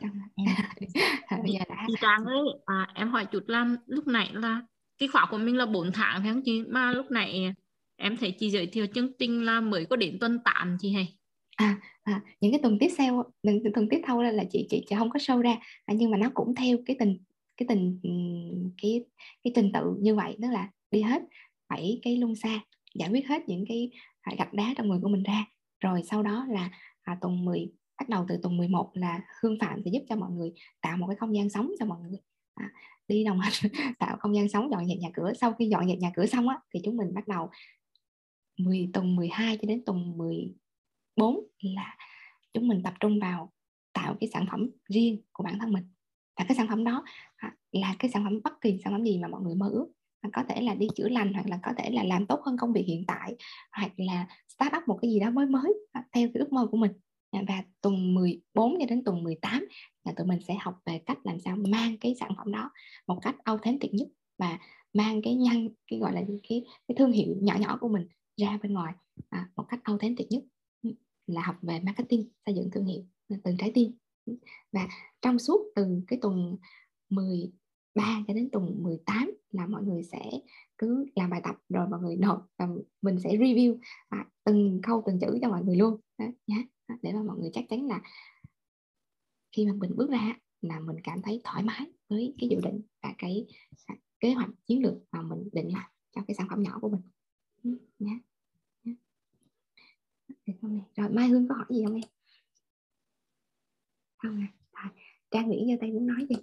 Em bây giờ đã chị trang ơi à, em hỏi chút là lúc nãy là cái khóa của mình là 4 tháng phải không chị? Mà lúc này em thấy chị giới thiệu chương trình là mới có đến tuần 8 chị hay. À, à những cái tuần tiếp theo những tuần tiếp theo là, là chị chị chị không có show ra. À, nhưng mà nó cũng theo cái tình cái tình cái cái trình tự như vậy. Tức là đi hết bảy cái luân xa giải quyết hết những cái à, gạch đá trong người của mình ra. Rồi sau đó là à, tuần 10 bắt đầu từ tuần 11 là Hương Phạm sẽ giúp cho mọi người tạo một cái không gian sống cho mọi người. À, đi đồng hành tạo không gian sống dọn dẹp nhà cửa. Sau khi dọn dẹp nhà cửa xong á thì chúng mình bắt đầu 10 tuần 12 cho đến tuần 14 là chúng mình tập trung vào tạo cái sản phẩm riêng của bản thân mình. Và cái sản phẩm đó à, là cái sản phẩm bất kỳ sản phẩm gì mà mọi người mơ ước. À, có thể là đi chữa lành hoặc là có thể là làm tốt hơn công việc hiện tại hoặc là start up một cái gì đó mới mới à, theo cái ước mơ của mình. Dạ, và tuần 14 cho đến tuần 18 là tụi mình sẽ học về cách làm sao mang cái sản phẩm đó một cách authentic nhất và mang cái nhân cái gọi là cái cái thương hiệu nhỏ nhỏ của mình ra bên ngoài à, một cách authentic nhất. Ừ, là học về marketing xây dựng thương hiệu từ trái tim. Và trong suốt từ cái tuần 3 cho đến tuần 18 là mọi người sẽ cứ làm bài tập rồi mọi người nộp và mình sẽ review à, từng câu từng chữ cho mọi người luôn. Đó, nhé để mà mọi người chắc chắn là khi mà mình bước ra là mình cảm thấy thoải mái với cái dự định và cái à, kế hoạch chiến lược mà mình định làm cho cái sản phẩm nhỏ của mình. Ừ, nhé rồi mai hương có hỏi gì không em? Không à. Rồi trang nguyễn giơ tay muốn nói gì?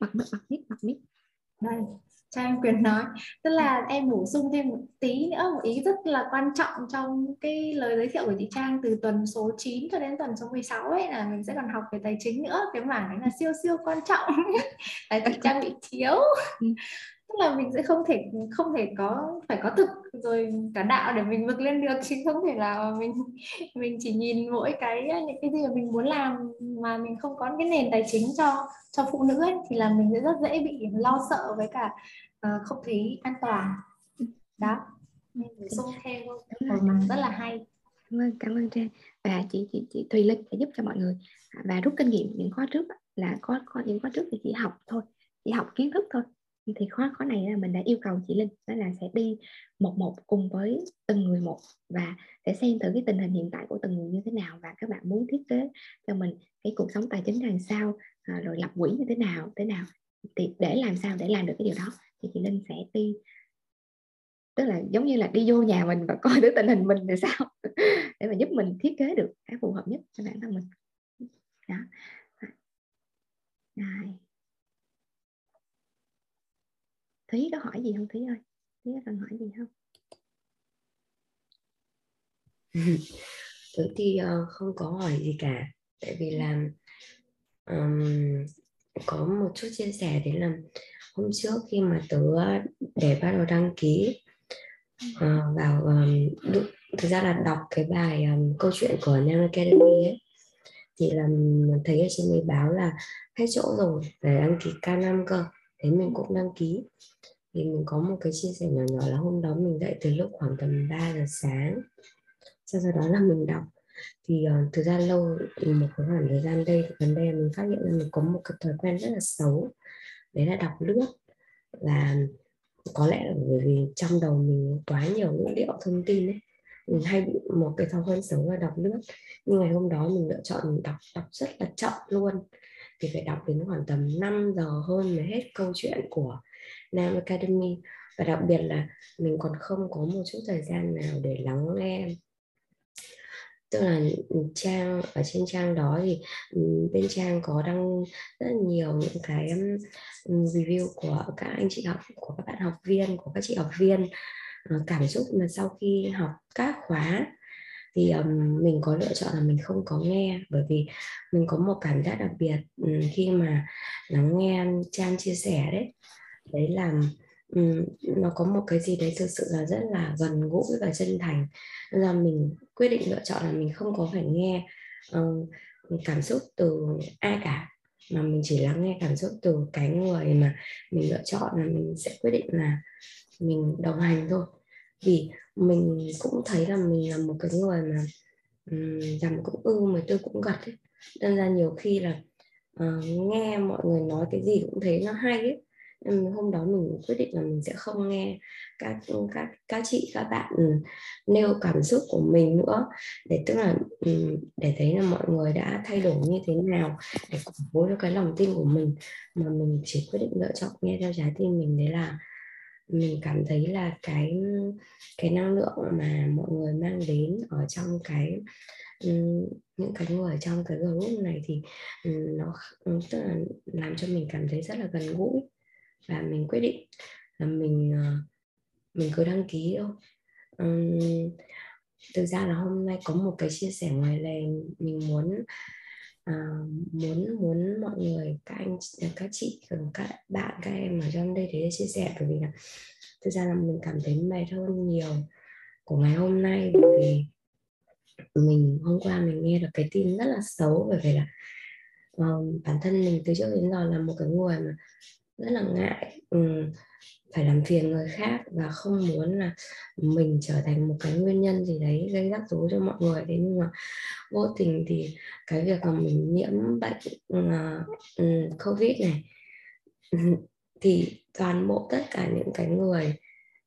Bật mic bật mic bật mic đây cho em quyền nói. Tức là em bổ sung thêm một tí nữa một ý rất là quan trọng trong cái lời giới thiệu của chị Trang từ tuần số 9 cho đến tuần số 16 ấy là mình sẽ còn học về tài chính nữa. Cái mảng đấy là siêu siêu quan trọng. Tại chị Trang bị thiếu. Ừ. là mình sẽ không thể không thể có phải có thực rồi cả đạo để mình vực lên được chứ không thể là mình mình chỉ nhìn mỗi cái những cái gì mà mình muốn làm mà mình không có cái nền tài chính cho cho phụ nữ ấy, thì là mình sẽ rất dễ bị lo sợ với cả uh, không thấy an toàn. Đó. Nên sung thêm một mảng rất là hay. Cảm ơn cảm ơn trang. Và chị chị chị thùy linh sẽ giúp cho mọi người và rút kinh nghiệm những khóa trước là có có những khóa trước thì chỉ học thôi chỉ học kiến thức thôi thì khóa khóa này là mình đã yêu cầu chị linh đó là sẽ đi một một cùng với từng người một và để xem thử cái tình hình hiện tại của từng người như thế nào và các bạn muốn thiết kế cho mình cái cuộc sống tài chính làm sao à, rồi lập quỹ như thế nào thế nào thì để làm sao để làm được cái điều đó thì chị linh sẽ đi. Tức là giống như là đi vô nhà mình và coi tới tình hình mình là sao để mà giúp mình thiết kế được cái phù hợp nhất cho bản thân mình. Đó. Rồi. Thúy có hỏi gì không Thúy ơi? Thúy có cần hỏi gì không? Tớ thì uh, không có hỏi gì cả. Tại vì là um, có một chút chia sẻ đấy là hôm trước khi mà tớ để bắt đầu đăng ký uh, vào um, thực ra là đọc cái bài um, câu chuyện của Nam Academy ấy thì là thấy ở trên mấy báo là hết chỗ rồi để đăng ký K5 cơ thế mình cũng đăng ký. Thì mình có một cái chia sẻ nhỏ nhỏ là hôm đó mình dậy từ lúc khoảng tầm 3 giờ sáng. Sau đó là mình đọc. Thì uh, thực ra lâu ừ, một khoảng thời gian đây gần đây mình phát hiện ra mình có một cái thói quen rất là xấu. Đấy là đọc lướt. Và có lẽ là bởi vì trong đầu mình quá nhiều ngữ liệu thông tin ấy. Mình hay bị một cái thói quen xấu là đọc lướt. Nhưng ngày hôm đó mình lựa chọn mình đọc đọc rất là chậm luôn thì phải đọc đến khoảng tầm 5 giờ hơn mới hết câu chuyện của Nam Academy. Và đặc biệt là mình còn không có một chút thời gian nào để lắng nghe. Tức là trang, ở trên trang đó thì ừ, bên trang có đăng rất là nhiều những cái ừ, review của các anh chị học, của các bạn học viên, của các chị học viên. Ờ, cảm xúc mà sau khi học các khóa thì um, mình có lựa chọn là mình không có nghe bởi vì mình có một cảm giác đặc biệt um, khi mà lắng nghe trang chia sẻ đấy. Đấy là um, nó có một cái gì đấy thực sự là rất là gần gũi và chân thành. Nên là mình quyết định lựa chọn là mình không có phải nghe um, cảm xúc từ ai cả mà mình chỉ lắng nghe cảm xúc từ cái người mà mình lựa chọn là mình sẽ quyết định là mình đồng hành thôi vì mình cũng thấy là mình là một cái người mà um, cũng ưu mà tôi cũng gật ấy. Nên ra nhiều khi là uh, nghe mọi người nói cái gì cũng thấy nó hay ấy. Nên hôm đó mình quyết định là mình sẽ không nghe các các các chị các bạn ừ, nêu cảm xúc của mình nữa. Để tức là để thấy là mọi người đã thay đổi như thế nào để củng cố cho cái lòng tin của mình. Mà mình chỉ quyết định lựa chọn nghe theo trái tim mình đấy là mình cảm thấy là cái cái năng lượng mà mọi người mang đến ở trong cái những cái người ở trong cái group này thì nó tức là làm cho mình cảm thấy rất là gần gũi và mình quyết định là mình ờ, mình cứ đăng ký thôi. Thực ra là hôm nay có một cái chia sẻ ngoài lề, mình muốn uh, muốn muốn mọi người các anh à, các chị ừ, các bạn các em ở trong đây để chia sẻ bởi vì là thực ra là mình cảm thấy mệt hơn nhiều của ngày hôm nay bởi vì mình hôm qua mình nghe được cái tin rất là xấu bởi vì là uh, bản thân mình từ trước đến giờ là một cái người mà rất là ngại um, phải làm phiền người khác và không muốn là mình trở thành một cái nguyên nhân gì đấy gây rắc rối cho mọi người. Thế nhưng mà vô tình thì cái việc mà mình nhiễm bệnh uh, covid này thì toàn bộ tất cả những cái người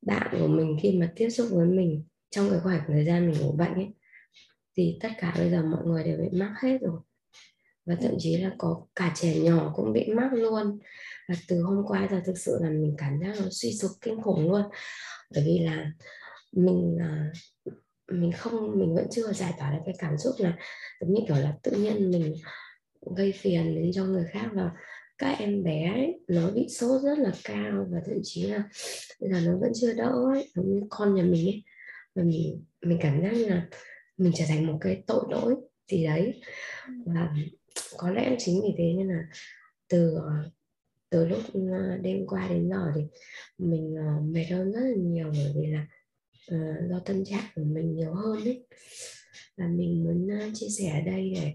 bạn của mình khi mà tiếp xúc với mình trong cái khoảng thời gian mình ủ bệnh ấy thì tất cả bây giờ mọi người đều bị mắc hết rồi và thậm chí là có cả trẻ nhỏ cũng bị mắc luôn. Và từ hôm qua giờ thực sự là mình cảm giác nó suy sụp kinh khủng luôn. Bởi vì là mình à, mình không mình vẫn chưa giải tỏa được cái cảm xúc là giống như kiểu là tự nhiên mình gây phiền đến cho người khác. Và các em bé ấy, nó bị sốt rất là cao và thậm chí là bây giờ nó vẫn chưa đỡ ấy giống như con nhà mình ấy. Và mình mình cảm giác như là mình trở thành một cái tội lỗi gì đấy. Và có lẽ chính vì thế nên là từ từ lúc ờ, đêm qua đến giờ thì mình uh, mệt hơn rất là nhiều bởi vì là uh, do tâm trạng của mình nhiều hơn ấy. Và mình muốn chia sẻ ở đây để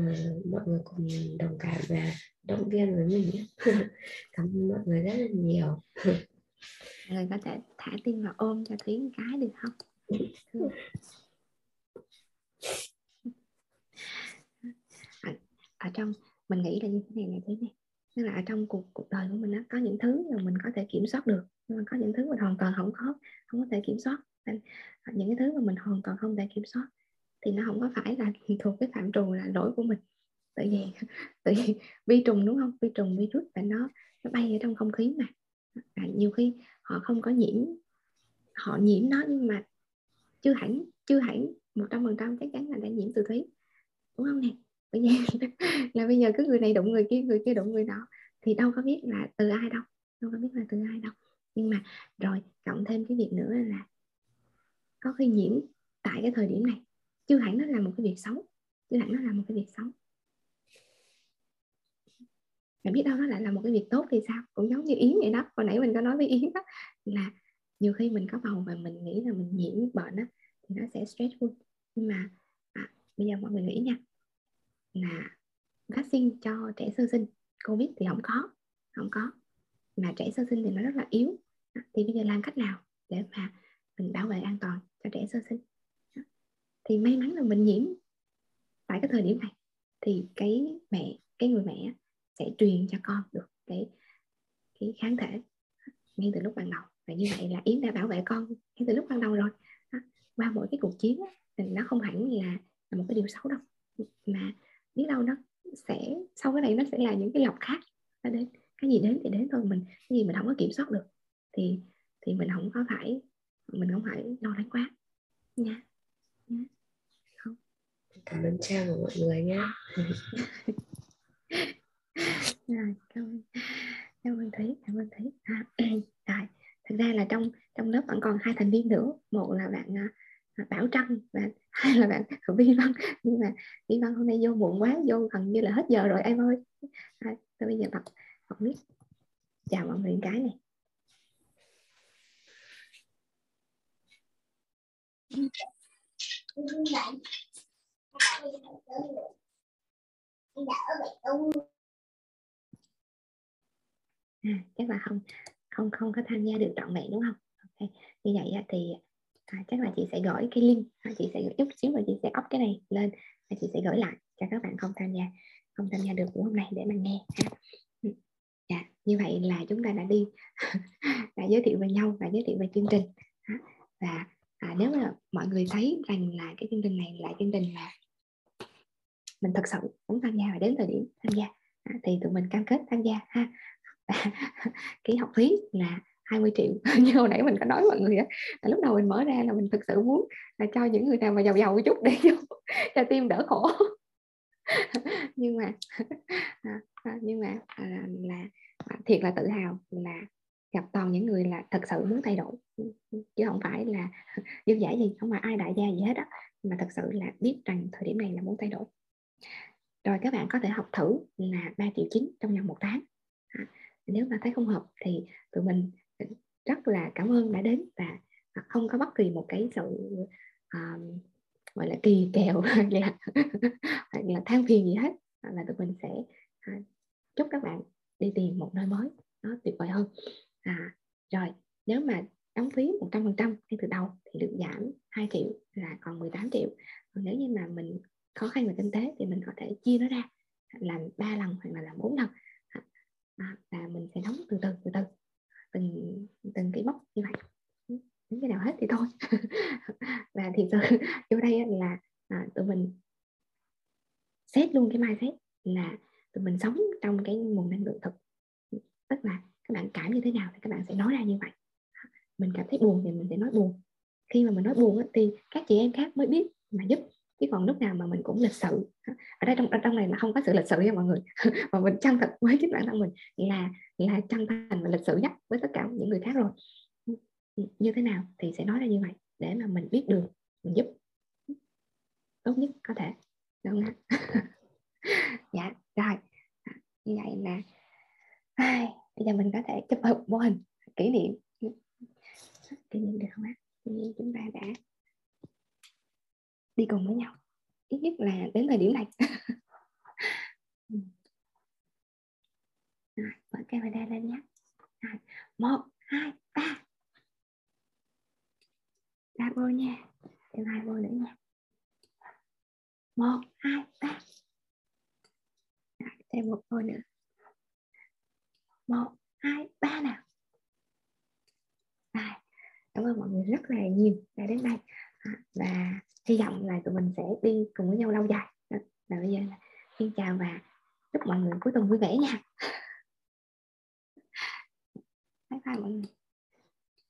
uh, mọi người cùng đồng cảm và động viên với mình cảm ơn mọi người rất là nhiều. Người có thể thả tim vào ôm cho thúy một cái được không ở, trong mình nghĩ là như thế này này thế này. Tức là ở trong cuộc cuộc đời của mình đó, có những thứ mà mình có thể kiểm soát được. Nhưng mà có những thứ mình hoàn toàn không có không có thể kiểm soát. Những cái thứ mà mình hoàn toàn không thể kiểm soát thì nó không có phải là thuộc cái phạm trù là lỗi của mình. Tại vì tại vì vi trùng đúng không? Vi trùng virus và nó nó bay ở trong không khí mà. À, nhiều khi họ không có nhiễm họ nhiễm nó nhưng mà chưa hẳn chưa hẳn một trăm phần trăm chắc chắn là đã nhiễm từ thúy. Đúng không nè? Bởi vì là bây giờ cứ người này đụng người kia người kia đụng người đó thì đâu có biết là từ ai đâu đâu có biết là từ ai đâu. Nhưng mà rồi cộng thêm cái việc nữa là có khi nhiễm tại cái thời điểm này. Chưa hẳn nó là một cái việc xấu chưa hẳn nó là một cái việc xấu. Mà biết đâu nó lại là một cái việc tốt thì sao? Cũng giống như yến vậy đó hồi nãy mình có nói với yến đó là nhiều khi mình có bầu và mình nghĩ là mình nhiễm bệnh đó thì nó sẽ stressful nhưng mà à, bây giờ mọi người nghĩ nha là vaccine cho trẻ sơ sinh. Covid thì không có không có. Mà trẻ sơ sinh thì nó rất là yếu. Thì bây giờ làm cách nào để mà mình bảo vệ an toàn cho trẻ sơ sinh? Thì may mắn là mình nhiễm tại cái thời điểm này. Thì cái mẹ cái người mẹ sẽ truyền cho con được cái cái kháng thể ngay từ lúc ban đầu. Và như vậy là yến đã bảo vệ con ngay từ lúc ban đầu rồi. Qua mỗi cái cuộc chiến thì nó không hẳn là, là một cái điều xấu đâu. Mà biết đâu nó sẽ sau cái này nó sẽ là những cái lọc khác. Nó đến cái gì đến thì đến thôi mình cái gì mình không có kiểm soát được thì thì mình không có phải mình không phải lo lắng quá. Nha. Nha. Không. Cảm ơn trang của mọi người nhé rồi cảm ơn cảm ơn thúy cảm ơn thúy. À, rồi thật ra là trong trong lớp vẫn còn hai thành viên nữa. Một là bạn uh, bảo trăng và hay là bạn vi văn. Nhưng mà vi văn hôm nay vô muộn quá vô gần như là hết giờ rồi em ơi. À, tôi bây giờ bật bật mic. Chào mọi người cái này. À, chắc là không không không có tham gia được trọn vẹn đúng không? Okay. như vậy thì à, chắc là chị sẽ gửi cái link. À, chị sẽ chút xíu và chị sẽ up cái này lên. Và chị sẽ gửi lại cho các bạn không tham gia không tham gia được buổi hôm nay để mà nghe ha. Ừ. Dạ như vậy là chúng ta đã đi đã giới thiệu về nhau và giới thiệu về chương trình và à, nếu mà mọi người thấy rằng là cái chương trình này là chương trình mà mình thật sự muốn tham gia và đến thời điểm tham gia à, thì tụi mình cam kết tham gia ha. Cái học phí là 20 triệu. Như hồi nãy mình có nói mọi người á lúc đầu mình mở ra là mình thực sự muốn là cho những người nào mà giàu giàu một chút để cho, cho tim đỡ khổ. Nhưng mà à, à, nhưng mà à, là à, thiệt là tự hào là gặp toàn những người là thật sự muốn thay đổi. Chứ không phải là dư vẻ gì không mà ai đại gia gì hết á mà thật sự là biết rằng thời điểm này là muốn thay đổi. Rồi các bạn có thể học thử là 3 triệu chín trong vòng một tháng. À, nếu mà thấy không hợp thì tụi mình rất là cảm ơn đã đến và không có bất kỳ một cái sự um, gọi là kỳ kèo hay là, hay là than phiền gì hết. Là tụi mình sẽ uh, chúc các bạn đi tìm một nơi mới. Nó tuyệt vời hơn. À, rồi nếu mà đóng phí 100% ngay từ đầu thì được giảm 2 triệu là còn 18 triệu. Còn nếu như mà mình khó khăn về kinh tế thì mình có thể chia nó ra làm 3 lần hoặc là làm 4 lần. À, à, và mình sẽ đóng từ từ từ từ từng từng cái mốc như vậy. Đến cái nào hết thì thôi. Và thì sự chỗ đây là à, tụi mình xét luôn cái mindset là tụi mình sống trong cái nguồn năng lượng thực. Tức là các bạn cảm như thế nào thì các bạn sẽ nói ra như vậy. Mình cảm thấy buồn thì mình sẽ nói buồn. Khi mà mình nói buồn thì các chị em khác mới biết mà giúp chứ còn lúc nào mà mình cũng lịch sự. Ở đây trong ở trong này là không có sự lịch sự nha mọi người. Mà mình chân thật với chính bản thân mình là là chân thành và lịch sự nhất với tất cả những người khác rồi. Như thế nào thì sẽ nói ra như vậy để mà mình biết được, mình giúp. Tốt nhất có thể. Đúng không dạ rồi. Như vậy là, ai, bây giờ mình có thể chụp hợp mô hình, kỷ niệm. Kỷ niệm được không ạ? Chúng ta đã đi cùng với nhau. Ít nhất là đến thời điểm này. Rồi mở camera lên nhé. Rồi một hai ba. Ba bô nha. Thêm hai bô nữa nha. Một hai ba. Rồi, thêm một bô nữa. Một hai ba nào. Rồi cảm ơn mọi người rất là nhiều đã đến đây. Và hy vọng là tụi mình sẽ đi cùng với nhau lâu dài. Và bây giờ là xin chào và chúc mọi người cuối tuần vui vẻ nha. Bye bye mọi người.